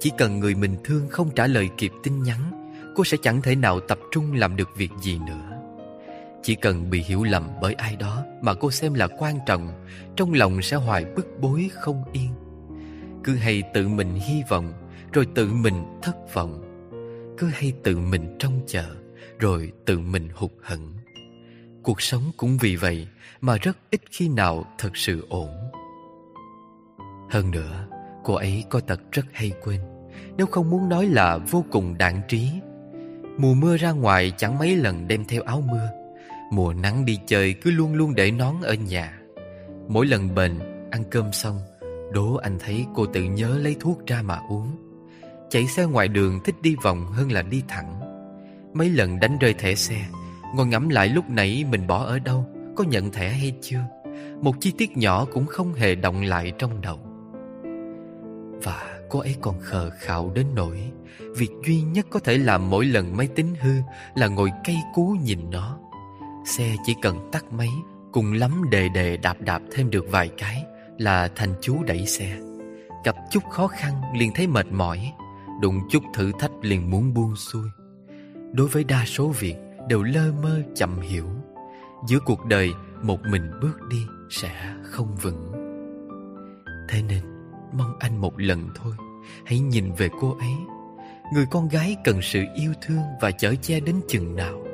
Chỉ cần người mình thương không trả lời kịp tin nhắn, Cô sẽ chẳng thể nào tập trung làm được việc gì nữa. Chỉ cần bị hiểu lầm bởi ai đó Mà cô xem là quan trọng, Trong lòng sẽ hoài bức bối không yên. Cứ hay tự mình hy vọng, rồi tự mình thất vọng. Cứ hay tự mình trông chờ, rồi tự mình hụt hẫng cuộc sống cũng vì vậy mà rất ít khi nào thật sự ổn. Hơn nữa, cô ấy có tật rất hay quên. Nếu không muốn nói là vô cùng đạn trí, mùa mưa ra ngoài chẳng mấy lần đem theo áo mưa. Mùa nắng đi chơi cứ luôn luôn để nón ở nhà. Mỗi lần bệnh ăn cơm xong, đố anh thấy cô tự nhớ lấy thuốc ra mà uống. Chạy xe ngoài đường thích đi vòng hơn là đi thẳng. Mấy lần đánh rơi thẻ xe Ngồi ngẫm lại lúc nãy mình bỏ ở đâu, Có nhận thẻ hay chưa? Một chi tiết nhỏ cũng không hề động lại trong đầu. Và cô ấy còn khờ khạo đến nỗi, Việc duy nhất có thể làm mỗi lần máy tính hư Là ngồi cây cú nhìn nó. Xe chỉ cần tắt máy, Cùng lắm đề đề đạp đạp thêm được vài cái Là thành chú đẩy xe. Gặp chút khó khăn liền thấy mệt mỏi, Đụng chút thử thách liền muốn buông xuôi. Đối với đa số việc đều lơ mơ chậm hiểu. Giữa cuộc đời, một mình bước đi sẽ không vững. Thế nên, mong anh một lần thôi, Hãy nhìn về cô ấy. Người con gái cần sự yêu thương và chở che đến chừng nào.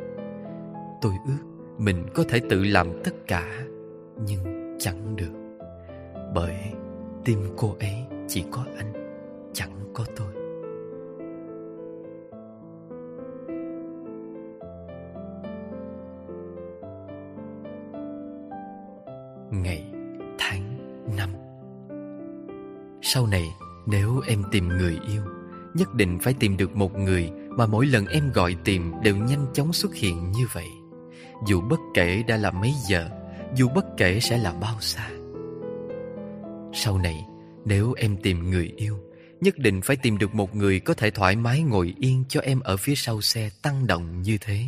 Tôi ước mình có thể tự làm tất cả, Nhưng chẳng được. Bởi tim cô ấy chỉ có anh, Chẳng có tôi. Ngày, tháng, năm. Sau này nếu em tìm người yêu Nhất định phải tìm được một người Mà mỗi lần em gọi tìm Đều nhanh chóng xuất hiện như vậy. Dù bất kể đã là mấy giờ Dù bất kể sẽ là bao xa. Sau này Nếu em tìm người yêu Nhất định phải tìm được một người Có thể thoải mái ngồi yên cho em Ở phía sau xe tăng động như thế.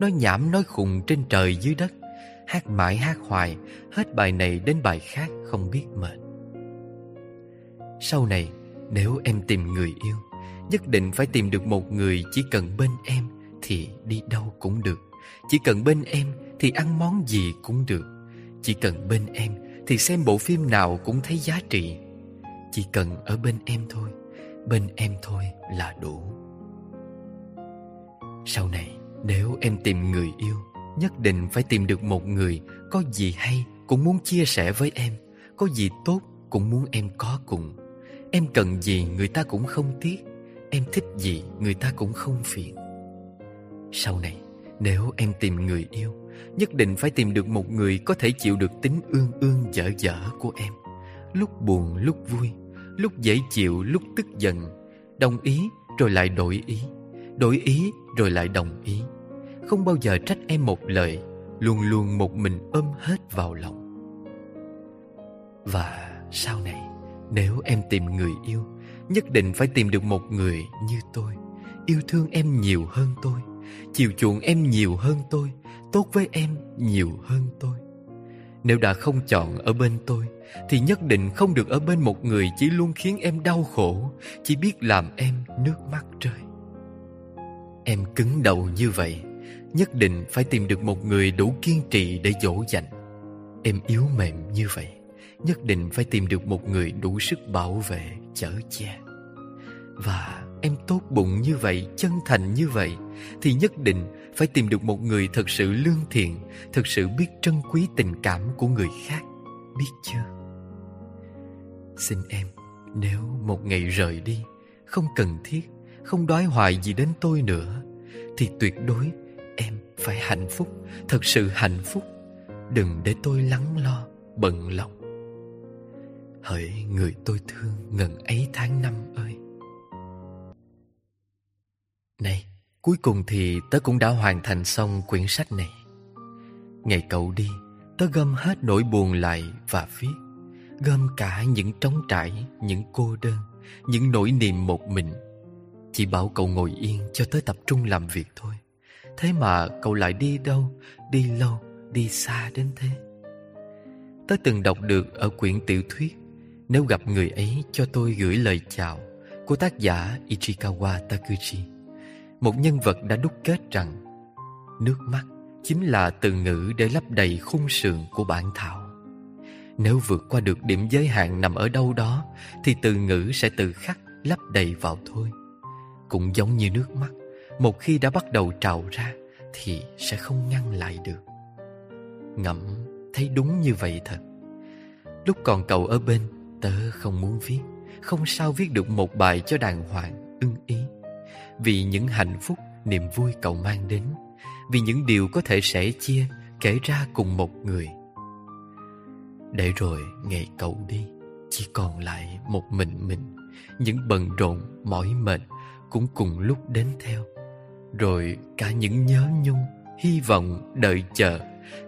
Nói nhảm nói khùng trên trời dưới đất. Hát mãi hát hoài, Hết bài này đến bài khác không biết mệt. Sau này, nếu em tìm người yêu, Nhất định phải tìm được một người chỉ cần bên em Thì đi đâu cũng được. Chỉ cần bên em thì ăn món gì cũng được. Chỉ cần bên em thì xem bộ phim nào cũng thấy giá trị. Chỉ cần ở bên em thôi, Bên em thôi là đủ. Sau này, nếu em tìm người yêu Nhất định phải tìm được một người Có gì hay cũng muốn chia sẻ với em, Có gì tốt cũng muốn em có cùng. Em cần gì người ta cũng không tiếc, Em thích gì người ta cũng không phiền. Sau này, Nếu em tìm người yêu, Nhất định phải tìm được một người Có thể chịu được tính ương ương dở dở của em. Lúc buồn, lúc vui, Lúc dễ chịu, lúc tức giận, Đồng ý rồi lại đổi ý Đổi ý rồi lại đồng ý không bao giờ trách em một lời, Luôn luôn một mình ôm hết vào lòng. Và sau này, Nếu em tìm người yêu, Nhất định phải tìm được một người như tôi. Yêu thương em nhiều hơn tôi, Chiều chuộng em nhiều hơn tôi, tốt với em nhiều hơn tôi. Nếu đã không chọn ở bên tôi, Thì nhất định không được ở bên một người Chỉ luôn khiến em đau khổ, Chỉ biết làm em nước mắt rơi Em cứng đầu như vậy Nhất định phải tìm được một người đủ kiên trì để dỗ dành Em yếu mềm như vậy Nhất định phải tìm được một người đủ sức bảo vệ, chở che Và em tốt bụng như vậy, chân thành như vậy Thì nhất định phải tìm được một người thật sự lương thiện Thật sự biết trân quý tình cảm của người khác Biết chưa? Xin em, nếu một ngày rời đi Không cần thiết, không đói hoài gì đến tôi nữa Thì tuyệt đối phải hạnh phúc Thật sự hạnh phúc. Đừng để tôi lắng lo, bận lòng. Hỡi người tôi thương ngần ấy tháng năm ơi. Này Cuối cùng thì tớ cũng đã hoàn thành xong quyển sách này. Ngày cậu đi Tớ gom hết nỗi buồn lại và viết. Gom cả những trống trải Những cô đơn Những nỗi niềm một mình. Chỉ bảo cậu ngồi yên cho tớ tập trung làm việc thôi. Thế mà cậu lại đi đâu Đi lâu Đi xa đến thế Tớ từng đọc được ở quyển tiểu thuyết Nếu gặp người ấy cho tôi gửi lời chào Của tác giả Ichikawa Takuchi một nhân vật đã đúc kết rằng nước mắt chính là từ ngữ để lấp đầy khung sườn của bản thảo. Nếu vượt qua được điểm giới hạn nằm ở đâu đó thì từ ngữ sẽ tự khắc lấp đầy vào thôi. Cũng giống như nước mắt, một khi đã bắt đầu trào ra thì sẽ không ngăn lại được. Ngẫm thấy đúng như vậy thật. Lúc còn cậu ở bên, tớ không muốn viết, không sao viết được một bài cho đàng hoàng, ưng ý vì những hạnh phúc, niềm vui cậu mang đến, vì những điều có thể sẻ chia, kể ra cùng một người. Để rồi ngày cậu đi, chỉ còn lại một mình mình, những bận rộn, mỏi mệt cũng cùng lúc đến theo. Rồi cả những nhớ nhung, hy vọng, đợi chờ,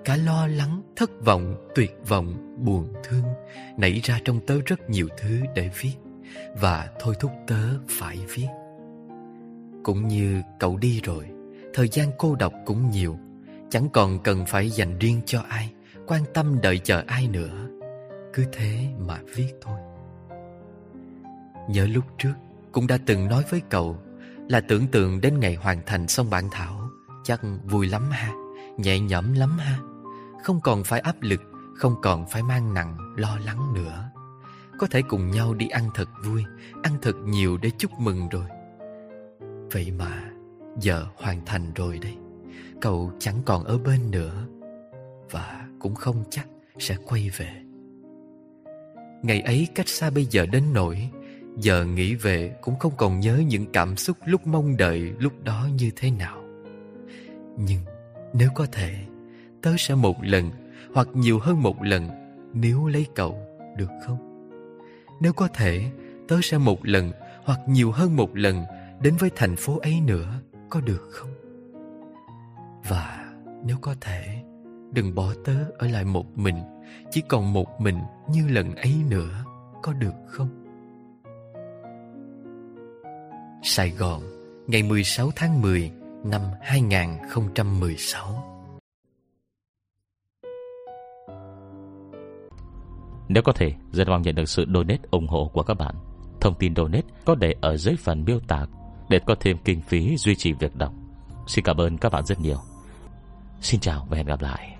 cả lo lắng, thất vọng, tuyệt vọng, buồn thương nảy ra trong tớ rất nhiều thứ để viết. Và thôi thúc tớ phải viết. Cũng như cậu đi rồi Thời gian cô độc cũng nhiều. Chẳng còn cần phải dành riêng cho ai Quan tâm đợi chờ ai nữa. Cứ thế mà viết thôi. Nhớ lúc trước Cũng đã từng nói với cậu là tưởng tượng đến ngày hoàn thành xong bản thảo. Chắc vui lắm ha, Nhẹ nhõm lắm ha. Không còn phải áp lực, Không còn phải mang nặng, lo lắng nữa. Có thể cùng nhau đi ăn thật vui, Ăn thật nhiều để chúc mừng rồi. Vậy mà, giờ hoàn thành rồi đây. Cậu chẳng còn ở bên nữa. Và cũng không chắc sẽ quay về. Ngày ấy cách xa bây giờ đến nỗi Giờ nghĩ về cũng không còn nhớ những cảm xúc lúc mong đợi lúc đó như thế nào Nhưng nếu có thể Tớ sẽ một lần hoặc nhiều hơn một lần Nếu lấy cậu được không? Nếu có thể Tớ sẽ một lần hoặc nhiều hơn một lần đến với thành phố ấy nữa có được không? Và nếu có thể, đừng bỏ tớ ở lại một mình, chỉ còn một mình như lần ấy nữa, có được không? Sài Gòn, ngày 16 tháng 10 năm 2016 Nếu có thể, rất mong nhận được sự donate ủng hộ của các bạn. Thông tin donate có để ở dưới phần miêu tả để có thêm kinh phí duy trì việc đọc. Xin cảm ơn các bạn rất nhiều. Xin chào và hẹn gặp lại.